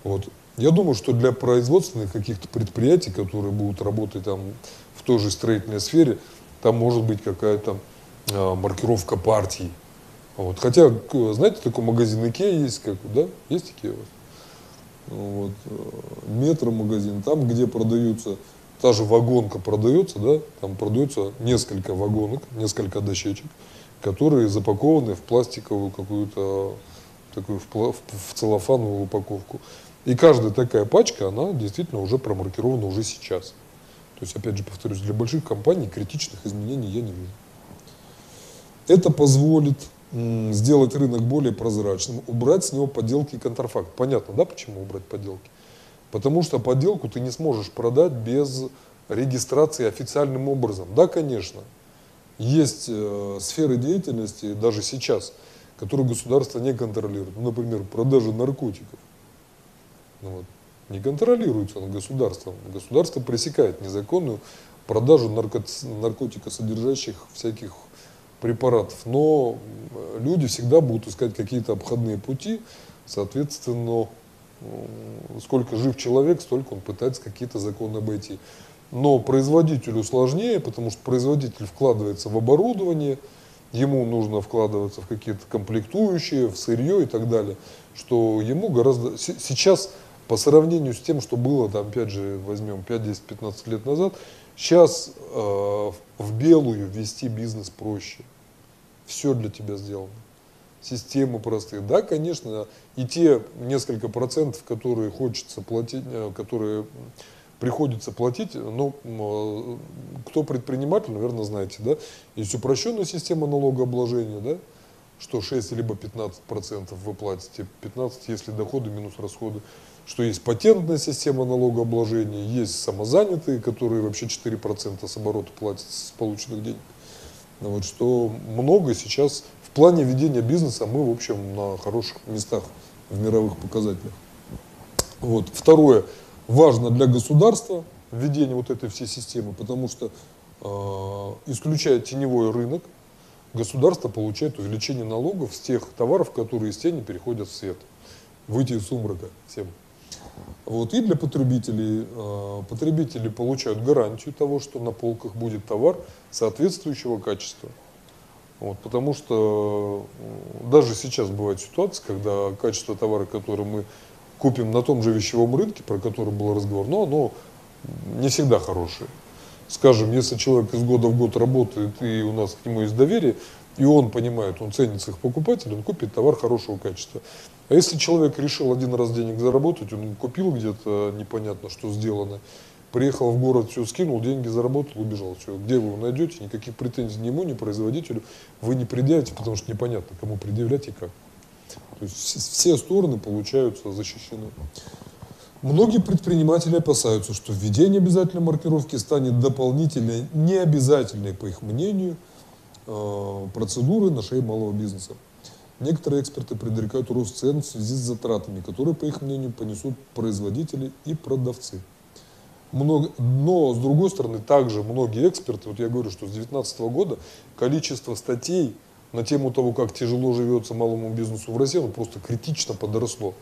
Вот. Я думаю, что для производственных каких-то предприятий, которые будут работать там в той же строительной сфере, там может быть какая-то э, маркировка партий, вот. Хотя, знаете, такой магазин Икея есть, как, да? Есть Икея у вас? вот, э, метро-магазин, там, где продаются, та же вагонка продается, да, там продается несколько вагонок, несколько дощечек, которые запакованы в пластиковую какую-то такую в- в целлофановую упаковку. И каждая такая пачка, она действительно уже промаркирована уже сейчас. То есть, опять же, повторюсь, для больших компаний критичных изменений я не вижу. Это позволит сделать рынок более прозрачным, убрать с него подделки и контрафакт. Понятно, да, почему убрать подделки? Потому что подделку ты не сможешь продать без регистрации официальным образом. Да, конечно, есть э, сферы деятельности, даже сейчас, которые государство не контролирует. Ну, например, продажа наркотиков. Ну, вот, не контролируется он государством. Государство пресекает незаконную продажу нарко- наркотикосодержащих всяких препаратов. Но люди всегда будут искать какие-то обходные пути, соответственно, сколько жив человек, столько он пытается какие-то законы обойти. Но производителю сложнее, потому что производитель вкладывается в оборудование, ему нужно вкладываться в какие-то комплектующие, в сырье и так далее, что ему гораздо... се- Сейчас по сравнению с тем, что было, там, опять же, возьмем 5, 10, 15 лет назад, сейчас э, в белую вести бизнес проще. Все для тебя сделано. Системы простые. Да, конечно, и те несколько процентов, которые хочется платить, э, которые приходится платить, ну, э, кто предприниматель, наверное, знаете, да, есть упрощенная система налогообложения, да, что 6 либо 15 процентов вы платите, 15, если доходы минус расходы, что есть патентная система налогообложения, есть самозанятые, которые вообще 4 процента с оборота платят с полученных денег. Ну Вот, что много сейчас в плане ведения бизнеса мы, в общем, на хороших местах в мировых показателях. Вот. Второе, важно для государства введение вот этой всей системы, потому что э, исключая теневой рынок, государство получает увеличение налогов с тех товаров, которые из тени переходят в свет. Выйти из сумрака всем. Вот. И для потребителей, э, потребители получают гарантию того, что на полках будет товар соответствующего качества. Вот, потому что даже сейчас бывает ситуация, когда качество товара, который мы купим на том же вещевом рынке, про который был разговор, но оно не всегда хорошее. Скажем, если человек из года в год работает, и у нас к нему есть доверие, и он понимает, он ценит своих покупателей, он купит товар хорошего качества. А если человек решил один раз денег заработать, он купил где-то непонятно, что сделано, приехал в город, все скинул, деньги заработал, убежал. Все. Где вы его найдете, никаких претензий ни ему, ни производителю вы не предъявите, потому что непонятно, кому предъявлять и как. То есть все- стороны получаются защищены. Многие предприниматели опасаются, что введение обязательной маркировки станет дополнительной, необязательной, по их мнению, э, процедурой на шее малого бизнеса. Некоторые эксперты предрекают рост цен в связи с затратами, которые, по их мнению, понесут производители и продавцы. Много, но, с другой стороны, также многие эксперты, вот я говорю, что с 2019 года количество статей на тему того, как тяжело живется малому бизнесу в России, оно просто критично подросло.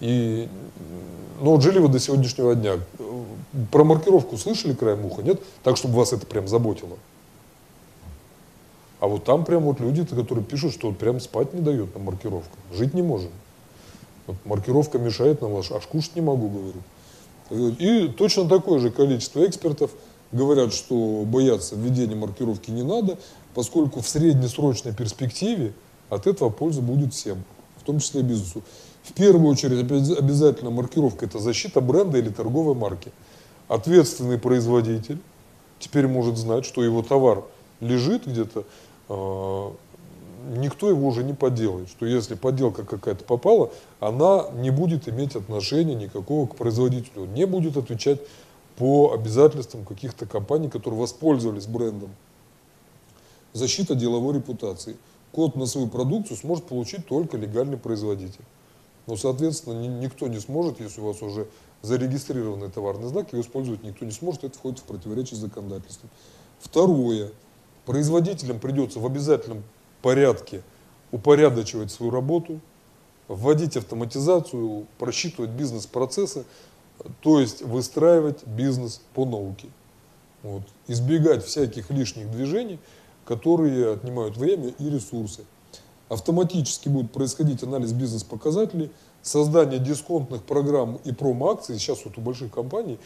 И, вот жили вы до сегодняшнего дня. Про маркировку слышали краем уха, нет? Так, чтобы вас это прям заботило. А вот там прям вот люди, которые пишут, что вот прям спать не дает на маркировку. Жить не можем. Вот маркировка мешает нам, аж кушать не могу, говорю. И точно такое же количество экспертов говорят, что бояться введения маркировки не надо, поскольку в среднесрочной перспективе от этого польза будет всем, в том числе и бизнесу. В первую очередь обяз- обязательно маркировка – это защита бренда или торговой марки. Ответственный производитель теперь может знать, что его товар лежит где-то, никто его уже не подделает. Что если подделка какая-то попала, она не будет иметь отношения никакого к производителю, не будет отвечать по обязательствам каких-то компаний, которые воспользовались брендом. Защита деловой репутации. Код на свою продукцию сможет получить только легальный производитель. Но, соответственно, ни- никто не сможет, если у вас уже зарегистрированный товарный знак, его использовать никто не сможет, это входит в противоречие с законодательством. Второе. Производителям придется в обязательном порядке упорядочивать свою работу, вводить автоматизацию, просчитывать бизнес-процессы, то есть выстраивать бизнес по науке. Вот. Избегать всяких лишних движений, которые отнимают время и ресурсы. автоматически будет происходить анализ бизнес-показателей, создание дисконтных программ и промо-акций. Сейчас вот у больших компаний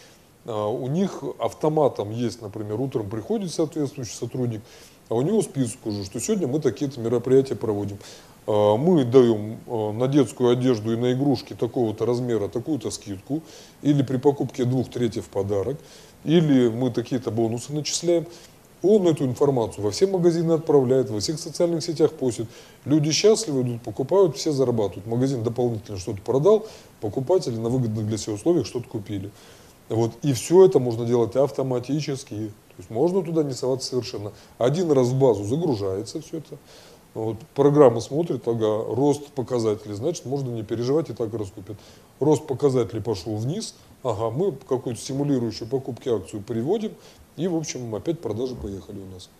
у них автоматом есть, например, утром приходит соответствующий сотрудник, а у него список уже, что сегодня мы такие-то мероприятия проводим. А, Мы даем а, на детскую одежду и на игрушки такого-то размера такую-то скидку, или при покупке двух третьих в подарок, или мы такие-то бонусы начисляем. Он эту информацию во все магазины отправляет, во всех социальных сетях постит. Люди счастливы, идут, покупают, все зарабатывают. Магазин дополнительно что-то продал, покупатели на выгодных для себя условиях что-то купили. Вот. И все это можно делать автоматически. То есть можно туда не соваться совершенно. Один раз в базу загружается все это. Вот. Программа смотрит, ага, рост показателей, значит, можно не переживать и так раскупят. Рост показателей пошел вниз, ага, мы какую-то стимулирующую покупки акцию приводим, и, в общем, опять продажи поехали у нас.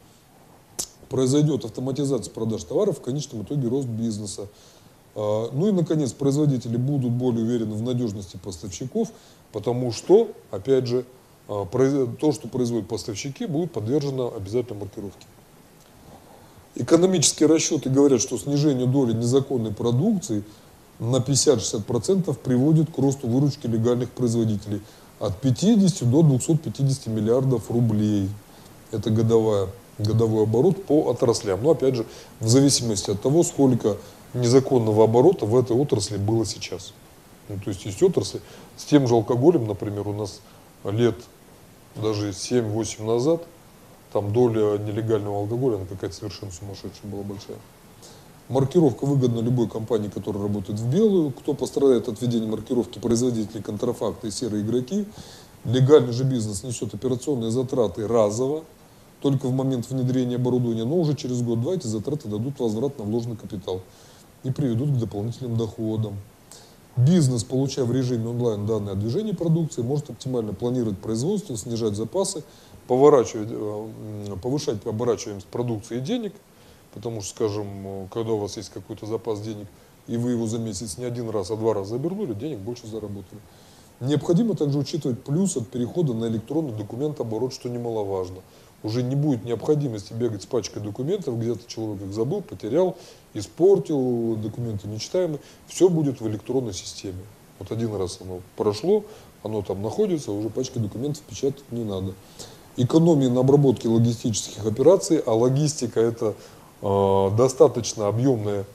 Произойдет автоматизация продаж товаров, в конечном итоге рост бизнеса. А, Ну и, наконец, производители будут более уверены в надежности поставщиков, потому что, опять же, а, то, что производят поставщики, будет подвержено обязательной маркировке. Экономические расчеты говорят, что снижение доли незаконной продукции на 50-60% приводит к росту выручки легальных производителей от 50 до 250 миллиардов рублей. Это годовая, годовой оборот по отраслям. Но опять же, в зависимости от того, сколько незаконного оборота в этой отрасли было сейчас. Ну, то есть есть отрасли с тем же алкоголем, например, у нас лет даже 7-8 назад там доля нелегального алкоголя, она какая-то совершенно сумасшедшая была большая. Маркировка выгодна любой компании, которая работает в белую. Кто пострадает от введения маркировки, производители контрафакта и серые игроки. Легальный же бизнес несет операционные затраты разово, только в момент внедрения оборудования, но уже через год-два эти затраты дадут возврат на вложенный капитал и приведут к дополнительным доходам. Бизнес, получая в режиме онлайн данные о движении продукции, может оптимально планировать производство, снижать запасы, поворачивать, э, повышать оборачиваемость продукции и денег, потому что, скажем, э, когда у вас есть какой-то запас денег, и вы его за месяц не один раз, а два раза забернули, денег больше заработали. Необходимо также учитывать плюс от перехода на электронный документооборот, что немаловажно. Уже не будет необходимости бегать с пачкой документов, где-то человек их забыл, потерял, испортил, документы нечитаемые. Все будет в электронной системе. Вот один раз оно прошло, оно там находится, уже пачкой документов печатать не надо. Экономия на обработке логистических операций, а логистика это э, достаточно объемная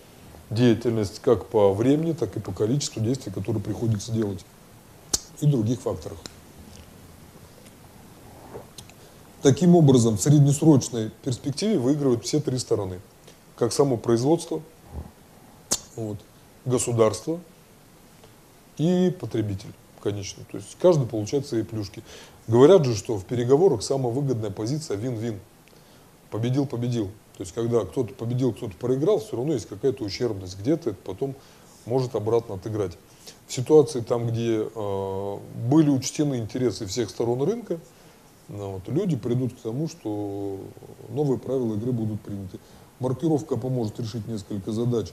деятельность как по времени, так и по количеству действий, которые приходится делать, и других факторах. Таким образом, в среднесрочной перспективе выигрывают все три стороны. Как само производство, вот, государство и потребитель, конечно. То есть каждый получает свои плюшки. Говорят же, что в переговорах самая выгодная позиция вин-вин. Победил-победил. То есть когда кто-то победил, кто-то проиграл, все равно есть какая-то ущербность. Где-то это потом может обратно отыграть. В ситуации там, где э, были учтены интересы всех сторон рынка, ну, вот, люди придут к тому, что новые правила игры будут приняты. Маркировка поможет решить несколько задач,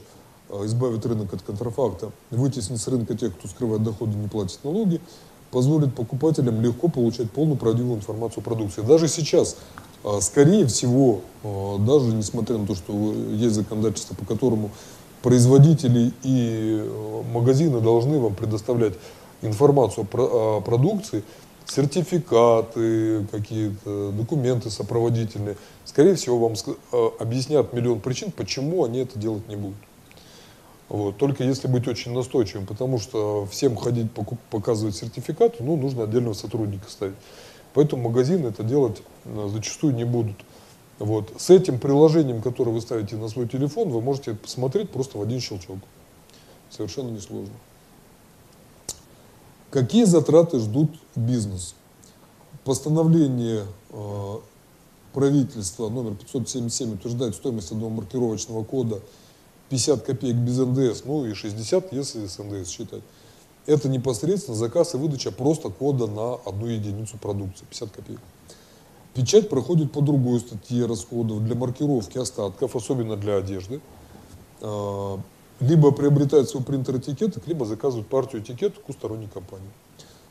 э, избавит рынок от контрафакта, вытеснит с рынка тех, кто скрывает доходы, не платит налоги, позволит покупателям легко получать полную правдивую информацию о продукции. Даже сейчас, э, скорее всего, э, даже несмотря на то, что есть законодательство, по которому производители и магазины должны вам предоставлять информацию о продукции, сертификаты, какие-то документы сопроводительные. Скорее всего, вам э, объяснят миллион причин, почему они это делать не будут. Вот. Только если быть очень настойчивым, потому что всем ходить показывать сертификаты, ну, нужно отдельного сотрудника ставить. Поэтому магазины это делать э, зачастую не будут. Вот. С этим приложением, которое вы ставите на свой телефон, вы можете посмотреть просто в один щелчок. Совершенно несложно. Какие затраты ждут бизнес? Постановление э, правительства номер 577 утверждает стоимость одного маркировочного кода 50 копеек без НДС, ну и 60, если с НДС считать. Это непосредственно заказ и выдача просто кода на одну единицу продукции, 50 копеек. Печать проходит по другой статье расходов для маркировки остатков, особенно для одежды. А, Либо приобретают свой принтер этикеток, либо заказывают партию этикеток у сторонней компании.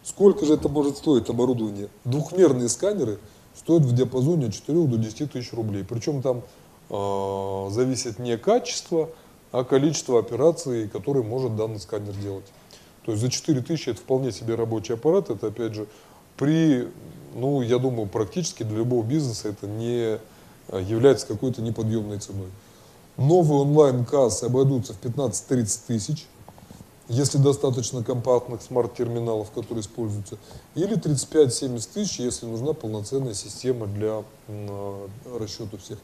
Сколько же это может стоить оборудование? Двухмерные сканеры стоят в диапазоне от 4 до 10 тысяч рублей. Причем там э, зависит не качество а количество операций, которые может данный сканер делать. То есть за 4000 это вполне себе рабочий аппарат, это опять же при, ну я думаю, практически для любого бизнеса это не а, является какой-то неподъемной ценой. Новые онлайн-кассы обойдутся в 15-30 тысяч, если достаточно компактных смарт-терминалов, которые используются, или 35-70 тысяч, если нужна полноценная система для э, расчета всех.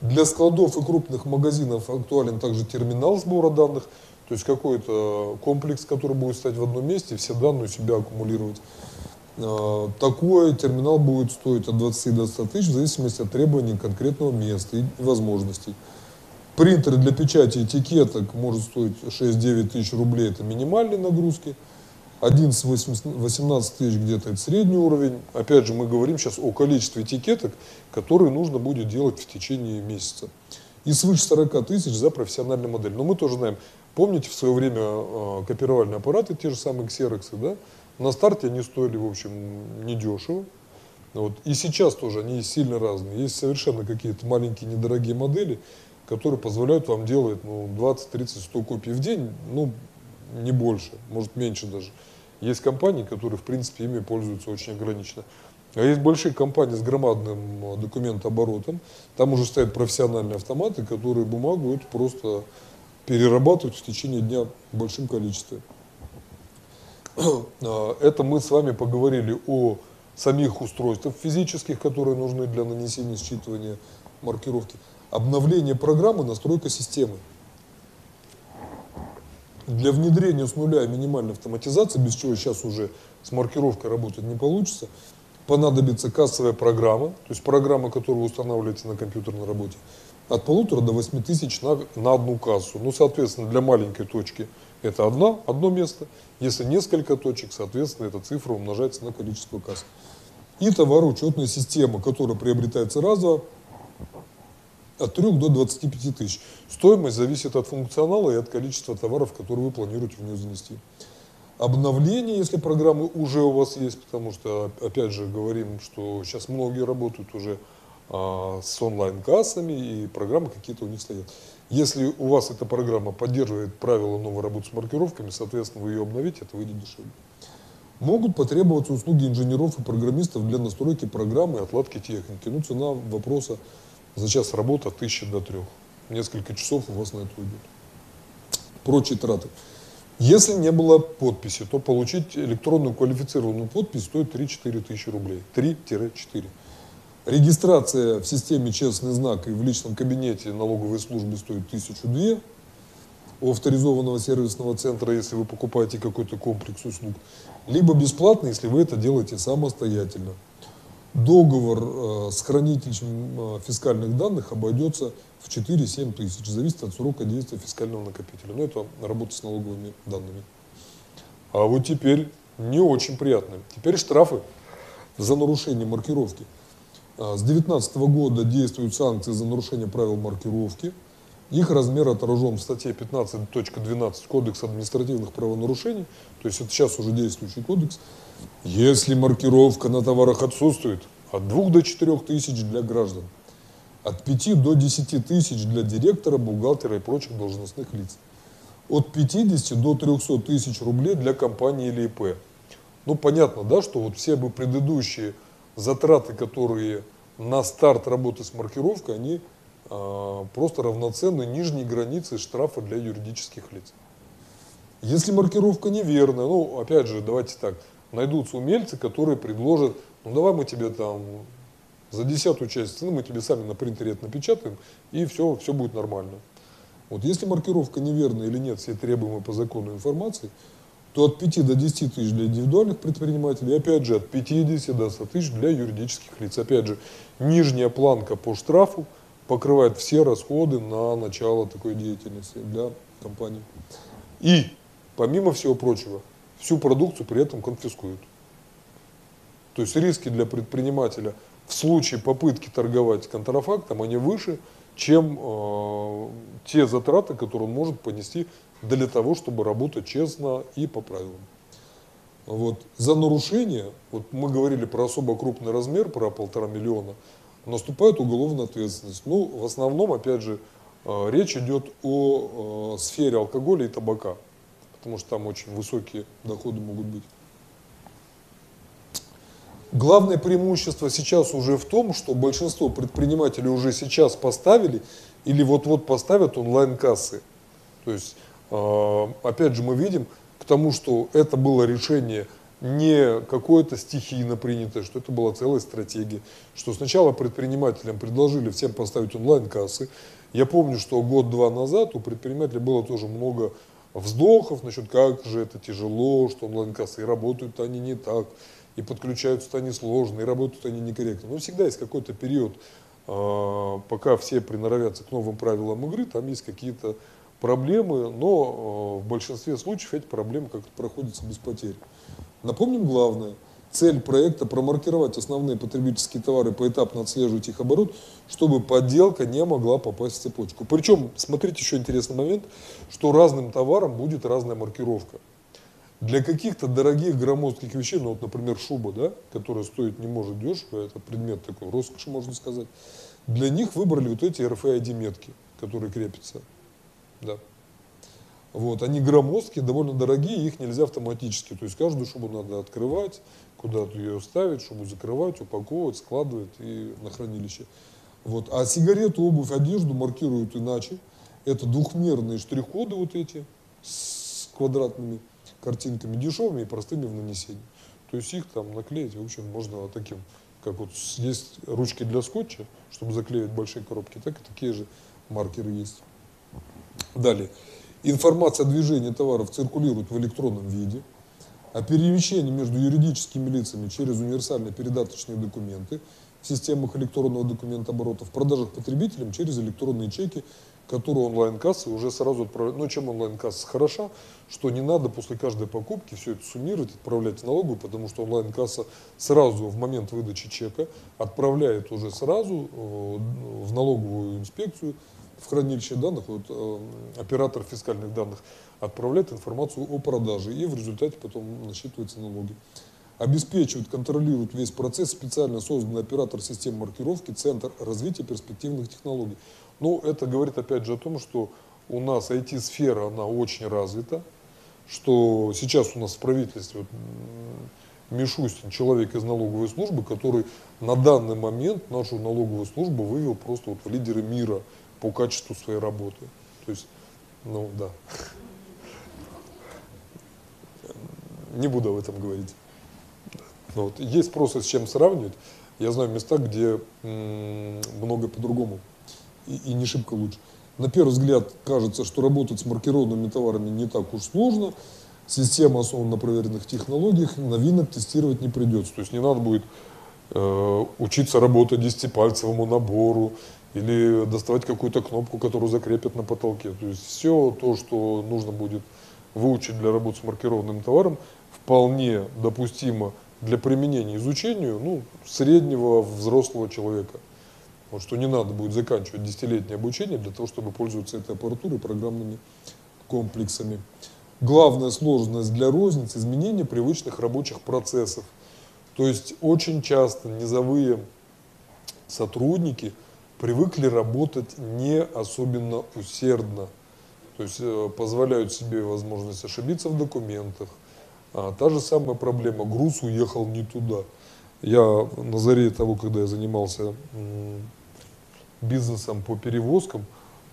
Для складов и крупных магазинов актуален также терминал сбора данных, то есть какой-то комплекс, который будет стоять в одном месте, все данные у себя аккумулировать. Э, такой терминал будет стоить от 20 до 100 тысяч в зависимости от требований конкретного места и возможностей. Принтер для печати этикеток может стоить 6-9 тысяч рублей, это минимальные нагрузки. 11-18 тысяч где-то это средний уровень. Опять же, мы говорим сейчас о количестве этикеток, которые нужно будет делать в течение месяца. И свыше 40 тысяч за профессиональную модель. Но мы тоже знаем, помните в свое время э, копировальные аппараты, те же самые Xerox, да? на старте они стоили, в общем, недешево. Вот. И сейчас тоже они сильно разные. Есть совершенно какие-то маленькие недорогие модели, которые позволяют вам делать ну, 20, 30, 100 копий в день, ну, не больше, может меньше даже. Есть компании, которые, в принципе, ими пользуются очень ограниченно. А есть большие компании с громадным э, документооборотом, там уже стоят профессиональные автоматы, которые бумагу это просто перерабатывают в течение дня в большом количестве. А, это мы с вами поговорили о самих устройствах физических, которые нужны для нанесения считывания маркировки обновление программы, настройка системы. Для внедрения с нуля минимальной автоматизации, без чего сейчас уже с маркировкой работать не получится, понадобится кассовая программа, то есть программа, которую вы устанавливаете на компьютерной работе, от полутора до восьми тысяч на, на одну кассу. Ну, соответственно, для маленькой точки это одна, одно место. Если несколько точек, соответственно, эта цифра умножается на количество касс. И товароучетная система, которая приобретается разово, от 3 до 25 тысяч. Стоимость зависит от функционала и от количества товаров, которые вы планируете в нее занести. Обновление, если программы уже у вас есть, потому что, опять же, говорим, что сейчас многие работают уже а, с онлайн-кассами, и программы какие-то у них стоят. Если у вас эта программа поддерживает правила новой работы с маркировками, соответственно, вы ее обновите, это выйдет дешевле. Могут потребоваться услуги инженеров и программистов для настройки программы и отладки техники. Ну, цена вопроса за час от 1000 до 3. Несколько часов у вас на это уйдет. Прочие траты. Если не было подписи, то получить электронную квалифицированную подпись стоит 3-4 тысячи рублей. 3-4. Регистрация в системе «Честный знак» и в личном кабинете налоговой службы стоит 1002 у авторизованного сервисного центра, если вы покупаете какой-то комплекс услуг, либо бесплатно, если вы это делаете самостоятельно договор э, с хранителем э, фискальных данных обойдется в 4-7 тысяч, зависит от срока действия фискального накопителя. Но это работа с налоговыми данными. А вот теперь не очень приятно. Теперь штрафы за нарушение маркировки. А, с 2019 года действуют санкции за нарушение правил маркировки. Их размер отражен в статье 15.12 Кодекса административных правонарушений, то есть это сейчас уже действующий кодекс. Если маркировка на товарах отсутствует, от 2 до 4 тысяч для граждан, от 5 до 10 тысяч для директора, бухгалтера и прочих должностных лиц, от 50 до 300 тысяч рублей для компании или ИП. Ну, понятно, да, что вот все бы предыдущие затраты, которые на старт работы с маркировкой, они э, просто равноценны нижней границе штрафа для юридических лиц. Если маркировка неверная, ну, опять же, давайте так, найдутся умельцы, которые предложат, ну давай мы тебе там за десятую часть цены мы тебе сами на принтере это напечатаем, и все, все будет нормально. Вот если маркировка неверная или нет все требуемые по закону информации, то от 5 до 10 тысяч для индивидуальных предпринимателей, опять же от 50 до 100 тысяч для юридических лиц. Опять же, нижняя планка по штрафу покрывает все расходы на начало такой деятельности для компании. И, помимо всего прочего, всю продукцию при этом конфискуют. То есть риски для предпринимателя в случае попытки торговать контрафактом, они выше, чем э, те затраты, которые он может понести для того, чтобы работать честно и по правилам. Вот. За нарушение, вот мы говорили про особо крупный размер, про полтора миллиона, наступает уголовная ответственность. Ну, в основном, опять же, э, речь идет о э, сфере алкоголя и табака, потому что там очень высокие доходы могут быть. Главное преимущество сейчас уже в том, что большинство предпринимателей уже сейчас поставили или вот-вот поставят онлайн-кассы. То есть, э, опять же, мы видим к тому, что это было решение не какое-то стихийно принятое, что это была целая стратегия, что сначала предпринимателям предложили всем поставить онлайн-кассы. Я помню, что год-два назад у предпринимателей было тоже много вздохов насчет, как же это тяжело, что онлайн-кассы и работают они не так, и подключаются они сложно, и работают они некорректно. Но всегда есть какой-то период, а, пока все приноровятся к новым правилам игры, там есть какие-то проблемы, но а, в большинстве случаев эти проблемы как-то проходятся без потерь. Напомним главное. Цель проекта – промаркировать основные потребительские товары, поэтапно отслеживать их оборот, чтобы подделка не могла попасть в цепочку. Причем, смотрите, еще интересный момент, что разным товарам будет разная маркировка. Для каких-то дорогих громоздких вещей, ну вот, например, шуба, да, которая стоит не может дешево, это предмет такой роскоши, можно сказать, для них выбрали вот эти RFID метки, которые крепятся. Да. Вот, они громоздкие, довольно дорогие, их нельзя автоматически. То есть каждую шубу надо открывать, куда-то ее ставить, шубу закрывать, упаковывать, складывать и на хранилище. Вот. А сигарету, обувь, одежду маркируют иначе. Это двухмерные штрих-коды вот эти с квадратными картинками дешевыми и простыми в нанесении. То есть их там наклеить, в общем, можно таким, как вот есть ручки для скотча, чтобы заклеивать большие коробки, так и такие же маркеры есть. Далее. Информация о движении товаров циркулирует в электронном виде, а перемещение между юридическими лицами через универсальные передаточные документы в системах электронного документа оборота, в продажах потребителям через электронные чеки которую онлайн-кассы уже сразу отправляют. Ну, чем онлайн-касса хороша, что не надо после каждой покупки все это суммировать, отправлять в налоговую, потому что онлайн-касса сразу в момент выдачи чека отправляет уже сразу э, в налоговую инспекцию, в хранилище данных, вот, э, оператор фискальных данных отправляет информацию о продаже, и в результате потом насчитываются налоги. Обеспечивает, контролирует весь процесс специально созданный оператор системы маркировки Центр развития перспективных технологий. Ну, это говорит опять же о том, что у нас IT-сфера, она очень развита, что сейчас у нас в правительстве вот, Мишустин, человек из налоговой службы, который на данный момент нашу налоговую службу вывел просто вот в лидеры мира по качеству своей работы. То есть, ну да. Не буду об этом говорить. Но вот есть просто с чем сравнивать. Я знаю места, где много по-другому и, и не шибко лучше. На первый взгляд кажется, что работать с маркированными товарами не так уж сложно. Система основана на проверенных технологиях, новинок тестировать не придется. То есть не надо будет э, учиться работать десятипальцевому набору или доставать какую-то кнопку, которую закрепят на потолке. То есть все то, что нужно будет выучить для работы с маркированным товаром, вполне допустимо для применения изучению ну, среднего взрослого человека. Вот что не надо будет заканчивать десятилетнее обучение для того, чтобы пользоваться этой аппаратурой программными комплексами. Главная сложность для розницы – изменение привычных рабочих процессов. То есть очень часто низовые сотрудники привыкли работать не особенно усердно. То есть э, позволяют себе возможность ошибиться в документах. А, та же самая проблема – груз уехал не туда. Я на заре того, когда я занимался бизнесом по перевозкам,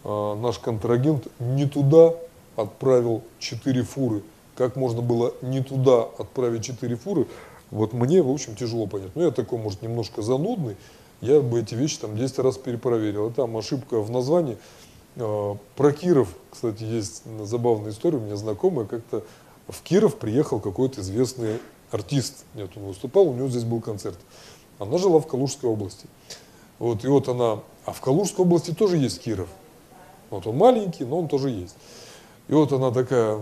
а, наш контрагент не туда отправил 4 фуры. Как можно было не туда отправить 4 фуры, вот мне, в общем, тяжело понять. Ну, я такой, может, немножко занудный, я бы эти вещи там 10 раз перепроверил. А там ошибка в названии. А, про Киров, кстати, есть забавная история, у меня знакомая как-то в Киров приехал какой-то известный артист. Нет, он выступал, у него здесь был концерт. Она жила в Калужской области. Вот, и вот она, а в Калужской области тоже есть Киров. Вот он маленький, но он тоже есть. И вот она такая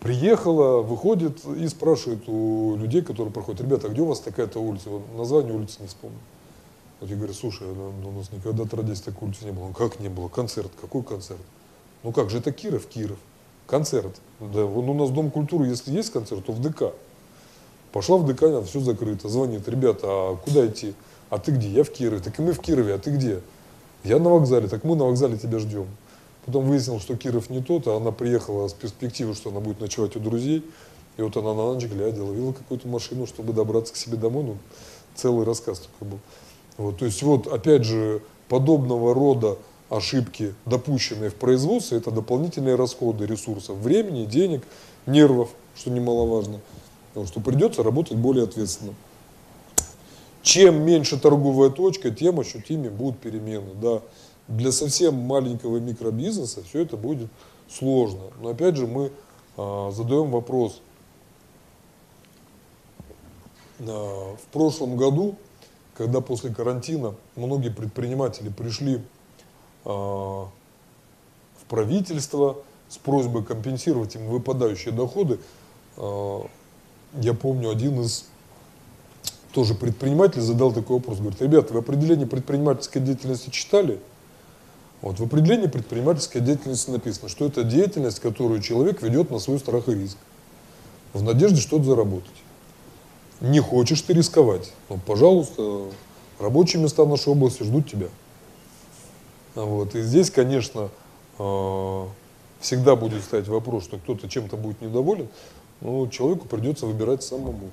приехала, выходит и спрашивает у людей, которые проходят, ребята, а где у вас такая-то улица? Вот название улицы не вспомню. Вот я говорю, слушай, ну, у нас никогда отродясь такой улицы не было. Ну как не было? Концерт. Какой концерт? Ну как же, это Киров, Киров. Концерт. Да, вон у нас Дом культуры, если есть концерт, то в ДК. Пошла в ДК, все закрыто. Звонит, ребята, а куда идти? а ты где? Я в Кирове. Так и мы в Кирове, а ты где? Я на вокзале, так мы на вокзале тебя ждем. Потом выяснил, что Киров не тот, а она приехала с перспективой, что она будет ночевать у друзей. И вот она на ночь глядя ловила какую-то машину, чтобы добраться к себе домой. Ну, целый рассказ такой был. Вот, то есть вот, опять же, подобного рода ошибки, допущенные в производстве, это дополнительные расходы ресурсов, времени, денег, нервов, что немаловажно. Вот, что придется работать более ответственно. Чем меньше торговая точка, тем ощутимее будут перемены. Да. Для совсем маленького микробизнеса все это будет сложно. Но опять же мы а, задаем вопрос. А, в прошлом году, когда после карантина многие предприниматели пришли в правительство с просьбой компенсировать им выпадающие доходы, а, я помню один из тоже предприниматель задал такой вопрос. Говорит, ребята, вы определение предпринимательской деятельности читали? Вот в определении предпринимательской деятельности написано, что это деятельность, которую человек ведет на свой страх и риск. В надежде что-то заработать. Не хочешь ты рисковать? Ну, пожалуйста, рабочие места в нашей области ждут тебя. Вот. И здесь, конечно, а, всегда будет стоять вопрос, что кто-то чем-то будет недоволен, но человеку придется выбирать самому.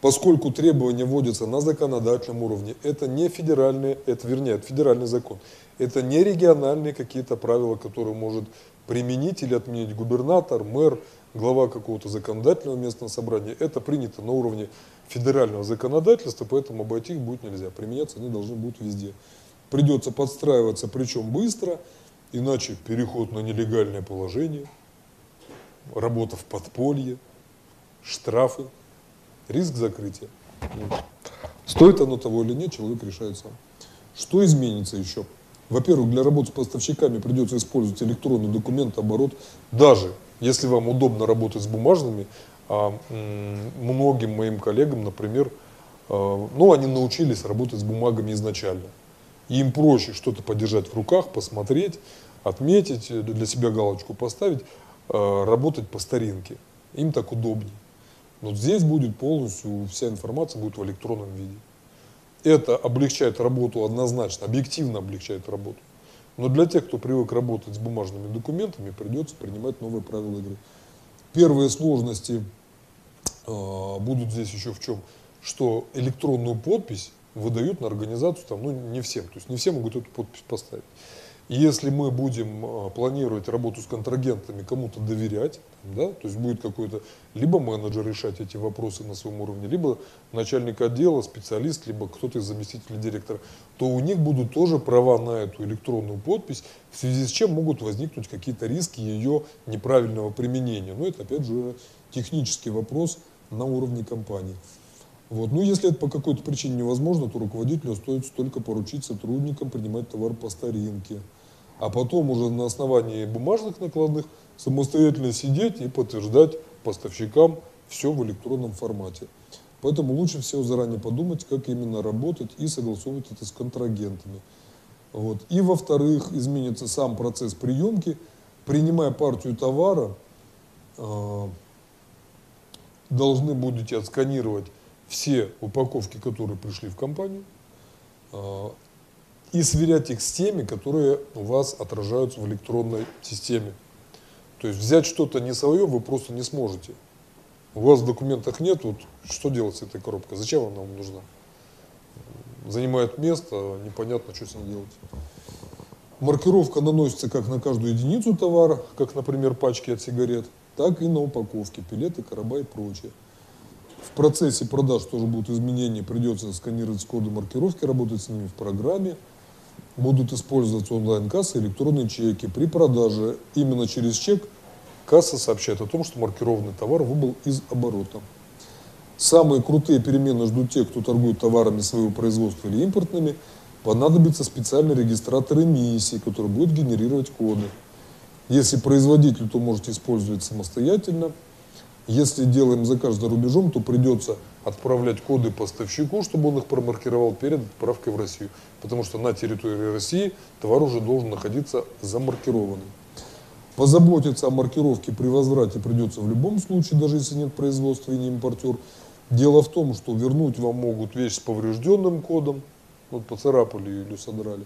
Поскольку требования вводятся на законодательном уровне, это не федеральные, это вернее, это федеральный закон, это не региональные какие-то правила, которые может применить или отменить губернатор, мэр, глава какого-то законодательного местного собрания. Это принято на уровне федерального законодательства, поэтому обойти их будет нельзя. Применяться они должны будут везде. Придется подстраиваться, причем быстро, иначе переход на нелегальное положение, работа в подполье, штрафы риск закрытия. Стоит оно того или нет, человек решает сам. Что изменится еще? Во-первых, для работы с поставщиками придется использовать электронный документооборот, даже если вам удобно работать с бумажными, а многим моим коллегам, например, а, ну, они научились работать с бумагами изначально. И им проще что-то подержать в руках, посмотреть, отметить, для себя галочку поставить, а, работать по старинке. Им так удобнее. Но здесь будет полностью, вся информация будет в электронном виде. Это облегчает работу однозначно, объективно облегчает работу. Но для тех, кто привык работать с бумажными документами, придется принимать новые правила игры. Первые сложности э, будут здесь еще в чем? Что электронную подпись выдают на организацию там, ну, не всем. То есть не все могут эту подпись поставить. И если мы будем а, планировать работу с контрагентами, кому-то доверять, да, то есть будет какой-то либо менеджер решать эти вопросы на своем уровне, либо начальник отдела, специалист, либо кто-то из заместителей директора, то у них будут тоже права на эту электронную подпись, в связи с чем могут возникнуть какие-то риски ее неправильного применения. Но это опять же технический вопрос на уровне компании. Вот. Ну, если это по какой-то причине невозможно, то руководителю стоит только поручить сотрудникам принимать товар по старинке а потом уже на основании бумажных накладных самостоятельно сидеть и подтверждать поставщикам все в электронном формате. Поэтому лучше всего заранее подумать, как именно работать и согласовывать это с контрагентами. Вот. И во-вторых, изменится сам процесс приемки. Принимая партию товара, э, должны будете отсканировать все упаковки, которые пришли в компанию, э, и сверять их с теми, которые у вас отражаются в электронной системе. То есть взять что-то не свое вы просто не сможете. У вас в документах нет, вот что делать с этой коробкой, зачем она вам нужна? Занимает место, непонятно, что с ней делать. Маркировка наносится как на каждую единицу товара, как, например, пачки от сигарет, так и на упаковке, пилеты, короба и прочее. В процессе продаж тоже будут изменения, придется сканировать коды маркировки, работать с ними в программе – будут использоваться онлайн-кассы, электронные чеки. При продаже именно через чек касса сообщает о том, что маркированный товар выбыл из оборота. Самые крутые перемены ждут те, кто торгует товарами своего производства или импортными. Понадобится специальный регистратор эмиссии, который будет генерировать коды. Если производитель, то можете использовать самостоятельно. Если делаем заказ за рубежом, то придется отправлять коды поставщику, чтобы он их промаркировал перед отправкой в Россию. Потому что на территории России товар уже должен находиться замаркированным. Позаботиться о маркировке при возврате придется в любом случае, даже если нет производства и не импортер. Дело в том, что вернуть вам могут вещь с поврежденным кодом, вот поцарапали или содрали.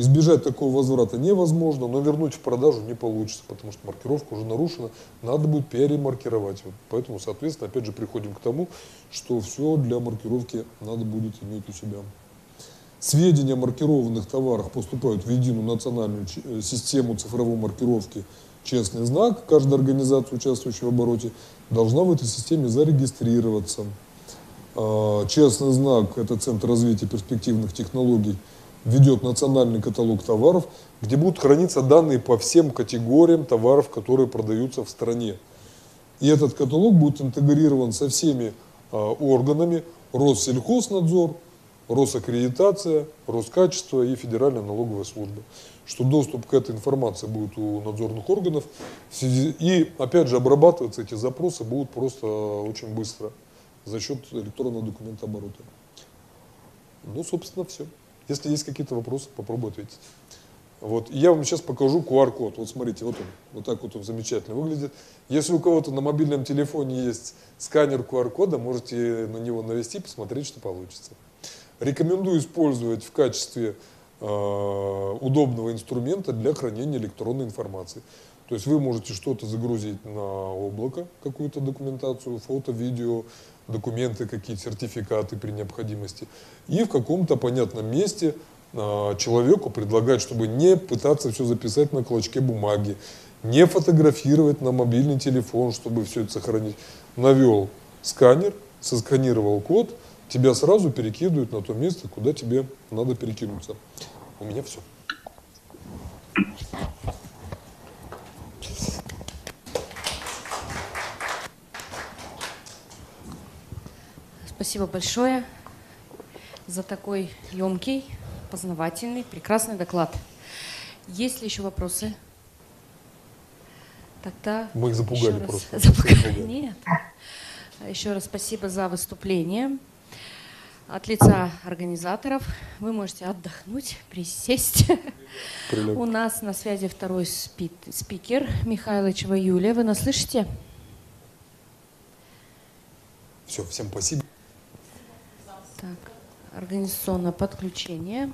Избежать такого возврата невозможно, но вернуть в продажу не получится, потому что маркировка уже нарушена, надо будет перемаркировать. Вот Поэтому, соответственно, опять же приходим к тому, что все для маркировки надо будет иметь у себя. Сведения о маркированных товарах поступают в единую национальную э, систему цифровой маркировки «Честный знак». Каждая организация, участвующая в обороте, должна в этой системе зарегистрироваться. А, Честный знак – это Центр развития перспективных технологий, ведет национальный каталог товаров, где будут храниться данные по всем категориям товаров, которые продаются в стране. И этот каталог будет интегрирован со всеми а, органами Россельхознадзор, Росаккредитация, Роскачество и Федеральная налоговая служба. Что доступ к этой информации будет у надзорных органов. И опять же обрабатываться эти запросы будут просто очень быстро за счет электронного документооборота. Ну, собственно, все. Если есть какие-то вопросы, попробую ответить. Вот. И я вам сейчас покажу QR-код. Вот смотрите, вот он, вот так вот он замечательно выглядит. Если у кого-то на мобильном телефоне есть сканер QR-кода, можете на него навести, посмотреть, что получится. Рекомендую использовать в качестве э, удобного инструмента для хранения электронной информации. То есть вы можете что-то загрузить на облако, какую-то документацию, фото, видео, документы, какие-то сертификаты при необходимости. И в каком-то понятном месте а, человеку предлагать, чтобы не пытаться все записать на клочке бумаги, не фотографировать на мобильный телефон, чтобы все это сохранить. Навел сканер, сосканировал код, тебя сразу перекидывают на то место, куда тебе надо перекинуться. У меня все.
Спасибо большое за такой емкий, познавательный, прекрасный доклад. Есть ли еще вопросы? Тогда
Мы их запугали
раз-
просто. Запугали.
Нет. Еще раз спасибо за выступление. От лица организаторов вы можете отдохнуть, присесть.
Прилег.
У нас на связи второй спи- спикер Михайловичева Юлия. Вы нас слышите?
Все, всем спасибо.
Так, организационное подключение.